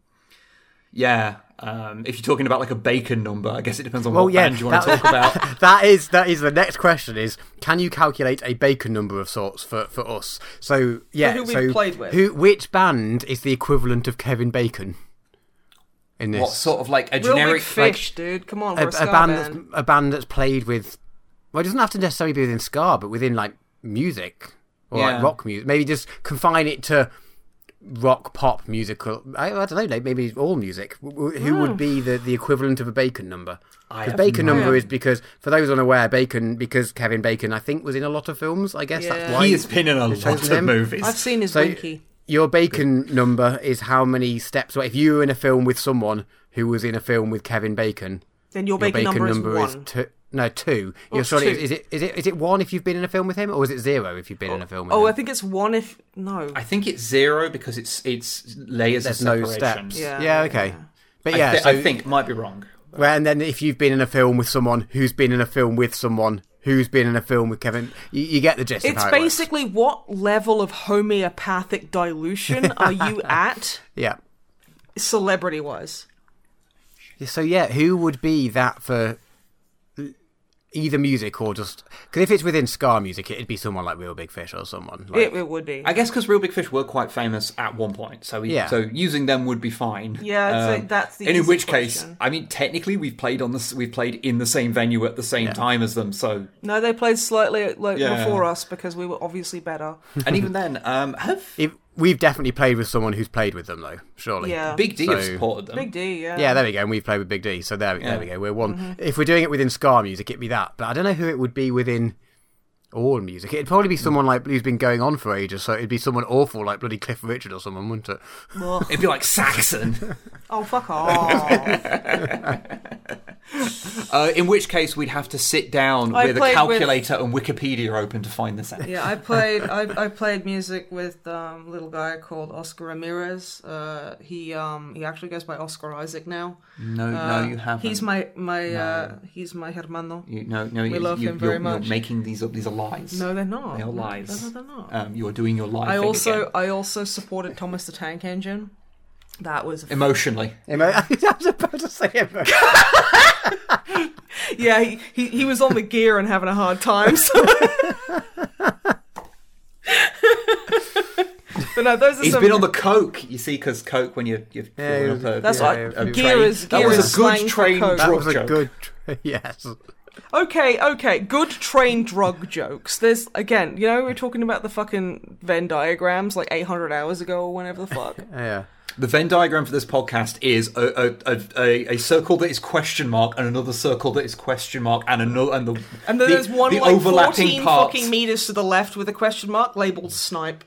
yeah. Um, if you're talking about like a bacon number, I guess it depends on Well, what yeah, band you want to talk about. [laughs] that is that is the next question is can you calculate a bacon number of sorts for, for us so yeah who we've so played with. who which band is the equivalent of kevin bacon in this What sort of like a Real generic big fish, dude. Come on, a, we're a, a ska band, band. That's, a band that's played with well it doesn't have to necessarily be within ska but within like music or Yeah. like rock music maybe just confine it to rock pop musical I, I don't know maybe all music W- w- who Hmm. would be the, the equivalent of a bacon number I because have bacon no number idea. is because for those unaware bacon because kevin bacon i think was in a lot of films i guess Yeah. that's why He has been in a lot of him. movies. I've seen his So- winky. your bacon number is how many steps away if you were in a film with someone who was in a film with kevin bacon Then your your bacon, number, is one. two. No, two. You're oh, sorry. two. Is it is it is it one if you've been in a film with him, or is it zero if you've been in a film with Oh, him? I think it's one if no. I think it's zero because it's it's layers There's of no steps. Yeah, Yeah. yeah, Okay. yeah. But I, yeah, so, I think might be wrong. well, and then if you've been in a film with someone who's been in a film with someone who's been in a film with Kevin, you, you get the gist. of It's how it works. basically what level of homeopathic dilution are you [laughs] at, yeah. celebrity wise? So yeah, who would be that for either music or just because if it's within ska music, it'd be someone like Real Big Fish or someone. Like, It, it would be. I guess because Real Big Fish were quite famous at one point, so we, Yeah. so using them would be fine. Yeah, I'd say that's the and in easy which case. I mean, technically, we've played on this, we've played in the same venue at the same time as them. So, no, they played slightly like Yeah. before us because we were obviously better. and even then, um, have if, we've definitely played with someone who's played with them though. Surely. Yeah, Big D have supported them? Big D. Yeah, Yeah, there we go. And we've played with Big D, so there, Yeah. there we go. We're one. Mm-hmm. If we're doing it within ska music, it'd be that. But I don't know who it would be within all music. It'd probably be someone like who's been going on for ages. So it'd be someone awful like bloody Cliff Richard or someone, wouldn't it? Ugh. It'd be like Saxon. [laughs] Oh fuck off! [laughs] uh, in which case, we'd have to sit down I with a played with- calculator and Wikipedia open to find this out. yeah, I played. I, [laughs] I played music with um, a little guy called Oscar Ramirez. Uh, he um he actually goes by Oscar Isaac now. No, Uh, no, you haven't. He's my my uh, he's my hermano. You, no, no, We you, love you, him very you're, much. You're making these up. These are lies. No, they're not. They are No, lies. No, they're not. Um, you are doing your lie. I thing also again. I also supported Thomas the Tank Engine. That was emotionally. Emo- [laughs] I was about to say emo- [laughs] yeah. He, he he was on the gear and having a hard time. So. [laughs] but no, those are He's some. been on the coke, you see, because coke when you you're Yeah, filling up a, That's yeah, what yeah, a gear train. is. That was is a good slang for train that was a good. yes. Okay, okay, good train drug jokes. There's again, you know, we are talking about the fucking Venn diagrams like 800 hours ago or whenever the fuck. [laughs] Yeah. The Venn diagram for this podcast is a, a, a, a, a circle that is question mark and another circle that is question mark and another and the And then the, there's one the like overlapping 14 parts. fucking meters to the left with a question mark labeled snipe.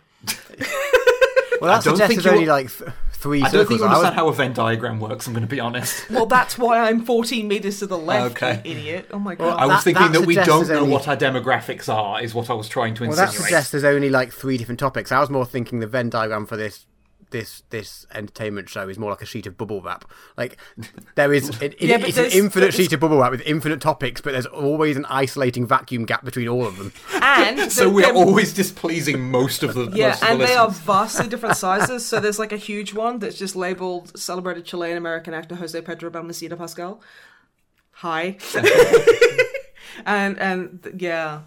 Well, that don't suggests think there's only you're- like th- three I don't think circles. you I was- understand how a Venn diagram works. I'm going to be honest. [laughs] Well, that's why I'm 14 meters to the left, Okay. you idiot. Oh my god. I was That- thinking that that, we don't know only- what our demographics are. Is what I was trying to Well, that suggests there's only like three different topics. I was more thinking the Venn diagram for this this this entertainment show is more like a sheet of bubble wrap. Like there is an, Yeah, but it's an infinite there's- sheet of bubble wrap with infinite topics, but there's always an isolating vacuum gap between all of them. and [laughs] so the- we're them- always displeasing most of the Yeah, most of and the they are vastly [laughs] different sizes. So there's like a huge one that's just labeled celebrated Chilean American actor Jose Pedro Balmaceda Pascal. Hi. [laughs] and and yeah.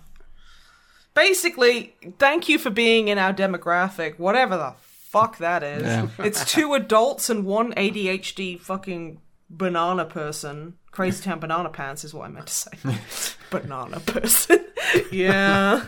Basically, thank you for being in our demographic, whatever the fuck that is. Yeah. [laughs] It's two adults and one ADHD fucking banana person. Crazy Town Banana Pants is what I meant to say. [laughs] banana person. [laughs] yeah.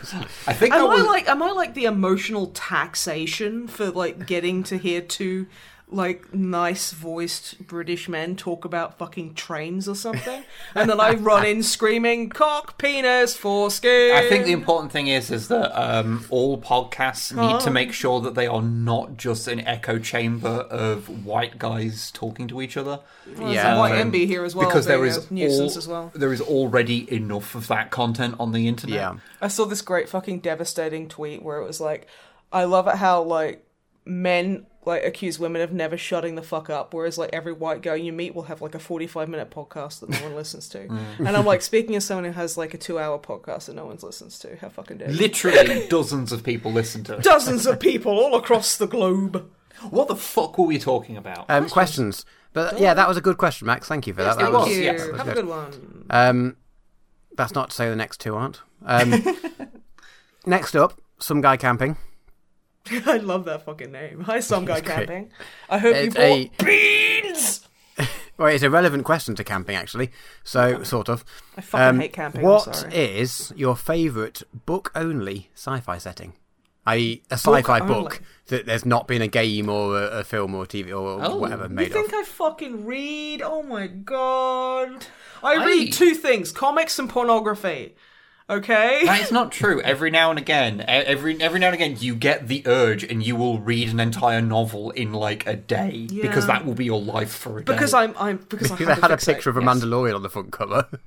I think Am I was like am I like the emotional taxation for like getting to hear two like nice voiced British men talk about fucking trains or something? And then I run in screaming, cock, penis, foreskin. I think the important thing is is that um, all podcasts need to make sure that they are not just an echo chamber of white guys talking to each other. Well, Yeah, there's White Um, MB here as well. because there being a nuisance all- as well. There is already enough of that content on the internet. Yeah. I saw this great fucking devastating tweet where it was like, I love it how like men like accuse women of never shutting the fuck up, whereas like every white girl you meet will have like a forty-five minute podcast that no one listens to. And I'm [laughs] like, speaking as someone who has like a two-hour podcast that no one listens to, how fucking dare you? Literally dozens of people listen to it. Dozens of people all across the globe. What the fuck were we talking about? Um, questions. But yeah, that was a good question, Max. Thank you for that. it that was, Thank you. yes, Have a good one. Um, that's not to say the next two aren't. Um, [laughs] next up, some guy camping. [laughs] I love that fucking name. Hi, some guy camping. I hope you It's bought a- beans. [laughs] Well, it's a relevant question to camping, actually. So, sort of. I fucking Um, hate camping. Sorry. is your favourite book-only sci-fi setting? I.e., a sci-fi Book book, that there's not been a game or a, a film or TV or Oh. whatever made. You think of. I fucking read? Oh my god. I I- read two things comics and pornography. Okay? That is not true. Every now and again, e- every every now and again, you get the urge, and you will read an entire novel in like a day because that will be your life for a day. because I'm, I'm, because I Because had, they had a to fixate, picture of a yes. Mandalorian on the front cover. [laughs]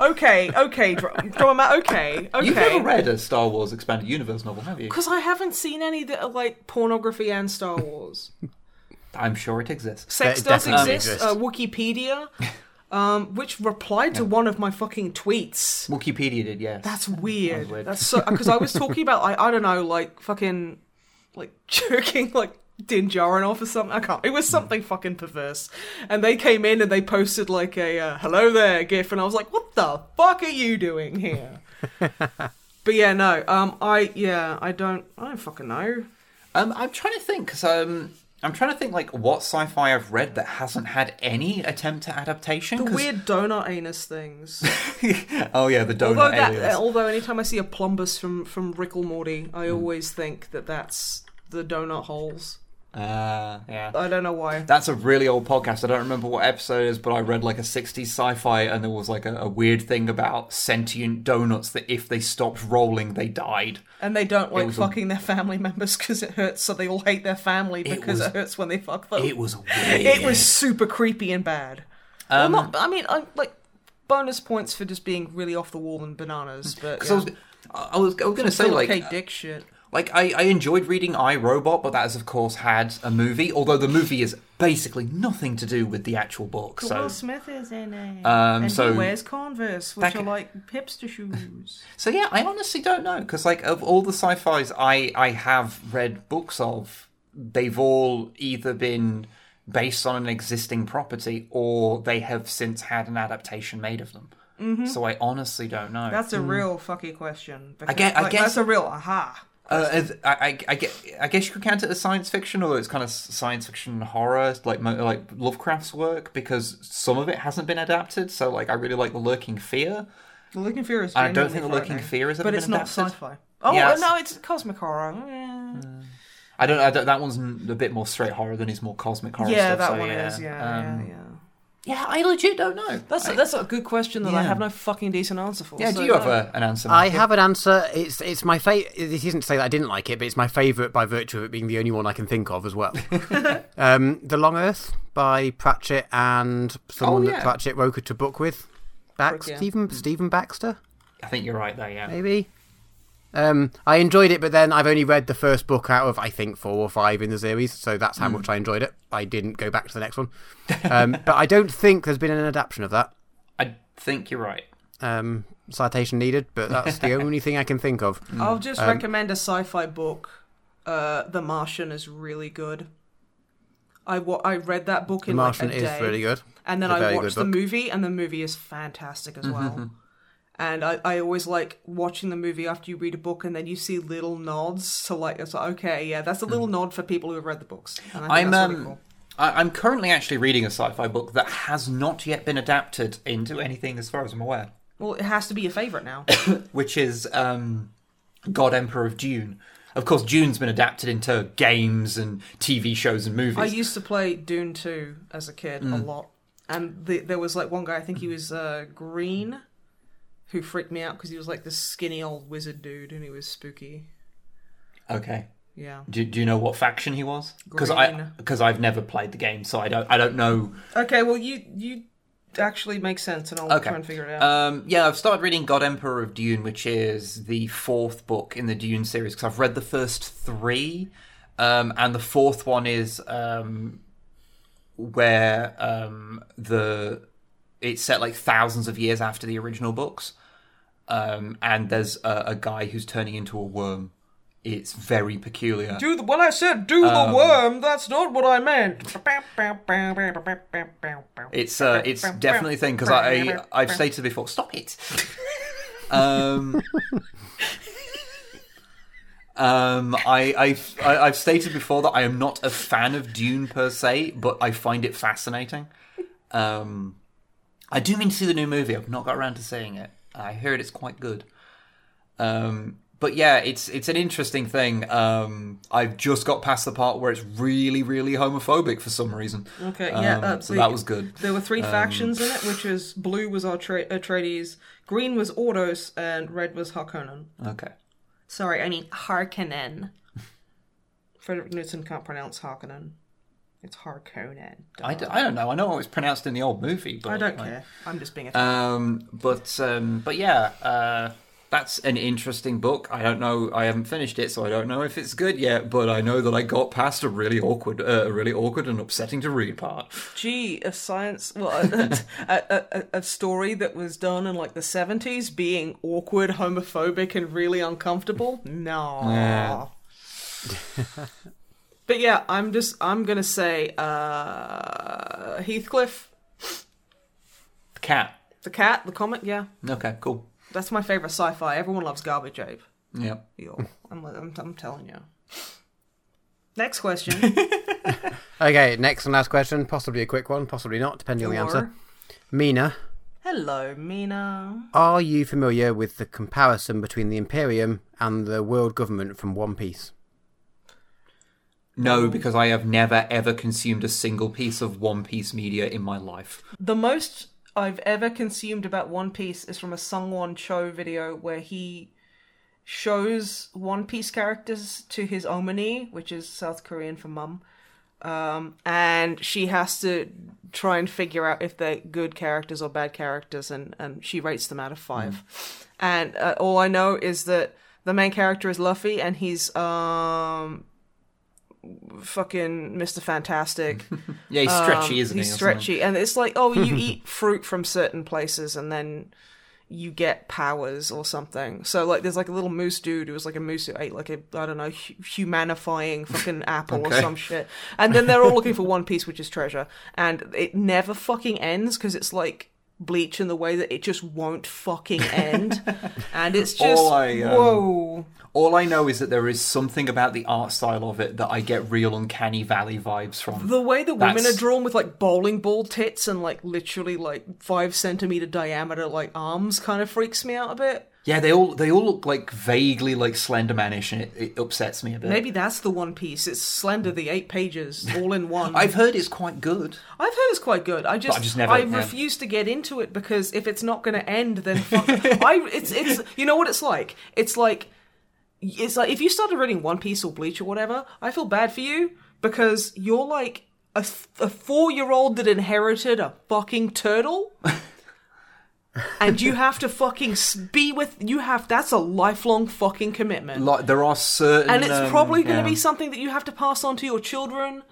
Okay, okay, Dr- Drama, okay, okay. you've never read a Star Wars expanded universe novel, have you? Because I haven't seen any that are like pornography and Star Wars. I'm sure it exists. Sex It does definitely exist. Uh, Wikipedia, um, which replied to one of my fucking tweets. Wikipedia did, yes. That's weird. That's weird. That's so because I was [laughs] talking about I I don't know like fucking like [laughs] jerking like Din Djarin off or something. I can't. It was something fucking perverse. And they came in and they posted like a uh, "Hello there" gif, and I was like, "What the fuck are you doing here?" [laughs] but yeah, no. Um, I yeah, I don't. I don't fucking know. Um, I'm trying to think because um, I'm trying to think like what sci-fi I've read that hasn't had any attempt at adaptation. The 'cause- weird donut anus things. [laughs] oh yeah, the donut although that, although anytime I see a plumbus from from Rick Morty, I Hmm. always think that that's the donut holes. Uh, yeah. I don't know why. That's a really old podcast. I don't remember what episode it is, but I read like a 60s sci-fi, and there was like a, a weird thing about sentient donuts that if they stopped rolling, they died. And they don't like was a- fucking their family members because it hurts, so they all hate their family because it, was- hurts when they fuck them. It was weird. It was super creepy and bad. Um, well, not. I mean, I, like bonus points for just being really off the wall and bananas. But Because I was, I was, I was going to say like, okay, dick shit. Like I, I enjoyed reading I Robot, but that has of course had a movie. Although the movie is basically nothing to do with the actual book. So Will Smith is in it, Um, and so- he wears Converse, which That are like hipster shoes. [laughs] So yeah, I honestly don't know because like of all the sci-fi's I I have read books of, they've all either been based on an existing property or they have since had an adaptation made of them. Mm-hmm. So I honestly don't know. That's a real fucky question. Because, I like, guess- that's a real aha. Uh, I, I, I, get, I guess you could count it as science fiction, although it's kind of science fiction horror, like like Lovecraft's work, because some of it hasn't been adapted. So, like, I really like the Lurking Fear. The Lurking Fear is. I don't think The Lurking. Fear ever but it's not adapted. sci-fi. Oh Yeah, uh, it's- no, it's cosmic horror. Yeah. I don't, I don't. That one's a bit more straight horror than his more cosmic horror. Yeah, stuff, that so one yeah. is. Yeah, Um, yeah, yeah. Yeah, I legit don't know. That's I- that's a good question that I have no fucking decent answer for. yeah. so Do you have no. a, an answer? I have an answer. It's it's my fa- It isn't to say that I didn't like it, but it's my favourite by virtue of it being the only one I can think of as well. [laughs] um, the Long Earth by Pratchett and someone Oh, that. Pratchett wrote it to book with. Bax- yeah. Stephen Stephen Baxter, I think you're right there. Yeah. maybe. Um, I enjoyed it, but then I've only read the first book out of I think four or five in the series, so that's how much I enjoyed it. I didn't go back to the next one, um, [laughs] but I don't think there's been an adaptation of that. I think you're right. Um, citation needed, but that's the only thing I can think of. [laughs] I'll just Um, recommend a sci-fi book. Uh, the Martian is really good. I wa- I read that book The in Martian like a is day, really good. and then It's a I watched the. Mm-hmm, movie, and the movie is fantastic as well. And I, I always like watching the movie after you read a book, and then you see little nods to like it's like okay, yeah, that's a little nod for people who have read the books. And I Mm. That's um, really cool. I'm currently actually reading a sci-fi book that has not yet been adapted into anything, as far as I'm aware. Well, it has to be a favorite now. [coughs] which is um, God Emperor of Dune. Of course, Dune's been adapted into games and TV shows and movies. I used to play Dune 2 as a kid a Mm. lot. And the, there was like one guy, I think he was uh, green, who freaked me out because he was like this skinny old wizard dude and he was spooky. okay. Yeah. Do, do you know what faction he was? Because I because I've never played the game, so I don't I don't know. Okay, well, you you actually make sense and I'll Okay. try and figure it out. Um, yeah, I've started reading God Emperor of Dune, which is the fourth book in the Dune series. Because I've read the first three, um, and the fourth one is um, where um, the it's set like thousands of years after the original books, um, and there's a, a guy who's turning into a worm It's very peculiar. Do the when I said do the worm, that's not what I meant. It's uh, it's definitely a thing because I I've stated before. Stop it. [laughs] um, um, I I've I, I've stated before that I am not a fan of Dune per se, but I find it fascinating. Um, I do mean to see the new movie. I've not got around to seeing it. I heard it's quite good. Um, but yeah, it's it's an interesting thing. Um, I've just got past the part where it's really, really homophobic for some reason. Okay, yeah, Um, that's so the- that was good. There were three factions in it, which was blue was our Atra- Atreides, green was Ordos, and red was Harkonnen. Okay. Sorry, I mean Harkonnen. Frederick Newton can't pronounce Harkonnen. It's Harkonnen. I, d- I don't know. I know it was pronounced in the old movie, but I don't like- care. I'm just being a. Um, but um, but yeah, uh, that's an interesting book. I don't know. I haven't finished it, so I don't know if it's good yet. But I know that I got past a really awkward, uh, a really awkward and upsetting to read part. Gee, a science, well, a, a, a, a story that was done in like the 70s being awkward, homophobic, and really uncomfortable? No. Yeah. [laughs] [laughs] but yeah, I'm just, I'm gonna say, uh, Heathcliff, The cat. the cat, the comic, yeah. Okay, cool. That's my favorite sci fi. Everyone loves Garbage Ape. Yeah. Yo, I'm, I'm, I'm telling you. Next question. [laughs] Okay, next and last question. Possibly a quick one, possibly not, depending on the answer. Mina, Hello, Mina. are you familiar with the comparison between the Imperium and the world government from One Piece? No, because I have never ever consumed a single piece of One Piece media in my life. The most I've ever consumed about One Piece is from a Sungwon Cho video where he shows One Piece characters to his Omani, which is South Korean for mum. Um, and she has to try and figure out if they're good characters or bad characters, and, and she rates them out of five. And uh, all I know is that the main character is Luffy, and he's um fucking Mr. Fantastic. [laughs] Yeah, he's stretchy, Um, isn't he's he? something? stretchy, and it's like, oh, you [laughs] eat fruit from certain places, and then you get powers or something. So like, there's like a little moose dude who was like a moose who ate like a I don't know hu- humanifying fucking [laughs] apple or some shit, and then they're all looking for One Piece, which is treasure, and it never fucking ends because it's like. Bleach in the way that it just won't fucking end, [laughs] and it's just All I, um, whoa. All I know is that there is something about the art style of it that I get real uncanny valley vibes from. The way that women are drawn with like bowling ball tits and like literally like five centimeter diameter like arms kind of freaks me out a bit. Yeah, they all they all look like vaguely like Slendermanish, and it, it upsets me a bit. Maybe that's the One Piece. It's slender, the eight pages all in one. [laughs] I've heard it's quite good. I've heard it's quite good. I just, I just never- I refuse to get into it because if it's not going to end, then fuck. [laughs] I it's it's you know what it's like. It's like it's like if you started reading One Piece or Bleach or whatever, I feel bad for you because you're like a, a four year old that inherited a fucking turtle. [laughs] and you have to fucking be with you have that's a lifelong fucking commitment Like there are certain, and it's um, probably going to be something that you have to pass on to your children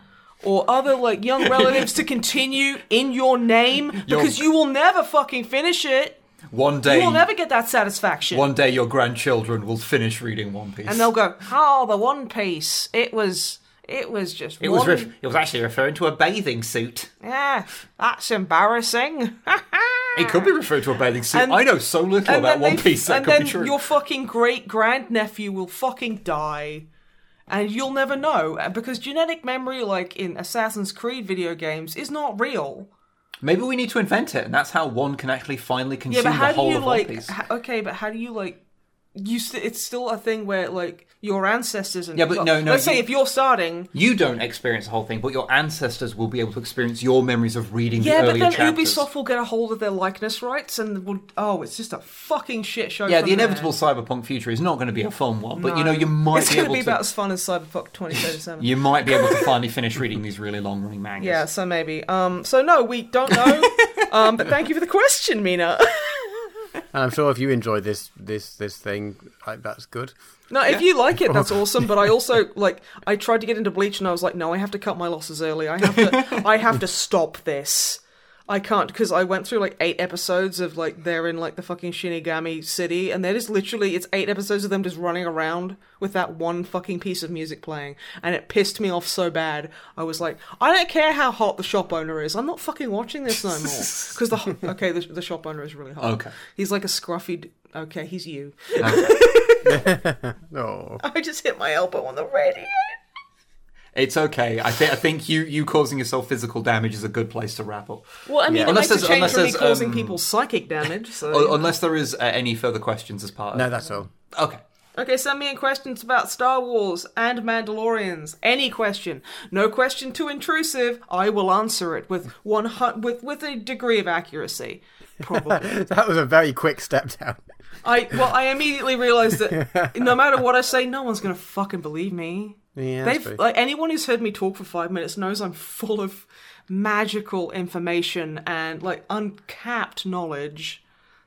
or other like young relatives to continue in your name because you will never fucking finish it. one day. You will never get that satisfaction. One day, your grandchildren will finish reading One Piece, and they'll go, "Oh, the One Piece. It was, it was just It one. was ref- it was actually referring to a bathing suit. yeah, that's embarrassing." [laughs] It could be referred to a bathing suit. And- I know so little about One they- Piece that and could then be true. your fucking great grandnephew will fucking die. And you'll never know uh, because genetic memory, like in Assassin's Creed video games, is not real. Maybe we need to invent it, and that's how one can actually finally Yeah, consume but how the do whole you of like? One Piece. h- okay, but how do you like? You st- it's still a thing where like your ancestors and Yeah, but no, no, Let's say if you're starting, You don't experience the whole thing, but your ancestors will be able to experience your memories of reading yeah, the but then chapters. Ubisoft will get a hold of their likeness rights and will. Oh, it's just a fucking shit show. yeah, the there. inevitable cyberpunk future is not going to be a fun one, but you know you might It's be going able to be about as fun as Cyberpunk 2077. You might be able to finally finish reading these really long-running mangas. Yeah, so maybe. Um, so no, we don't know. [laughs] um, but thank you for the question, Mina. [laughs] And I'm sure if you enjoy this this this thing, like, that's good. no, if you like it, that's [laughs] awesome. But I also like. I tried to get into Bleach, and I was like, no, I have to cut my losses early. I have to. I have to stop this. I can't because I went through like eight episodes of like they're in like the fucking Shinigami city, and they're just literally it's eight episodes of them just running around with that one fucking piece of music playing, and it pissed me off so bad. I was like, I don't care how hot the shop owner is, I'm not fucking watching this no more [laughs] because the ho- okay the, the shop owner is really hot. Okay. he's like a scruffy. d- Okay, he's you. Oh. [laughs] [laughs] I just hit my elbow on the radio. It's okay. I think I think you you causing yourself physical damage is a good place to wrap up. Well, I mean, Yeah. it Unless makes a there's- change unless from me there's, causing um, people psychic damage. So U- Unless there is uh, any further questions as part of No, that's all. Okay. Okay, send me in questions about Star Wars and Mandalorians. Any question. No question too intrusive. I will answer it with one hu- with with a degree of accuracy. Probably. [laughs] That was a very quick step down. I well, I immediately realized that [laughs] no matter what I say, no one's gonna fucking believe me. Yeah, They've like anyone who's heard me talk for five minutes knows I'm full of magical information and like uncapped knowledge.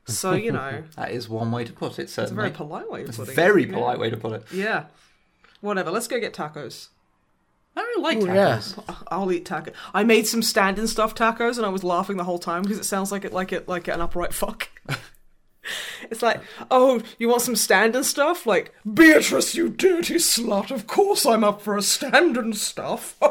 So you know, [laughs] That is one way to put it. it's a Certainly. very polite way of It's a putting it. very Yeah. polite way to put it. Yeah. Whatever. Let's go get tacos. I really like Ooh, tacos. yeah. I'll eat taco. I made some stand-in stuffed tacos, and I was laughing the whole time because it sounds like it, like it, like an upright fuck. [laughs] it's like, oh, you want some stand and stuff? Like, Beatrice, you dirty slut! Of course I'm up for a stand and stuff. [laughs]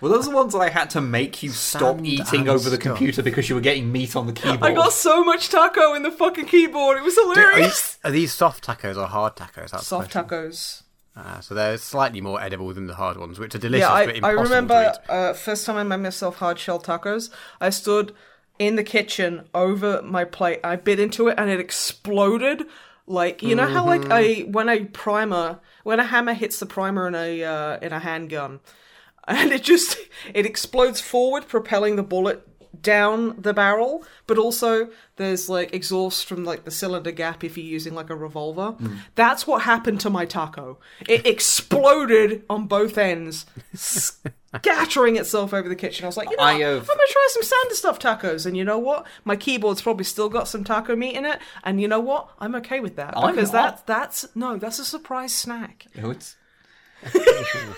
Well, those are the ones that I had to make you stop Stand eating and over the stuff. computer because you were getting meat on the keyboard. I got so much taco in the fucking keyboard. It was Are hilarious. these, are these soft tacos or hard tacos? That's the Soft question. tacos. Ah, so they're slightly more edible than the hard ones, which are delicious Yeah, but I, I impossible remember to eat. uh, first time I made myself hard shell tacos. I stood in the kitchen over my plate. I bit into it and it exploded. Like you know how like a when a primer when a hammer hits the primer in a uh, in a handgun, [laughs] and it just it explodes forward, propelling the bullet down the barrel. But also there's like exhaust from like the cylinder gap if you're using like a revolver. Mm. That's what happened to my taco. It exploded on both ends, scattering itself over the kitchen. I was like, you know, I have... I'm gonna try some sand stuffed tacos. And you know what? My keyboard's probably still got some taco meat in it. And you know what? I'm okay with that I'm because not. that's that's no, that's a surprise snack. No, it's. [laughs]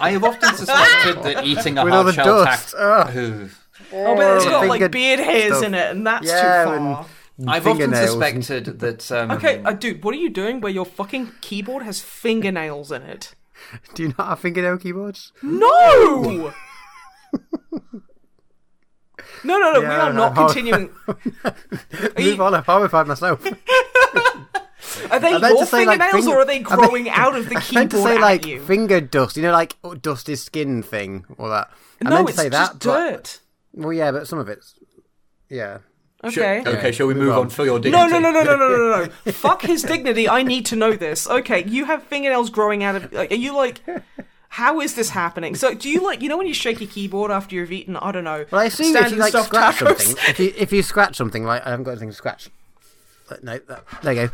I have often suspected that eating a With all hard shell taco. Ugh. Oh, but it's got like beard hairs stuff. in it, and that's Yeah, too and- far. I've often Fingernails and- suspected that. Um, Okay, uh, dude, what are you doing where your fucking keyboard has fingernails in it? [laughs] Do you not have fingernail keyboards? No! [laughs] No, no, no, we are no, not no. continuing. [laughs] Are, you- Move on, I'm horrified myself. are they I your to say, like, fingernails finger- or are they I meant- growing out of the keyboard? I meant to say at like you? finger dust, you know, like oh, dust is skin thing, or that. I no, meant to it's say just that, but- dirt. Well, yeah, but some of it's yeah. Okay. Sh- okay, shall we move, move on. on. your dignity? No, no, no, no, no, no, no, no. [laughs] Fuck his dignity. I need to know this. Okay, you have fingernails growing out of. Like, are you like? How is this happening? So, do you like you know when you shake your keyboard after you've eaten? I don't know. Well, I assume if you like scratch tacos. something, if you if you scratch something, like I haven't got anything to scratch. But no, that, there you go.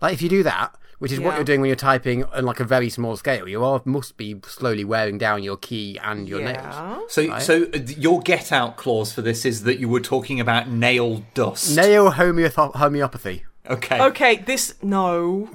Like if you do that, which is what you're doing when you're typing on like a very small scale, you are must be slowly wearing down your key and your nails. Yeah. So, so uh, your get out clause for this is that you were talking about nail dust. Nail homeopath- homeopathy. okay. Okay, this. No.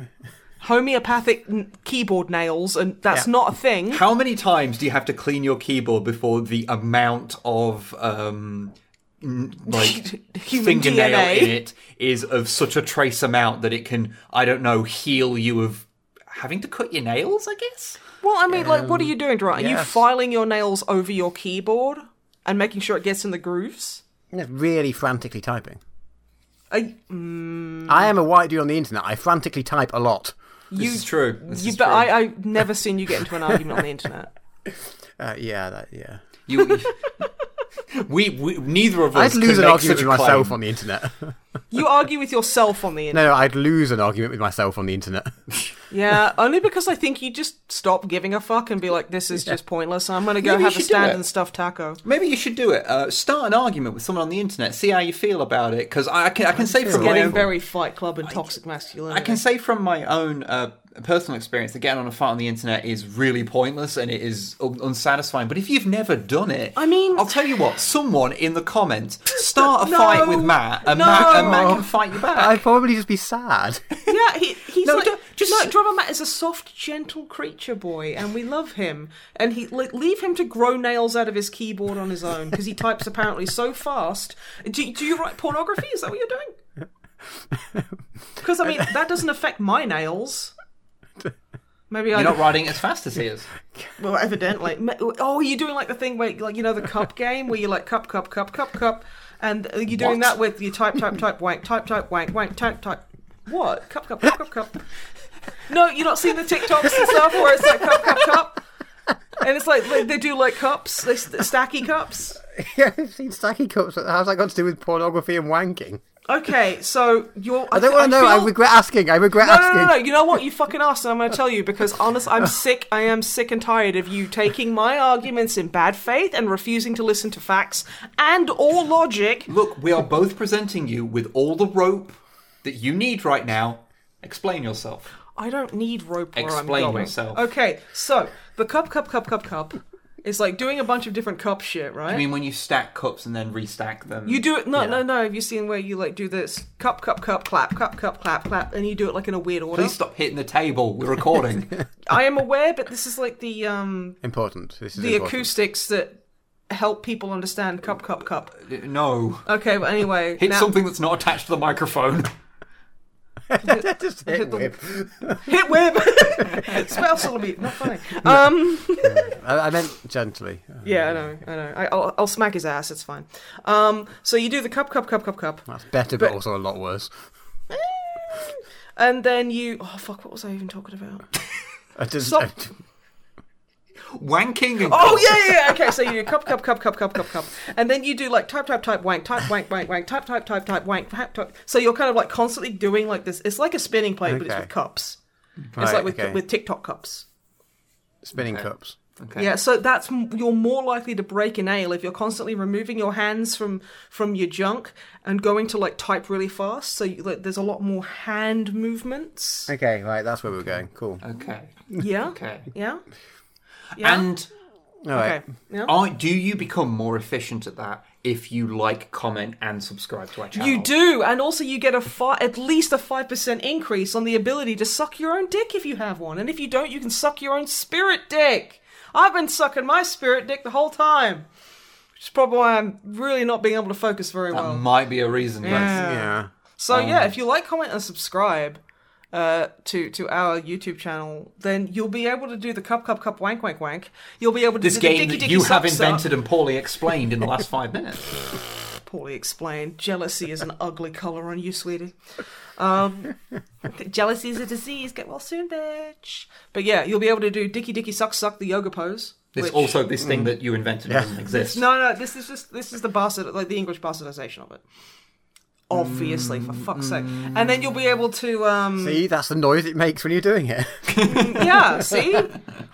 Homeopathic n- keyboard nails, and that's Yeah. not a thing. How many times do you have to clean your keyboard before the amount of um, n- [laughs] like Human fingernail DNA. in it is of such a trace amount that it can, I don't know, heal you of having to cut your nails? I guess. Well, I mean, like, what are you doing, Durant? Are you filing your nails over your keyboard and making sure it gets in the grooves? Yeah, really frantically typing. Are, I am a white dude on the internet. I frantically type a lot. This is true. This you is bet true. I, I've never seen you get into an argument on the internet. [laughs] Uh, yeah, that yeah. You, [laughs] [laughs] we, we, neither of us [laughs] I'd lose an argument with myself on the internet. You argue with yourself on the internet. no, no, I'd lose an argument with myself on the internet. Yeah, only because I think you just stop giving a fuck and be like, this is just pointless. I'm going to go Maybe have a stand and stuff taco. Maybe you should do it. Uh, start an argument with someone on the internet. See how you feel about it. Because I can, I can say from my Getting own, very Fight Club and toxic masculinity. I can say from my own uh, personal experience that getting on a fight on the internet is really pointless and it is un- unsatisfying. But if you've never done it, I mean- I'll tell you what. Someone in the comments start a [laughs] No, fight with Matt, and, no. Matt, and Matt can fight you back. I'd probably just be sad. Yeah, [laughs] Yeah, he, he's No, like don't- just- no. Drummer Matt is a soft, gentle creature boy, and we love him. And he like, leave him to grow nails out of his keyboard on his own because he types apparently so fast. Do, do you write pornography? Is that what you're doing? [laughs] Because I mean, that doesn't affect my nails. [laughs] Maybe You're not riding as fast as he is. [laughs] Well, evidently. Ma- Oh, are doing like the thing where, like, you know, the cup game where you like cup, cup, cup, cup, cup, and you're doing What? that with you type, type, type, wank, type, type, wank, wank, type, type. What? Cup, cup, cup, cup, cup. [laughs] No, you're not seeing the TikToks and stuff where it's like cup, cup, cup, and it's like, like they do like cups, they st- stacky cups. yeah, I've seen stacky cups. How's that got to do with pornography and wanking? Okay, so you're. I don't want to know. I regret asking. I regret No, no, asking. no, no. You know what? You fucking asked, and I'm going to tell you because, honest, I'm [laughs] sick. I am sick and tired of you taking my arguments in bad faith and refusing to listen to facts and or logic. Look, we are both presenting you with all the rope that you need right now. Explain yourself. I don't need rope where I'm Explain going. yourself. Okay, so the cup, cup, cup, cup, cup is like doing a bunch of different cup shit, right? I mean, when you stack cups and then restack them. you do it. No, Yeah. no, no. Have you seen where you like do this cup, cup, cup, clap, cup, cup, clap, clap, and you do it like in a weird order? Please stop hitting the table. We're recording. [laughs] I am aware, but this is like the um Important. This is the important. acoustics that help people understand cup, cup, cup. no. Okay, but anyway, Hit now, something that's not attached to the microphone. [laughs] [laughs] Just hit whip. [laughs] hit whip. Will be not funny. Um, I, I meant gently. yeah, I know, I know. I, I'll, I'll smack his ass. It's fine. Um, so you do the cup, cup, cup, cup, cup, That's better, but, But- also a lot worse. and then you. Oh fuck! What was I even talking about? [laughs] I just, Stop. Wanking and Oh yeah, yeah. yeah. Okay, so [laughs] you do cup, cup, cup, cup, cup, cup, cup, and then you do like type, type, type, wank, type, wank, wank, wank, type, type, type, type, wank, type, type. So you're kind of like constantly doing like this. It's like a spinning plate, but it's Okay. with cups. It's like with okay. with TikTok cups. spinning Okay. cups. Okay. Yeah, so that's you're more likely to break a nail if you're constantly removing your hands from from your junk and going to like type really fast. So you, like, there's a lot more hand movements. Okay, right, that's where we're going. Cool. Okay. Yeah, Okay. yeah, yeah. And All right. okay, yeah. are, do you become more efficient at that if you like, comment, and subscribe to our channel? You do, and also you get a fi- at least a five percent increase on the ability to suck your own dick if you have one, and if you don't, you can suck your own spirit dick. I've been sucking my spirit dick the whole time, which is probably why I'm really not being able to focus very That well. might be a reason. Yeah. Yeah. So yeah, um, if you like, comment, and subscribe uh, to to our YouTube channel, then you'll be able to do the cup, cup, cup, wank, wank, wank. You'll be able to This do the game dicky, that dicky, you suck, have suck. invented and poorly explained in the last five minutes. [laughs] Poorly explained. Jealousy is an ugly color on you, sweetie. Um, [laughs] jealousy is a disease. Get well soon, bitch. But yeah, you'll be able to do dicky, dicky, suck, suck, the yoga pose. This which- also this thing that you invented doesn't exist. No, no, this is just this is the bastard, like the English bastardization of it. Obviously, for fuck's sake. And then you'll be able to um See, that's the noise it makes when you're doing it. [laughs] Yeah, see?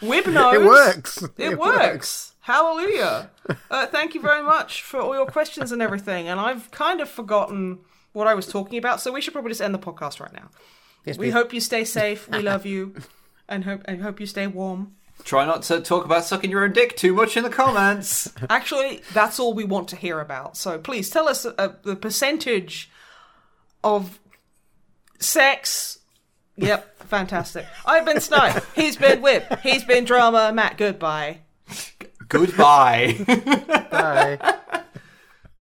Wib knows. It works. It, works. Hallelujah. Uh, thank you very much for all your questions and everything. And I've kind of forgotten what I was talking about, so we should probably just end the podcast right now. Yes, We please. hope you stay safe. We [laughs] love you. And hope and hope you stay warm. Try not to talk about sucking your own dick too much in the comments. [laughs] Actually, that's all we want to hear about. So please tell us uh, the percentage of sex. Yep, [laughs] fantastic. I've been Snipe. He's been Whip. He's been Drummer. Matt, goodbye. Goodbye. [laughs] Bye.